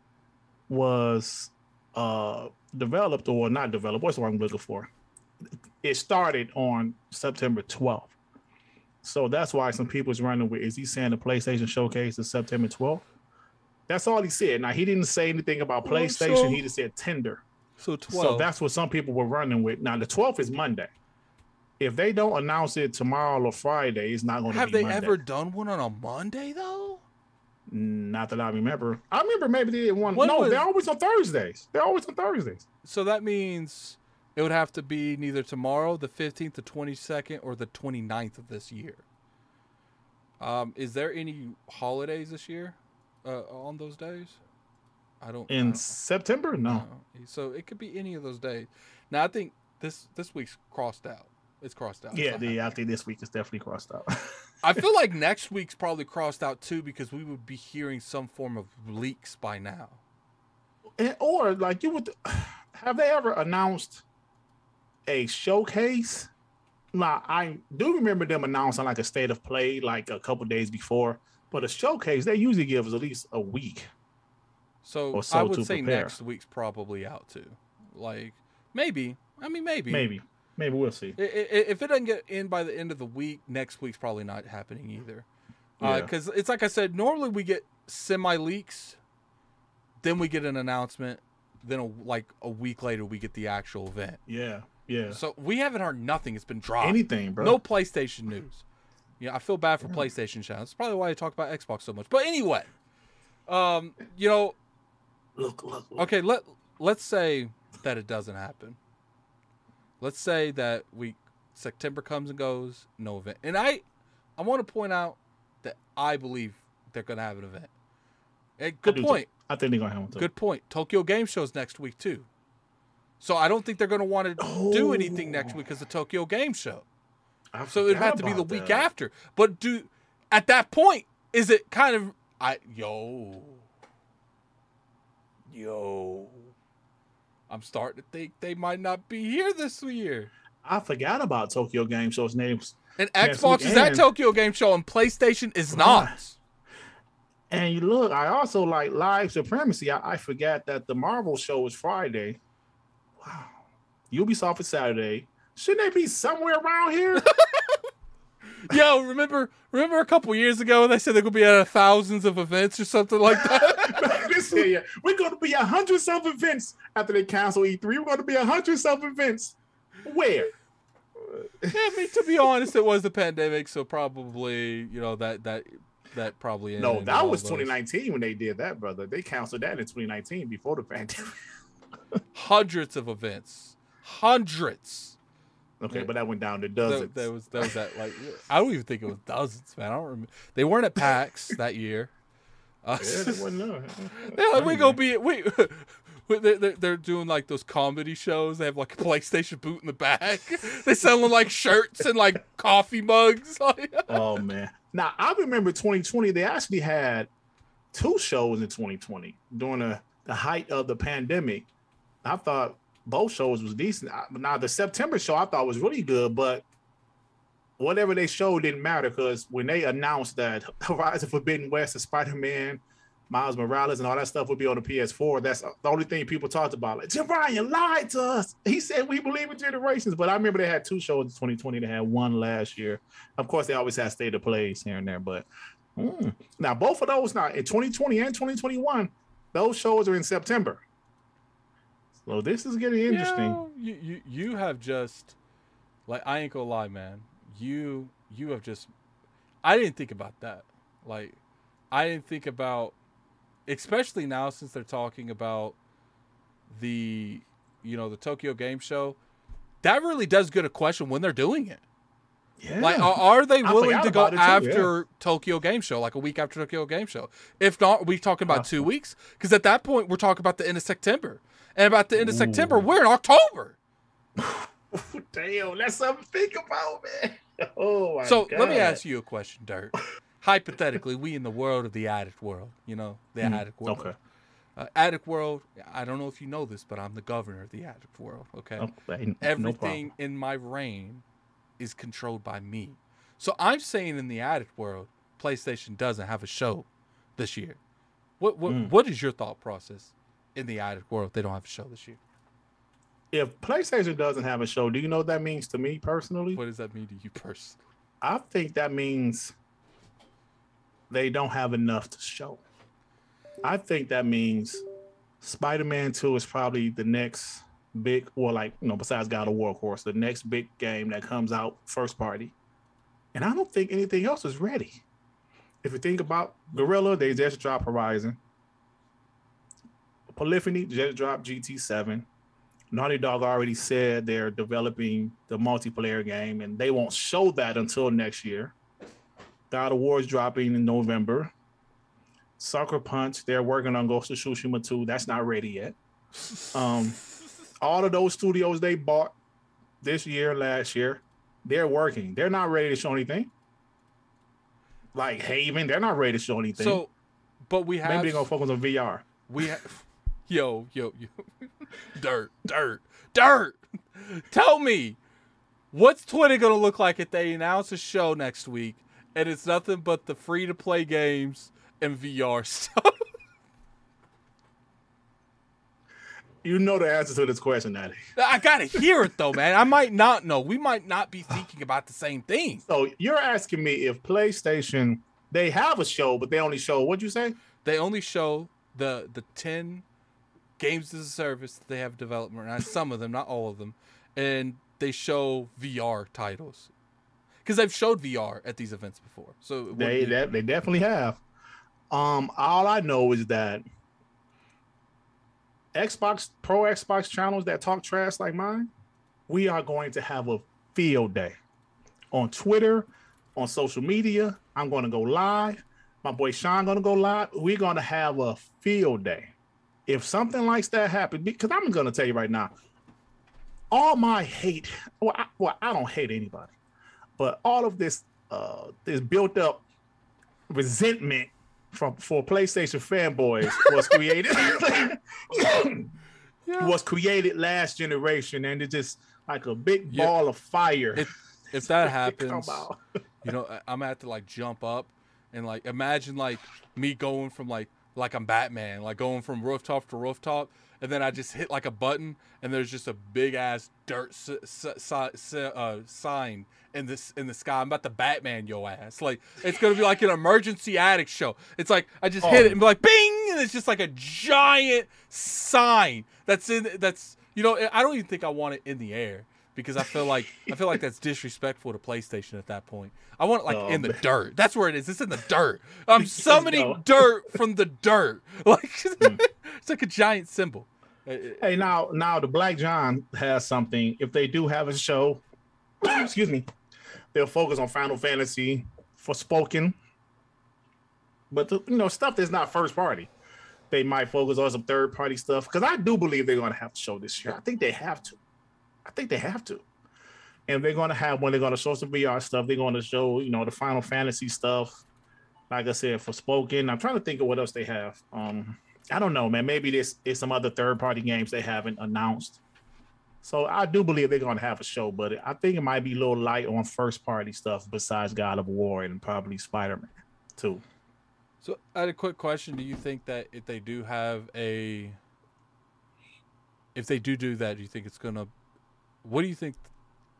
was uh developed or not developed. What's the word I'm looking for? It started on September 12th. So that's why some people's running with is he saying the PlayStation showcase is September 12th? That's all he said. Now he didn't say anything about PlayStation. so- he just said Tinder. So 12. So that's what some people were running with. Now the 12th is Monday. If they don't announce it tomorrow or Friday, it's not going to Have they Monday. ever done one on a Monday though? Not that I remember. I remember maybe they did one. When no, was- they're always on Thursdays. They're always on Thursdays. So that means it would have to be neither tomorrow, the 15th, the 22nd, or the 29th of this year. Um, is there any holidays this year uh, on those days? I don't. I In don't September, no. So it could be any of those days. Now I think this this week's crossed out. It's crossed out. Yeah, the, I think this week is definitely crossed out. [laughs] I feel like next week's probably crossed out too because we would be hearing some form of leaks by now. and, or like you would [sighs] have they ever announced a showcase? Now I do remember them announcing like a state of play like a couple days before, but a showcase they usually give us at least a week. So, so I would say prepare. next week's probably out too. Like maybe. I mean maybe. Maybe, maybe we'll see. I- I- If it doesn't get in by the end of the week, next week's probably not happening either. Yeah. Because it's like I said, normally we get semi leaks, then we get an announcement, then a, like a week later we get the actual event. Yeah, yeah. So we haven't heard nothing. It's been dropped. Anything, bro. No PlayStation news. Yeah, I feel bad for PlayStation channel. That's probably why I talk about Xbox so much. But anyway, um, you know, Look, look, look. okay, let let's say that it doesn't happen. Let's say that we September comes and goes, no event. And I I want to point out that I believe they're gonna have an event. Hey, good too. point. I think they're gonna have one too. Good point. Tokyo Game Show's next week too. So I don't think they're gonna want to do anything next Oh. week because the Tokyo Game Show. I So it'd have to be the week that. after. But do at that point, is it kind of I yo yo I'm starting to think they might not be here this year. I forgot about Tokyo Game Show's names. And Xbox is at. Tokyo Game Show and PlayStation is not. And you look, I also like Live Supremacy. I, I forgot that the Marvel show is Friday. Wow. Ubisoft is Saturday. Shouldn't they be somewhere around here? [laughs] Yo, remember remember a couple years ago when they said they're gonna be at thousands of events or something like that? Year, yeah. We're going to be a hundred self events after they cancel E3. We're going to be a hundred self events. Where? yeah, I mean to be honest, it was the pandemic, so probably, you know, that that that probably No, that was those. 2019 when they did that, brother. They canceled that in 2019 before the pandemic. [laughs] hundreds of events, hundreds. Okay, Yeah. but that went down to That, dozens. that was that was that like I don't even think it was dozens, man. I don't remember. They weren't at PAX that year. Uh, yeah, [laughs] they wasn't there. they're like, we gonna be we. [laughs] They're, they're doing like those comedy shows. They have like a PlayStation boot in the back. [laughs] They're selling like shirts and like coffee mugs. oh man. Now I remember 2020. They actually had two shows in 2020 during the, the height of the pandemic. I thought both shows was decent. Now the September show I thought was really good, but whatever they showed didn't matter because when they announced that [laughs] Horizon Forbidden West and Spider Man, Miles Morales, and all that stuff would be on the PS4, that's the only thing people talked about. Like, Jim Ryan lied to us. He said we believe in generations, but I remember they had two shows in 2020. They had one last year. Of course, they always had state of plays here and there, but mm. now both of those now in 2020 and 2021, those shows are in September. So this is getting interesting. You, you you have just like I ain't gonna lie, man. You you have just I didn't think about that. Like I didn't think about especially now since they're talking about the you know the Tokyo Game Show. That really does get a question when they're doing it. Yeah. Like, are, are they willing to go after yeah. Tokyo Game Show, like a week after Tokyo Game Show? If not, are we talking about uh, two weeks? Because at that point, we're talking about the end of September, and about the end of Ooh. September, we're in October. [laughs] Damn, that's something to think about, man. [laughs] Oh So God. let me ask you a question, Dirt hypothetically, we in the world of the addict world, you know, the mm, addict world. Okay. Uh, addict world. I don't know if you know this, but I'm the governor of the addict world. Okay. okay Everything no in my reign is controlled by me. So I'm saying in the addict world, PlayStation doesn't have a show this year. What what mm. what is your thought process in the addict world? They don't have a show this year. If PlayStation doesn't have a show, do you know what that means to me personally? What does that mean to you personally? I think that means they don't have enough to show. I think that means Spider-Man 2 is probably the next big, or like, you know, besides God of War, of course, the next big game that comes out first party. And I don't think anything else is ready. If you think about Guerrilla, they just dropped Horizon. Polyphony just dropped GT7. Naughty Dog already said they're developing the multiplayer game and they won't show that until next year. God of War is dropping in November. Sucker Punch, they're working on Ghost of Tsushima 2. That's not ready yet. Um, all of those studios they bought this year, last year, they're working. They're not ready to show anything. Like Haven, they're not ready to show anything. So, but we have. Maybe they're gonna focus on VR. We have. Yo, yo, yo. [laughs] dirt, dirt, dirt. Tell me, what's Twitter gonna look like if they announce a show next week and it's nothing but the free to play games and VR [laughs] stuff. You know the answer to this question, Natty. I gotta hear it though, man. I might not know. We might not be [sighs] thinking about the same thing. So you're asking me if PlayStation they have a show, but they only show what'd you say? They only show the the ten games as a service that they have development. Not some of them, not all of them, and they show VR titles because they've showed VR at these events before. So they they, they definitely have. Um, all I know is that Xbox Pro Xbox channels that talk trash like mine, we are going to have a field day on Twitter, on social media. I'm going to go live. My boy Sean going to go live. We're going to have a field day. If something like that happens, because I'm going to tell you right now, all my hate. Well I, well, I don't hate anybody. But all of this uh, this built up resentment from for PlayStation fanboys was created [laughs] yeah. was created last generation, and it's just like a big yeah. ball of fire. If, if that [laughs] happens, you know, I'm gonna have to like jump up and like imagine like me going from like like I'm Batman, like going from rooftop to rooftop, and then I just hit like a button, and there's just a big ass dirt uh, sign in this in the sky. I'm about to Batman your ass. Like it's gonna be like an emergency addict show. It's like I just oh. hit it and be like bing, and it's just like a giant sign that's in that's you know I don't even think I want it in the air because I feel like I feel like that's disrespectful to PlayStation at that point. I want it like oh, in the man. dirt. That's where it is. It's in the dirt. I'm [laughs] summoning dirt from the dirt. [laughs] Like mm. [laughs] it's like a giant symbol. Hey, now now the Black John has something. If they do have a show, [coughs] excuse me, they'll focus on Final Fantasy Forspoken. But the, you know, stuff that's not first party. They might focus on some third party stuff. Because I do believe they're gonna have to show this year. I think they have to. I think they have to. And they're gonna have when they're gonna show some VR stuff, they're gonna show, you know, the Final Fantasy stuff. Like I said, Forspoken, I'm trying to think of what else they have. Um, I don't know, man. Maybe this is some other third party games they haven't announced. So I do believe they're gonna have a show, but I think it might be a little light on first party stuff besides God of War and probably Spider Man too. So I had a quick question. Do you think that if they do have a if they do do that, do you think it's gonna what do you think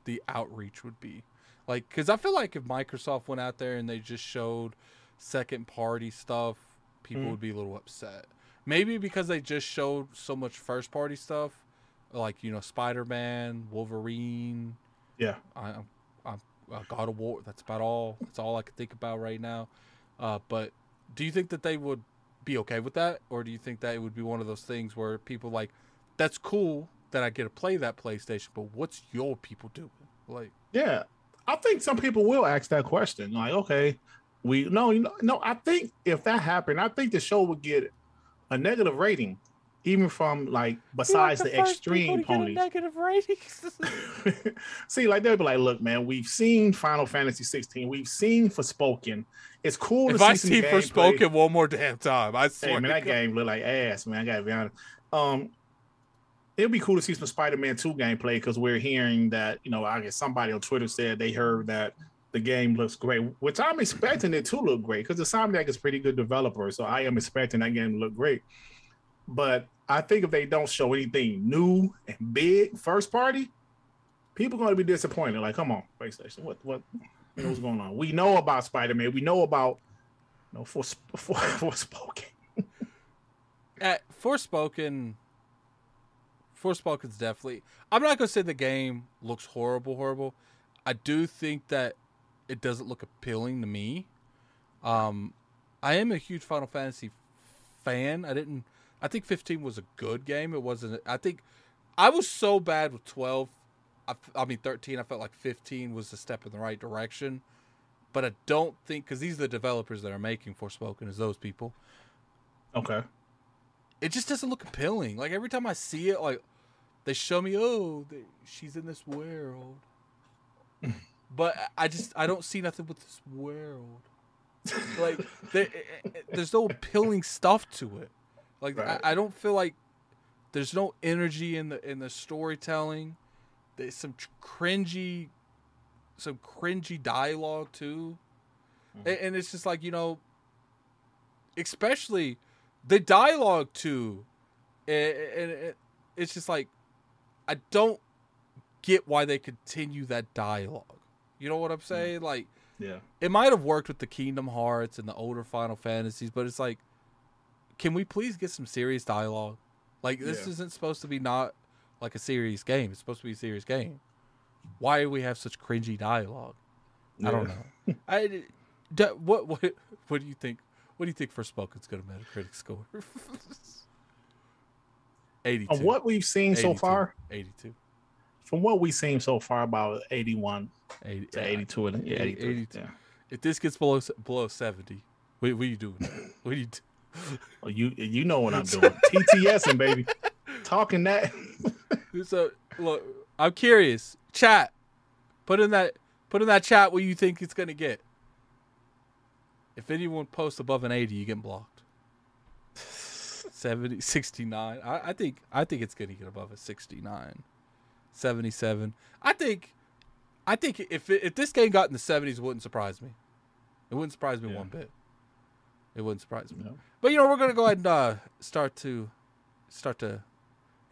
the outreach would be? Like, because I feel like if Microsoft went out there and they just showed second party stuff, people Mm. would be a little upset. Maybe because they just showed so much first party stuff, like you know Spider Man, Wolverine, Yeah. I, I'm, I'm uh, God of War. That's about all. That's all I can think about right now. Uh, but do you think that they would be okay with that, or do you think that it would be one of those things where people like, that's cool that I get to play that PlayStation, but what's your people doing? Like, Yeah, I think some people will ask that question. Like, okay, we no, you know, no. I think if that happened, I think the show would get a negative rating, even from like besides the, extreme ponies. negative ratings. [laughs] See, like they'll be like, look, man, we've seen Final Fantasy 16, we've seen Forspoken. It's cool if to I see some see gameplay. Forspoken one more damn time, I swear. Hey man, that God. game look like ass, man. I gotta be honest. Um, it'd be cool to see some Spider-Man 2 gameplay because we're hearing that, you know, I guess somebody on Twitter said they heard that the game looks great, which I'm expecting it to look great because the Insomniac is pretty good developer, so I am expecting that game to look great. But I think if they don't show anything new and big first party, people are going to be disappointed. Like, come on, PlayStation, what what you know, what's going on? We know about Spider-Man, we know about you know for [laughs] for Forspoken. at Forspoken, Forspoken's definitely. I'm not gonna say the game looks horrible, horrible. I do think that it doesn't look appealing to me. Um, I am a huge Final Fantasy fan. I didn't. I think 15 was a good game. It wasn't. I think I was so bad with 12. I, I mean 13. I felt like 15 was a step in the right direction. But I don't think because these are the developers that are making Forspoken is those people Okay. It just doesn't look appealing. Like every time I see it, like they show me, oh, they, she's in this world, [laughs] but I just I don't see nothing with this world. Like there, eh, eh, eh, there's no appealing stuff to it. Like Right. I, I don't feel like there's no energy in the in the storytelling. There's some cringy, some cringy dialogue too, Mhm. and, and it's just like you know, especially the dialogue too, and, and it, it's just like I don't get why they continue that dialogue. You know what I'm hmm. saying? Like Yeah. it might have worked with the Kingdom Hearts and the older Final Fantasies, but it's like, can we please get some serious dialogue? Like this Yeah. isn't supposed to be not like a serious game. It's supposed to be a serious game. Why do we have such cringy dialogue? I don't know. I what what [laughs] what do you think? What do you think Forspoken's to Metacritic score? [laughs] 82. From what we've seen so far, 82. from what we've seen so far, about 81 80, to 82. and- Yeah, 82. 82. Yeah. If this gets below below 70, what, what are you doing? [laughs] What are you do? Oh, you you know what I'm doing. [laughs] TTSing, baby. Talking that. So look, I'm curious. Chat, put in that put in that chat what you think it's gonna get. If anyone posts above an 80, you get blocked. 70, 69. I, I think I think it's gonna get above a 69. 77. I think I think if it, if this game got in the 70s, it wouldn't surprise me. It wouldn't surprise me Yeah. one bit. It wouldn't surprise me. You know? But you know, we're gonna go ahead and uh, start to start to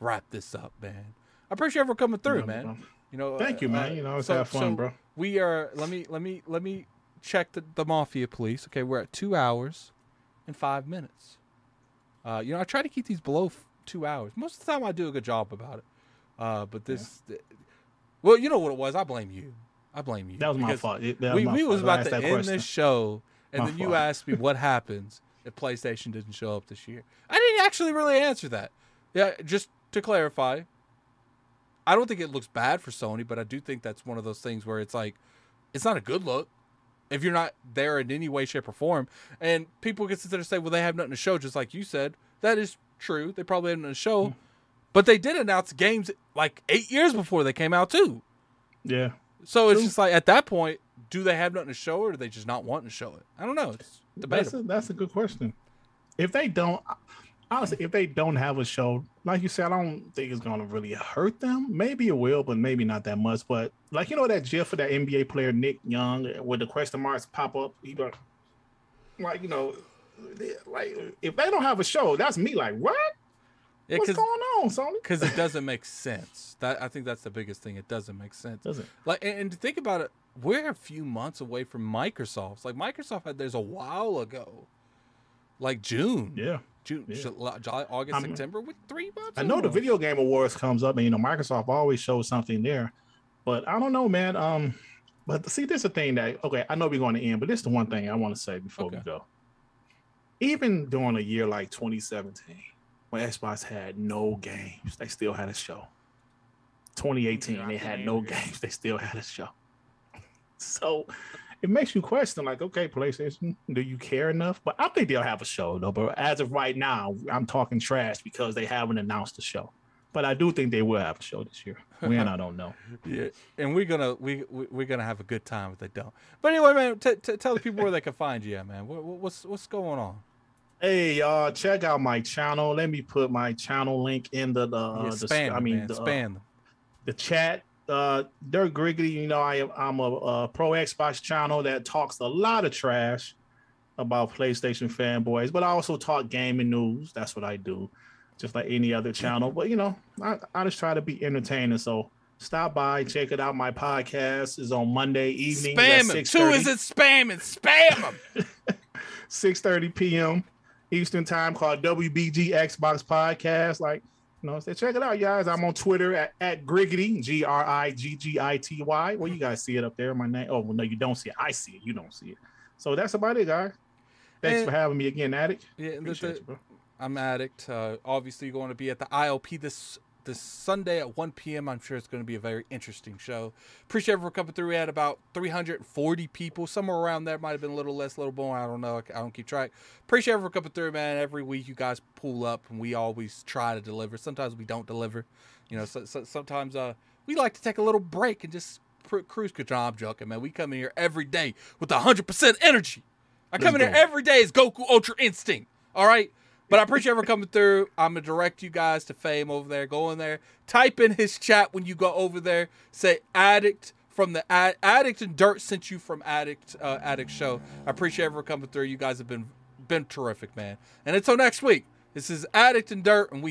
wrap this up, man. I appreciate everyone coming through, Yeah, man. bro. You know, Thank you, uh, man. You know, it's so- have fun, so bro. We are. Let me let me let me check the, the mafia police. Okay, we're at two hours and five minutes. Uh, you know, I try to keep these below f- two hours. Most of the time, I do a good job about it. Uh, but this, well, you know what it was. I blame you. I blame you. That was my fault. It- that we, my we fault. was about to end question. this show, and My then you asked me what [laughs] happens if PlayStation didn't show up this year. I didn't actually really answer that. Yeah, just to clarify, I don't think it looks bad for Sony, but I do think that's one of those things where it's like, it's not a good look if you're not there in any way, shape, or form. And people can sit there and say, well, they have nothing to show, just like you said. That is true. They probably have nothing to show. Hmm. But they did announce games like eight years before they came out, too. Yeah. So it's True. just like at that point, do they have nothing to show, or do they just not want to show it? I don't know. It's That's a, that's a good question. If they don't, honestly, if they don't have a show, like you said, I don't think it's gonna really hurt them. Maybe it will, but maybe not that much. But like you know that GIF for that NBA player Nick Young with the question marks pop up, he like, like you know, like if they don't have a show, that's me. Like what? Yeah, What's going on, Sony? because it [laughs] doesn't make sense. That I think that's the biggest thing. It doesn't make sense. Does it? Like, and, and to think about it, we're a few months away from Microsoft's. Like, Microsoft had theirs a while ago, like June, Yeah. June, Yeah. July, July, August, I mean- September, with three months. I know the video game awards comes up, and you know Microsoft always shows something there, but I don't know, man. Um, but see, this is the thing that okay, I know we're going to end, but this is the one thing I want to say before we go. Even during a year like 2017, when Xbox had no games, they still had a show. 2018, they had no games, they still had a show. [laughs] So it makes you question, like, okay, PlayStation, do you care enough? But I think they'll have a show though. But as of right now, I'm talking trash because they haven't announced the show. But I do think they will have a show this year. [laughs] When I don't know. Yeah, and we're gonna we, we we're gonna have a good time if they don't. But anyway, man, t- t- tell the people where they can find you, at, man. What, what- what's what's going on? Hey y'all, check out my channel. Let me put my channel link in the the, Yeah, the spam, I mean man. the, uh, the chat. Uh, Dirt Griggity, you know, I am I'm a, a pro Xbox channel that talks a lot of trash about PlayStation fanboys, but I also talk gaming news. That's what I do, just like any other channel. But you know, I, I just try to be entertaining. So stop by, check it out. My podcast is on Monday evening. Spam. Two is it spamming? Spam them. 6:30 p.m. Eastern time called WBG Xbox Podcast. Like, you know, so check it out, guys. I'm on Twitter at, at Griggity, G R I G G I T Y. Well, you guys see it up there. My name. Oh, well, no, you don't see it. I see it. You don't see it. So that's about it, guys. Thanks And- for having me again, Addict. Yeah, the, you, bro. I'm addict. Uh, obviously, going to be at the ILP this this Sunday at 1 p.m. I'm sure it's going to be a very interesting show. Appreciate everyone coming through. We had about 340 people, somewhere around there. Might have been a little less, a little more. I don't know. I don't keep track. Appreciate everyone coming through, man. Every week you guys pull up, and we always try to deliver. Sometimes we don't deliver. You know, so, so, sometimes uh, we like to take a little break and just pr- cruise control. I'm joking, man. We come in here every day with 100% energy. I come in Let's here every day as Goku Ultra Instinct. All right. But I appreciate everyone coming through. I'm gonna direct you guys to Fame over there. Go in there, type in his chat when you go over there. Say addict from the ad, addict and dirt sent you from addict uh, addict show. I appreciate everyone coming through. You guys have been been terrific, man. And until next week, this is addict and dirt, and we.